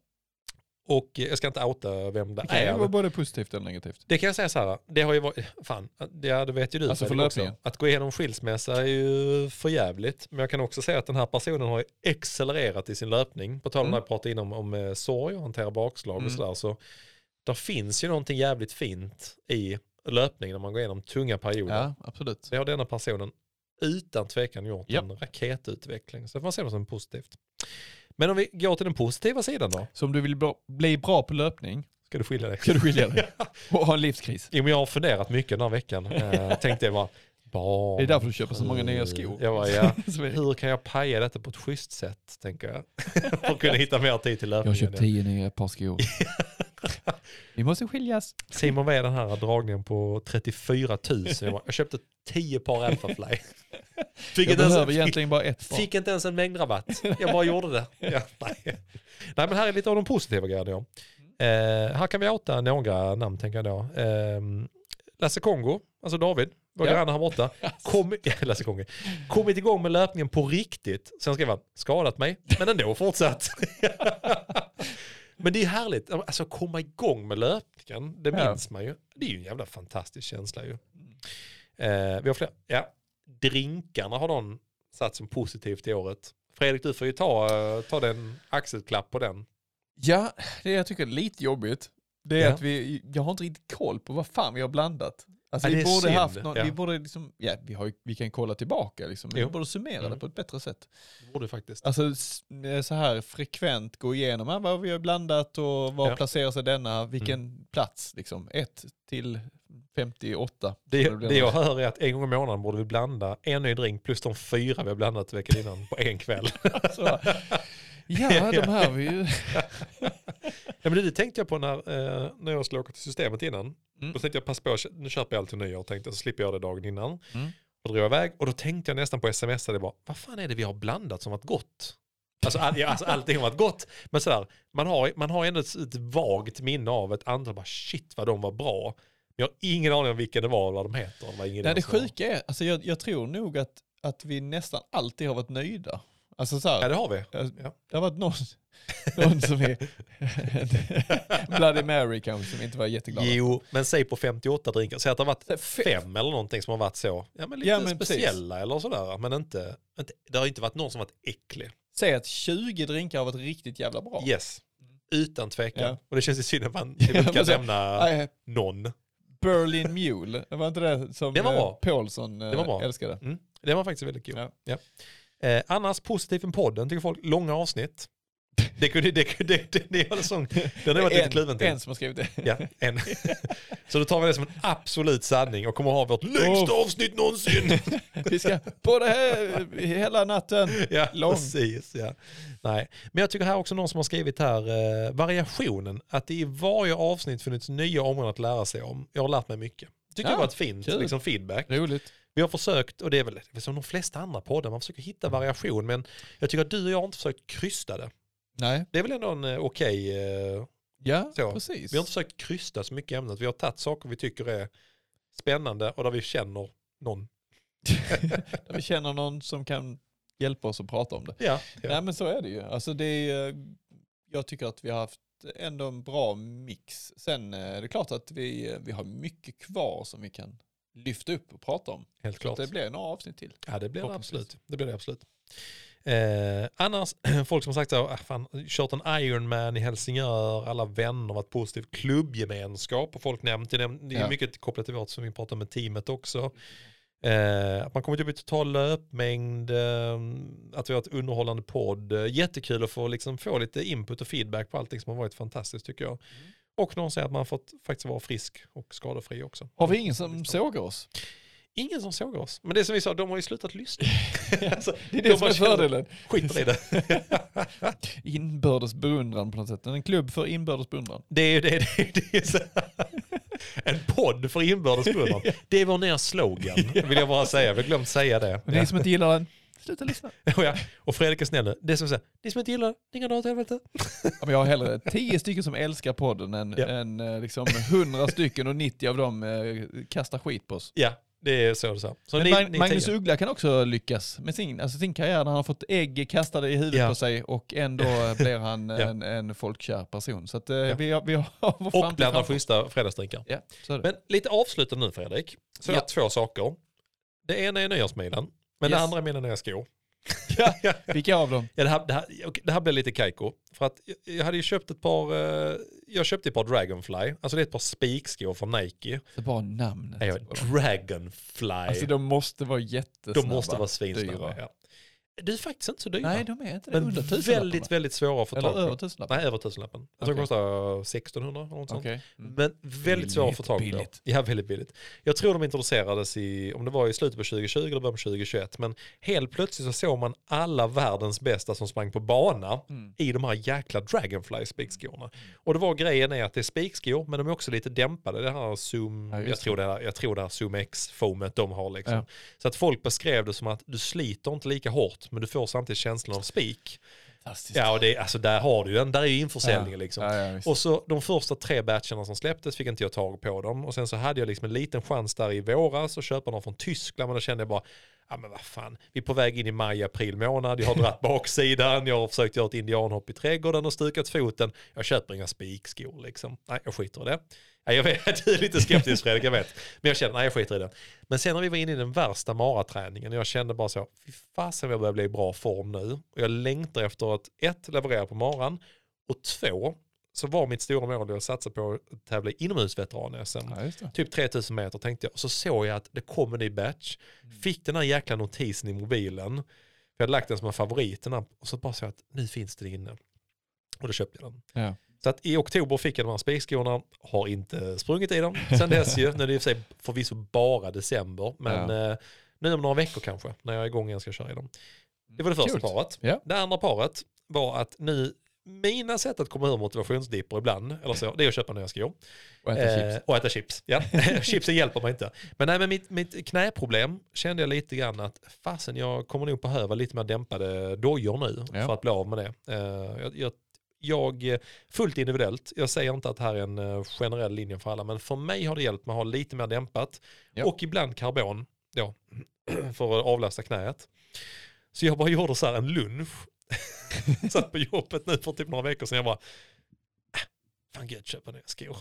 Och jag ska inte outa vem det
Det kan
är.
vara både positivt eller negativt.
Det kan jag säga så här, det har ju varit, fan, det, det vet ju du
Alltså
också. Att gå igenom skilsmässa är ju för jävligt. Men jag kan också säga att den här personen har ju accelererat i sin löpning. På tal om
Mm.
det jag pratade innan om, om eh, sorg och hantera bakslag
Mm.
och sådär. Så där finns ju någonting jävligt fint i löpning när man går igenom tunga perioder.
Ja, absolut.
Det har denna personen utan tvekan gjort
Japp.
en raketutveckling. Så det får man se det som positivt. Men om vi går till den positiva sidan då,
Så om du vill bli bra på löpning,
ska du skilja dig.
ska du skilja dig och ha en livskris.
Jo, men jag har funderat mycket den här veckan. Eh, tänkte jag bara, barn,
Det är därför du köper så många nya skor.
Jag bara, ja. Hur kan jag paja detta på ett schysst sätt, tänker jag. För att kunna hitta mer tid till
Jag har
löpningen.
köpt tio nya par skor. Vi måste skiljas.
Simon var den här dragningen på 34 000. Jag, bara, jag köpte 10 par Alphafly. Fick
Jag
inte, ens,
behöver
fick,
egentligen bara ett par.
fick inte ens en mängdrabatt. Jag bara gjorde det. Ja, nej. nej men här är lite av de positiva grejerna. Ja. Eh, här kan vi outa några namn tänker jag då. Eh, Lasse Kongo, alltså David, vår
Ja.
granne här borta. Kom, Lasse Kongo. Kommit igång med löpningen på riktigt. Sen skrev han, skadat mig, men ändå fortsatt. Men det är härligt, alltså komma igång med löpningen, det
Ja.
minns man ju. Det är ju en jävla fantastisk känsla ju. Eh, vi har fler, ja, drinkarna har de satt som positivt i året. Fredrik, du får ju ta, eh, ta den axelklapp på den.
Ja, det jag tycker är lite jobbigt, det är
Ja.
att vi, jag har inte riktigt koll på vad fan vi har blandat. Alltså
Ja,
vi
det
borde
synd,
haft någon,
ja.
vi borde liksom, ja vi, har, vi kan kolla tillbaka liksom, men vi borde summera
Mm.
det på ett bättre sätt.
Det borde faktiskt.
Alltså eh, så här frekvent gå igenom ah, vad vi har blandat och var
Ja.
placerar sig denna, vilken plats liksom, 1 till 58.
Det,
blir
det jag hör är att en gång i månaden borde vi blanda en ny drink plus de fyra vi har blandat veckan innan på en kväll.
Ja, de här vi ju...
Ja, men det, det tänkte jag på när, eh, när jag skulle åka till systemet innan.
Mm.
Då tänkte jag passa på, nu köper jag alltid nyår tänkte jag så slipper jag det dagen innan.
Mm.
Och drog jag iväg och då tänkte jag nästan på sms det var, vad fan är det vi har blandat som varit gott? Alltså, all, ja, alltså allting har varit gott, men sådär, man har, man har ändå ett, ett vagt minne av ett antal, bara shit vad de var bra. Jag har ingen aning om vilken det var eller vad de heter. Var ingen
Nej, det sjuka är, alltså jag, jag tror nog att, att vi nästan alltid har varit nöjda. Alltså så här,
Ja det har vi. Ja.
det har varit någon, någon som är Bloody Mary kanske som inte var jätteglad.
Jo, men säg på 58 drinkar, säg att det har varit
Fe-
fem eller någonting som har varit så, ja men lite
Ja, men precis.
speciella eller sådär. Men inte, inte, det har inte varit någon som varit äcklig.
Säg att 20 drinkar har varit riktigt jävla bra.
Yes, utan tvekan.
Ja.
Och det känns ju synd att man inte kan nämna någon.
Berlin Mule, det var inte det som
Det var bra.
eh, Paulsson eh,
Det var bra.
älskade?
Mm. Det var faktiskt väldigt kul.
Ja.
Eh, annars positivt med podden tycker folk, långa avsnitt. Det kunde, det, kunde- det, det, det, det, sån, den har varit lite kluven till.
en som har skrivit det.
Ja, en. Så då tar vi det som en absolut sanning och kommer ha vårt längsta avsnitt någonsin.
Vi ska på det här hela natten.
Ja,
Lång.
precis. Ja. Nej. Men jag tycker här också någon som har skrivit här, eh, variationen, att det i varje avsnitt funnits nya områden att lära sig om. Jag har lärt mig mycket. Tycker
Ja,
jag var ett fint liksom, feedback.
Roligt.
Vi har försökt, och det är väl det är som de flesta andra poddar, man försöker hitta variation, men jag tycker att du och jag har inte försökt krysta det.
Nej.
Det är väl ändå en eh, okej, eh,
Ja,
Så.
precis.
vi har inte försökt krysta så mycket i ämnet, vi har tagit saker vi tycker är spännande och där vi känner någon.
Där vi känner någon som kan hjälpa oss att prata om det.
Ja, ja.
Nej men så är det ju. Alltså det är, eh, jag tycker att vi har haft ändå en bra mix. Sen är det klart att vi, vi har mycket kvar som vi kan lyfta upp och prata om.
helt
Så
klart.
det blir några avsnitt till.
Ja det blir det absolut. Det blir det absolut. Eh, annars, folk som sagt så, ah, fan, kört en Ironman i Helsingör, alla vänner, varit positiv klubbgemenskap och folk nämnt, det är, det är
Ja.
mycket kopplat till vårt som vi pratar med teamet också. Eh, att man kommit upp i total löpmängd, eh, att vi har ett underhållande podd. Eh, jättekul att få, liksom, få lite input och feedback på allting som har varit fantastiskt tycker jag. Och någon säger att man fått faktiskt vara frisk och skadefri också.
Har vi ingen som sågar oss?
Ingen som såg oss. Men det som vi sa, de har ju slutat lyssna. alltså,
Det är
de
det som
bara
är fördelen.
Skiter i det.
Inbördes beundran på något sätt. En klubb för inbördes beundran.
Det är ju det, det, är- det är så. En podd för inbördes beundran. Det är vår nya slogan, vill jag bara säga. Vi har glömt säga det.
Ni som inte gillar den, sluta lyssna.
Och, ja, och Fredrik är snäll nu. Det är som säger, ni som inte gillar det, ni kan dra åt helvete.
Ja, men jag har hellre tio stycken som älskar podden än,
Ja.
än eh, liksom hundra stycken och 90 av dem eh, kastar skit på oss.
Ja, det är så du sa. Så ni,
Mag-
ni
Magnus
tio.
Uggla kan också lyckas med sin, alltså sin karriär när han har fått ägg kastade i huvudet
Ja.
på sig och ändå blir han
Ja.
en, en folkkär person. Så att, eh,
Ja.
vi, har, vi har vår
Och blandar schyssta fredagsdrinkar.
Det.
Men lite avslutande nu Fredrik. Så jag
Ja.
har två saker. Det ena är nyårsmiddagen. Men det
Yes.
andra är mina nya skor.
Ja, vilka av dem?
Ja, det, här, det, här, det här blir lite kajko. För att jag, hade ju köpt ett par, eh, jag köpte ett par Dragonfly. Alltså det är ett par spikskor från Nike.
Det bara namnet.
Nej, Dragonfly.
Alltså de måste vara jättesnabba.
de måste vara svinsnabba. Ja. Du är faktiskt inte så dyra.
Nej, de är inte det.
men
Under tusenlappen,
väldigt, väldigt svåra att få
Eller
tag
över
på.
tusenlappen.
Nej, över tusenlappen. Jag tror det
Okej.
kostar 1600 eller något sånt.
Okej. Mm.
Men väldigt svåra att få tag på.
billigt.
Ja, väldigt billigt. Jag tror de introducerades i, om det var i slutet på 2020 eller början på 2021, men helt plötsligt så såg man alla världens bästa som sprang på bana
Mm.
i de här jäkla Dragonfly spikskorna. Och det var grejen är att det är spikskor, men de är också lite dämpade. Det här Zoom,
Ja,
jag, tror det här, jag tror det här Zoom X-foamet de har liksom.
Ja.
Så att folk beskrev det som att du sliter inte lika hårt, men du får samtidigt känslan av spik. Ja, och det, alltså där har du ju en, där är ju införsäljningen
Ja.
liksom.
Ja, ja.
Och så de första tre batcherna som släpptes fick inte jag tag på dem. Och sen så hade jag liksom en liten chans där i våras att köpa någon från Tyskland. Men då kände jag bara, ja men vad fan, vi är på väg in i maj, april månad. Jag har dragit baksidan, jag har försökt göra ett indianhopp i trädgården och stukat foten. Jag köper inga spikskor liksom. Nej, jag skiter i det. Ja, jag vet du är lite skeptisk Fredrik, jag vet. Men jag känner, nej jag skiter i det. Men sen när vi var inne i den värsta maraträningen, jag kände bara så, fy fasen jag börjar bli i bra form nu. Och jag längtar efter att ett, leverera på maran och två, så var mitt stora mål att satsa på att tävla inomhusveteran-SM.
Ja.
Typ 3000 meter tänkte jag. Och så såg jag att det kom en ny batch. Fick den här jäkla notisen i mobilen. För jag hade lagt den som en favoriterna. Och så bara så att nu finns det inne. Och då köpte jag den.
Ja.
Så att i oktober fick jag de här spikskorna. Har inte sprungit i dem sen dess ju. Nu är det i och för sig förvisso bara december. Men eh, nu om några veckor kanske. När jag är igång igen ska jag köra i dem. Det var det första
Kul.
paret.
Ja.
Det andra paret var att nu mina sätt att komma ur motivationsdipper ibland, eller så, det är att köpa nya skor.
Och äta
Eh,
chips.
och äta chips. Ja. Chipsen hjälper mig inte. Men nej, men mitt, mitt knäproblem kände jag lite grann att fasen jag kommer nog behöva lite mer dämpade dojor nu
Ja.
för att bli av med det. Eh, jag, jag, jag, fullt individuellt, jag säger inte att det här är en eh, generell linje för alla, men för mig har det hjälpt med att ha lite mer dämpat
Ja.
och ibland karbon då, för att avlasta knät. Så jag bara gjorde så här en lunch, satt på jobbet nu för typ några veckor sedan, jag bara Fan gött köpa nya skor.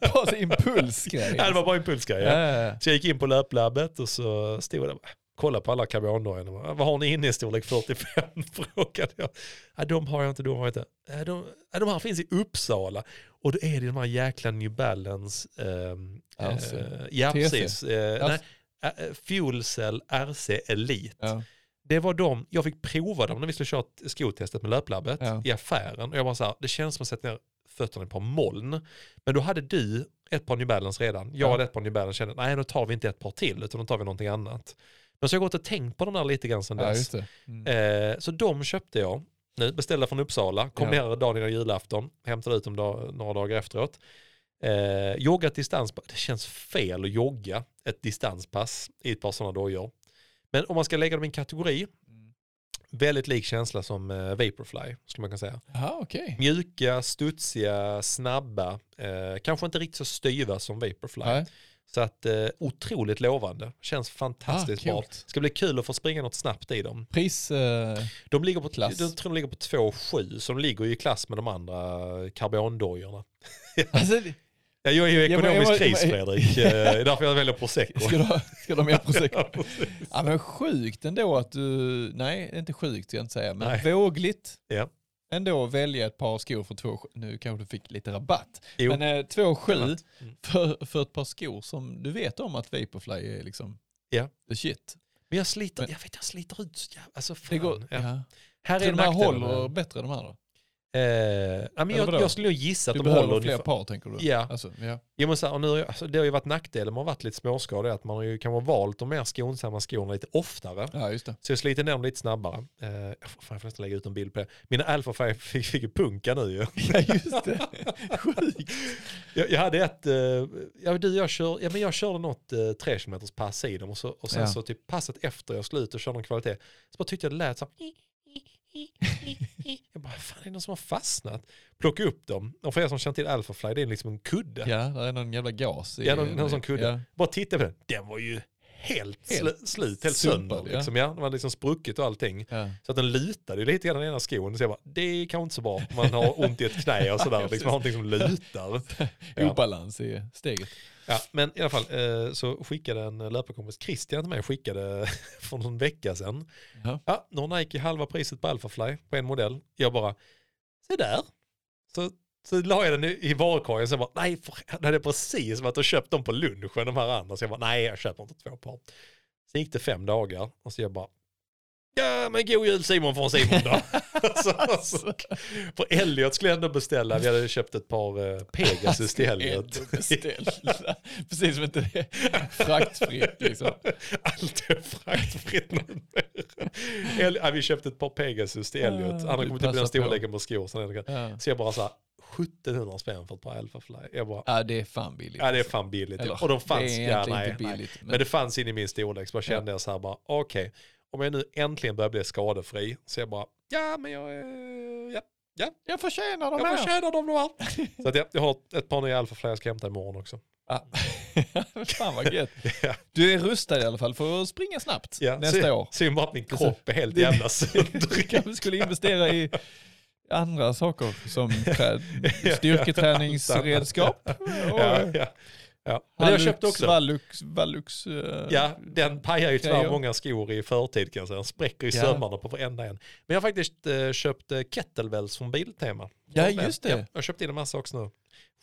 Bara impulsgrej.
ja, det var bara impulsgrej. Ja. Så jag gick in på löplabbet och så stod jag där bara, kolla på alla karbondojorna. Vad har ni inne i storlek 45? Frågade jag. Ja, de har jag inte, de har jag inte. Ja, de, ja, de här finns i Uppsala. Och då är det de här jäkla New Balance. ehm,
RC.
eh, ja,
TC.
precis. Eh, nej, eh, Fuel Cell RC Elite.
ja.
Det var de, jag fick prova dem när vi skulle köra skotestet med löplabbet
Ja.
i affären. Och jag var så här, det känns som att sätta ner fötterna i ett par moln. Men då hade du ett par New Balance redan. Jag
Ja.
hade ett par New Balance kände, nej då tar vi inte ett par till utan då tar vi någonting annat. Men så har jag gått och tänkt på de där lite grann sedan
Ja,
dess.
Mm.
Eh, så de köpte jag nu, beställda från Uppsala, kom
Ja.
ner dagen innan julafton, hämtade ut dem dag, några dagar efteråt. Eh, joggat distanspass, det känns fel att jogga ett distanspass i ett par sådana dojor. Men om man ska lägga dem i en kategori,
Mm.
väldigt lik känsla som eh, Vaporfly, skulle man kunna säga.
Jaha, okej.
Mjuka, studsiga, snabba, eh, kanske inte riktigt så styva som Vaporfly.
Nej.
Så att eh, otroligt lovande, känns fantastiskt
Ah,
bra. Ska bli kul att få springa något snabbt i dem.
Pris... Eh,
De ligger på,
Klass.
de tror de ligger på 2,7 så de ligger ju i klass med de andra karbondojorna.
alltså,
Ja, jag är ju ekonomisk kris Fredrik, Eh, det är därför jag väljer prosecco.
ska, de, ska de med prosecco?
Ja.
Ja men sjukt ändå att du, nej inte sjukt ska jag inte säga, men
Nej.
vågligt
Ja.
ändå välja ett par skor för två, nu kanske du fick lite rabatt,
Jo.
men eh, två sju
Mm.
för, för ett par skor som du vet om att Vaporfly är liksom
Ja.
the shit.
Men jag sliter,
Men-
jag vet jag sliter ut, så jävla- alltså fan.
Det går,
ja.
ja.
Här
Tror
är
du de här håller bättre de här då?
Eh, men jag, jag skulle nog gissa att
Du
de
behöver
håller
fler
ungefär.
par tänker du?
Ja.
Alltså, ja.
Men så här, och nu, jag- alltså, det har ju varit nackdelen med att varit lite småskalig, att man har ju kanske valt de mer skonsamma skorna lite oftare.
ja, just det.
Så jag sliter ner dem lite snabbare. Eh, jag fan, jag får nästan lägga ut en bild på det. Mina Alpha Five fick, fick ju punka nu ju.
Ja, just det. Sjukt.
Jag, jag hade ett, eh, ja, du, jag, kör, ja, men jag körde något eh, 3 km pass i dem och, så, och sen
Ja.
så typ passet efter jag skulle ut och köra någon kvalitet så bara tyckte jag det lät så här, Jag bara, fan är det någon som har fastnat? Plocka upp dem. Och för er som känner till Alphafly, det är liksom en kudde.
Ja, där är någon jävla gas i.
Ja, någon, någon sån kudde.
Ja.
Bara titta på den, den var ju helt,
Helt
sl- slut, helt sönder.
ja.
Liksom, ja. Det var liksom sprucket och allting.
Ja.
Så att den lutade lite grann den ena skon. Så jag bara, det är kanske inte så bra. Man har ont i ett knä och sådär. liksom har någonting som lutar. Ja.
Obalans i steget.
Ja, men i alla fall eh, så skickade en löparkompis, Christian till mig, skickade för någon vecka sedan.
Ja.
Ja, nu har Nike halva priset på Alphafly på en modell. Jag bara, se där. Så, så la jag den i, varukorgen så jag bara, nej, för, jag hade precis varit och köpt dem på lunchen, de här andra. Så jag bara, nej, jag köper inte två par. Sen gick det fem dagar och så jag bara, ja men god jul Simon från Simon då. så, så, för Elliot skulle jag ändå beställa, vi hade köpt ett par eh, Pegasus till Elliot.
Beställa. Precis som inte det är fraktfritt liksom.
Allt är fraktfritt. El- ja, vi köpte ett par Pegasus till Elliot. Han har kommit upp i den storleken på skor. Så,
Ja.
jag bara så här, 1700 spänn för ett par Alphafly. Jag bara,
ja, det är fan billigt.
ja det är fan billigt.
Eller,
och de fanns,
det är
ja, nej,
inte
nej.
billigt.
Men det fanns in i min storlek så bara kände jag så här bara, okej, om jag nu äntligen börjar bli skadefri, så jag bara, ja men jag, eh, ja,
jag förtjänar de
jag
här.
förtjänar dem de här. så att jag, jag har ett par nya Alphafly jag ska hämta imorgon också.
Ja. fan vad gött.
Ja.
Du är rustad i alla fall för att springa snabbt
Ja,
nästa
så,
år.
Synd bara att min kropp är helt jävla
Du
sönder.
kanske skulle investera i andra saker som trä-
Ja,
styrketräningsredskap. och
Ja, ja. Men jag
Hallux,
köpte också.
Vallux, Vallux. eh,
Ja, den pajar ju tyvärr många skor i förtid kan jag säga. Den spräcker i
Ja.
sömmarna på varenda en. Men jag har faktiskt eh, köpt eh, kettlebells från Biltema.
Ja, just det.
Ja, jag har köpt in en massa också nu.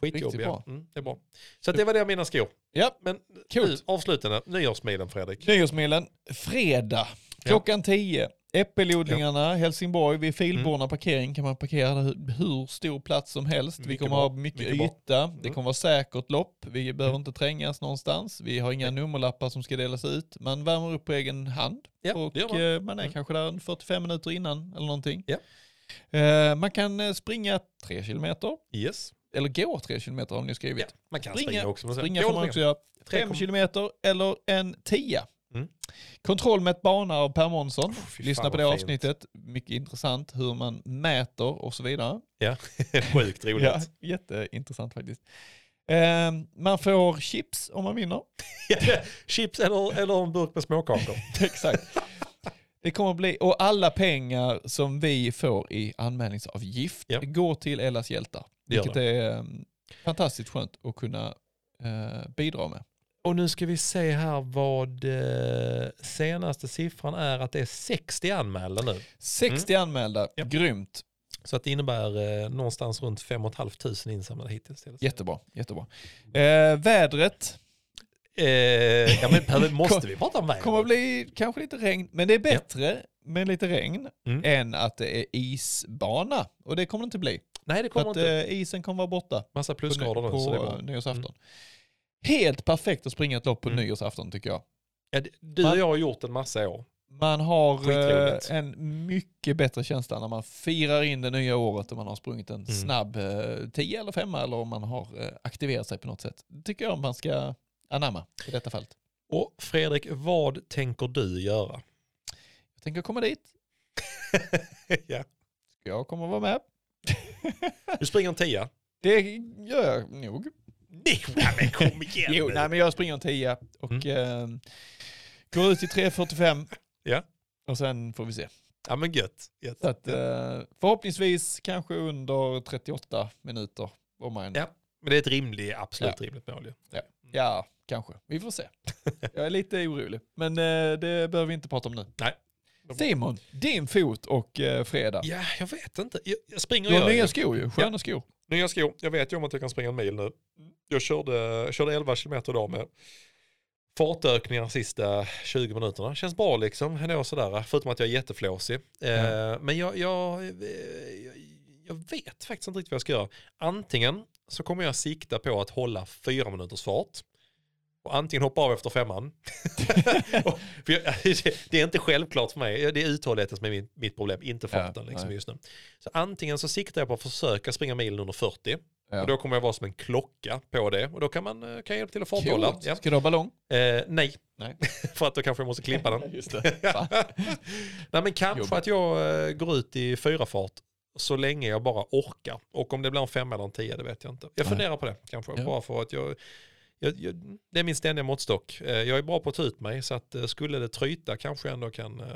Skitjobbiga. Mm, det är bra. Så det var det mina skor.
Ja,
Men
Coolt.
nu, avslutande, nyårsmilen Fredrik.
Nyårsmilen, fredag klockan 10. Äppelodlingarna, Helsingborg, vid Filborna
Mm.
parkering kan man parkera hur, stor plats som helst. vi
Mycket
kommer
bra,
ha mycket,
mycket
yta, det
Mm.
kommer vara säkert lopp, vi behöver inte trängas någonstans, vi har inga nummerlappar som ska delas ut. Man värmer upp på egen hand
Ja,
och
det man.
eh, man är
Mm.
kanske där en 45 minuter innan eller någonting.
Ja.
Eh, man kan eh, springa 3 kilometer,
Yes.
eller gå 3 kilometer har ni
Ja,
skrivit.
man kan
Springa-
springa, också.
Springa får man också göra.
Tre
5
kom-
kilometer eller en 10.
Mm.
Kontroll med ett bana av Per Månsson.
Oh,
Lyssna på det
fint.
avsnittet. Mycket intressant hur man mäter och så vidare.
Sjukt roligt.
Ja, jätteintressant faktiskt. Eh, man får chips om man vinner.
Chips eller, eller en burk med småkakor.
Exakt. Det kommer bli, och alla pengar som vi får i anmälningsavgift
Ja.
går till Ellas hjältar. Vilket är eh, fantastiskt skönt att kunna eh, bidra med.
Och nu ska vi se här vad eh, senaste siffran är att det är 60 anmälda nu.
60 anmälda,
Mm. Ja.
grymt.
Så att det innebär eh, någonstans runt 5 500 insamlade hittills.
Jättebra, jättebra. Eh, vädret
Eh, ja men måste vi prata om vädret?
kommer bli kanske lite regn, men det är bättre med lite regn
Mm.
än att det är isbana. Och det kommer det inte bli.
Nej, det kommer
att
inte.
eh, isen kommer vara borta
Massa
på,
plusgrader nu,
på
bra.
eh, nyårsafton. Helt perfekt att springa ett lopp på
Mm.
nyårsafton tycker jag.
Ja, du och jag har gjort en massa år.
Man har eh, en mycket bättre känsla när man firar in det nya året och man har sprungit en
Mm.
snabb eh, 10 eller 5 eller om man har eh, aktiverat sig på något sätt. Det tycker jag man ska anamma i detta fallet.
Och Fredrik, vad tänker du göra?
Jag tänker komma dit.
ja.
Jag kommer vara med.
Du springer en tia?
Det gör jag nog.
Nej, men kom igen
Jo, nej, men jag springer en 10 och eh, går ut i 3.45
Ja.
och sen får vi se.
Ja men gött. gött.
Så att, eh, förhoppningsvis kanske under 38 minuter. Om man,
Ja. Men det är ett rimligt, absolut
Ja.
rimligt mål ju.
Ja, kanske. Vi får se. Jag är lite orolig. Men eh, det behöver vi inte prata om nu.
Nej.
Simon, din fot och eh, fredag.
Ja, jag vet inte. Jag, jag springer
Du
och
har
gör
nya skor ju, sköna skor.
Nya skor. Jag vet ju om att jag kan springa en mil nu. Jag körde, körde 11 kilometer idag med fartökningar sista 20 minuterna. Känns bra liksom, ändå sådär. Förutom att jag är jätteflåsig. Eh,
Ja.
Men jag, jag, eh, jag, jag vet faktiskt inte riktigt vad jag ska göra. Antingen så kommer jag sikta på att hålla fyra minuters fart. Och antingen hoppa av efter femman. Och- för jag, det är inte självklart för mig. Det är uthålligheten som är min, mitt problem, inte farten
Ja,
liksom
nej.
just nu. Så antingen så siktar jag på att försöka springa milen under 40.
Ja.
Och då kommer jag vara som en klocka på det. Och då kan man eh, kan jag hjälpa till att farthålla. Ja.
Ska du ha ballong?
Eh, nej,
Nej.
för att då kanske jag måste klippa den.
Just
nej men kanske att jag eh, går ut i fyra fart så länge jag bara orkar. Och om det blir en fem eller en tio, det vet jag inte. Jag
Nej.
funderar på det kanske.
Ja.
Bara för att jag, jag, jag, det är min ständiga måttstock. Eh, Jag är bra på att ta ut mig så att eh, skulle det tryta kanske jag ändå kan eh,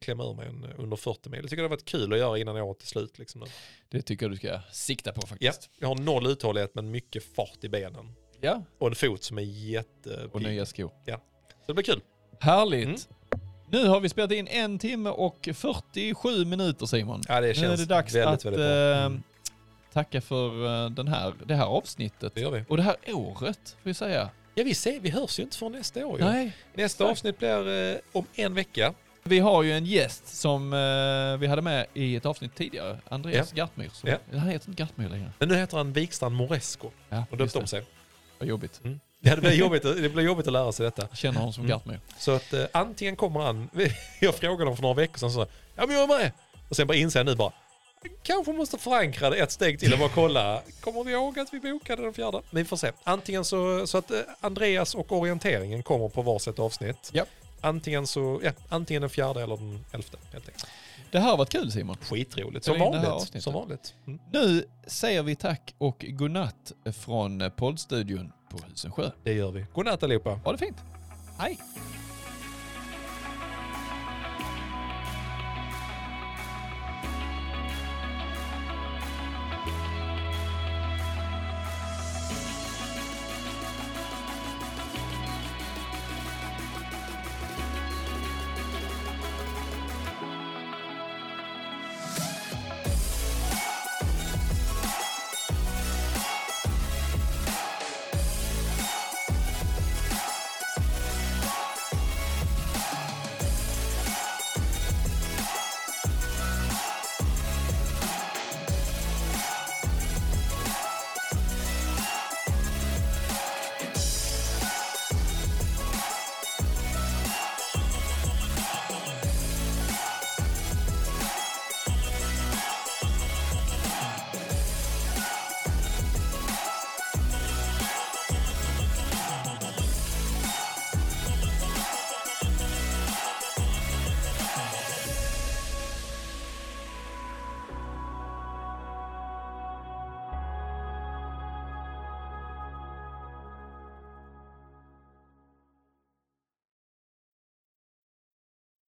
klämma ur mig en, under 40 mil. Jag tycker det har varit kul att göra innan året är slut. Liksom nu.
Det tycker jag du ska sikta på
Ja,
faktiskt.
jag har noll uthållighet men mycket fart i benen.
Ja.
Och en fot som är jätte...
Och nya skor.
Så det blir kul.
Härligt.
Mm.
Nu har vi spelat in en timme och 47 minuter Simon.
Ja, det
nu
känns
är det dags
väldigt,
att
väldigt bra. Mm.
Tacka för eh, den här, det här avsnittet.
Det gör vi.
Och det här året, får vi säga.
Ja, vi, ser, vi hörs ju inte för nästa år. Ju.
Nej.
Nästa
exakt.
avsnitt blir eh, om en vecka.
Vi har ju en gäst som eh, vi hade med i ett avsnitt tidigare, Andreas Gartmyr. Som,
Ja.
Han heter inte Gartmyr längre.
Men nu heter han Wikstrand Moresco
Ja,
och
just
döpt om sig.
Vad jobbigt.
Ja, det, blir jobbigt, det blir jobbigt att lära sig detta.
Jag känner honom som
Mm.
Gartmyr.
Så att eh, antingen kommer han, jag frågade honom för några veckor sedan så sa ja men jag är med. Och sen bara inser jag nu bara, kanske måste förankra det ett steg till och bara kolla, kommer vi ihåg att vi bokade den fjärde? Vi får se. Antingen så, så att eh, Andreas och orienteringen kommer på varsitt avsnitt.
Ja.
Antingen så, ja, antingen den fjärde eller den elfte helt enkelt.
Det här har varit kul Simon.
Skitroligt, som vanligt. Som vanligt. Mm.
Nu säger vi tack och godnatt från poddstudion på Husensjö.
Det gör vi. Godnatt allihopa.
Ha det fint. Hej!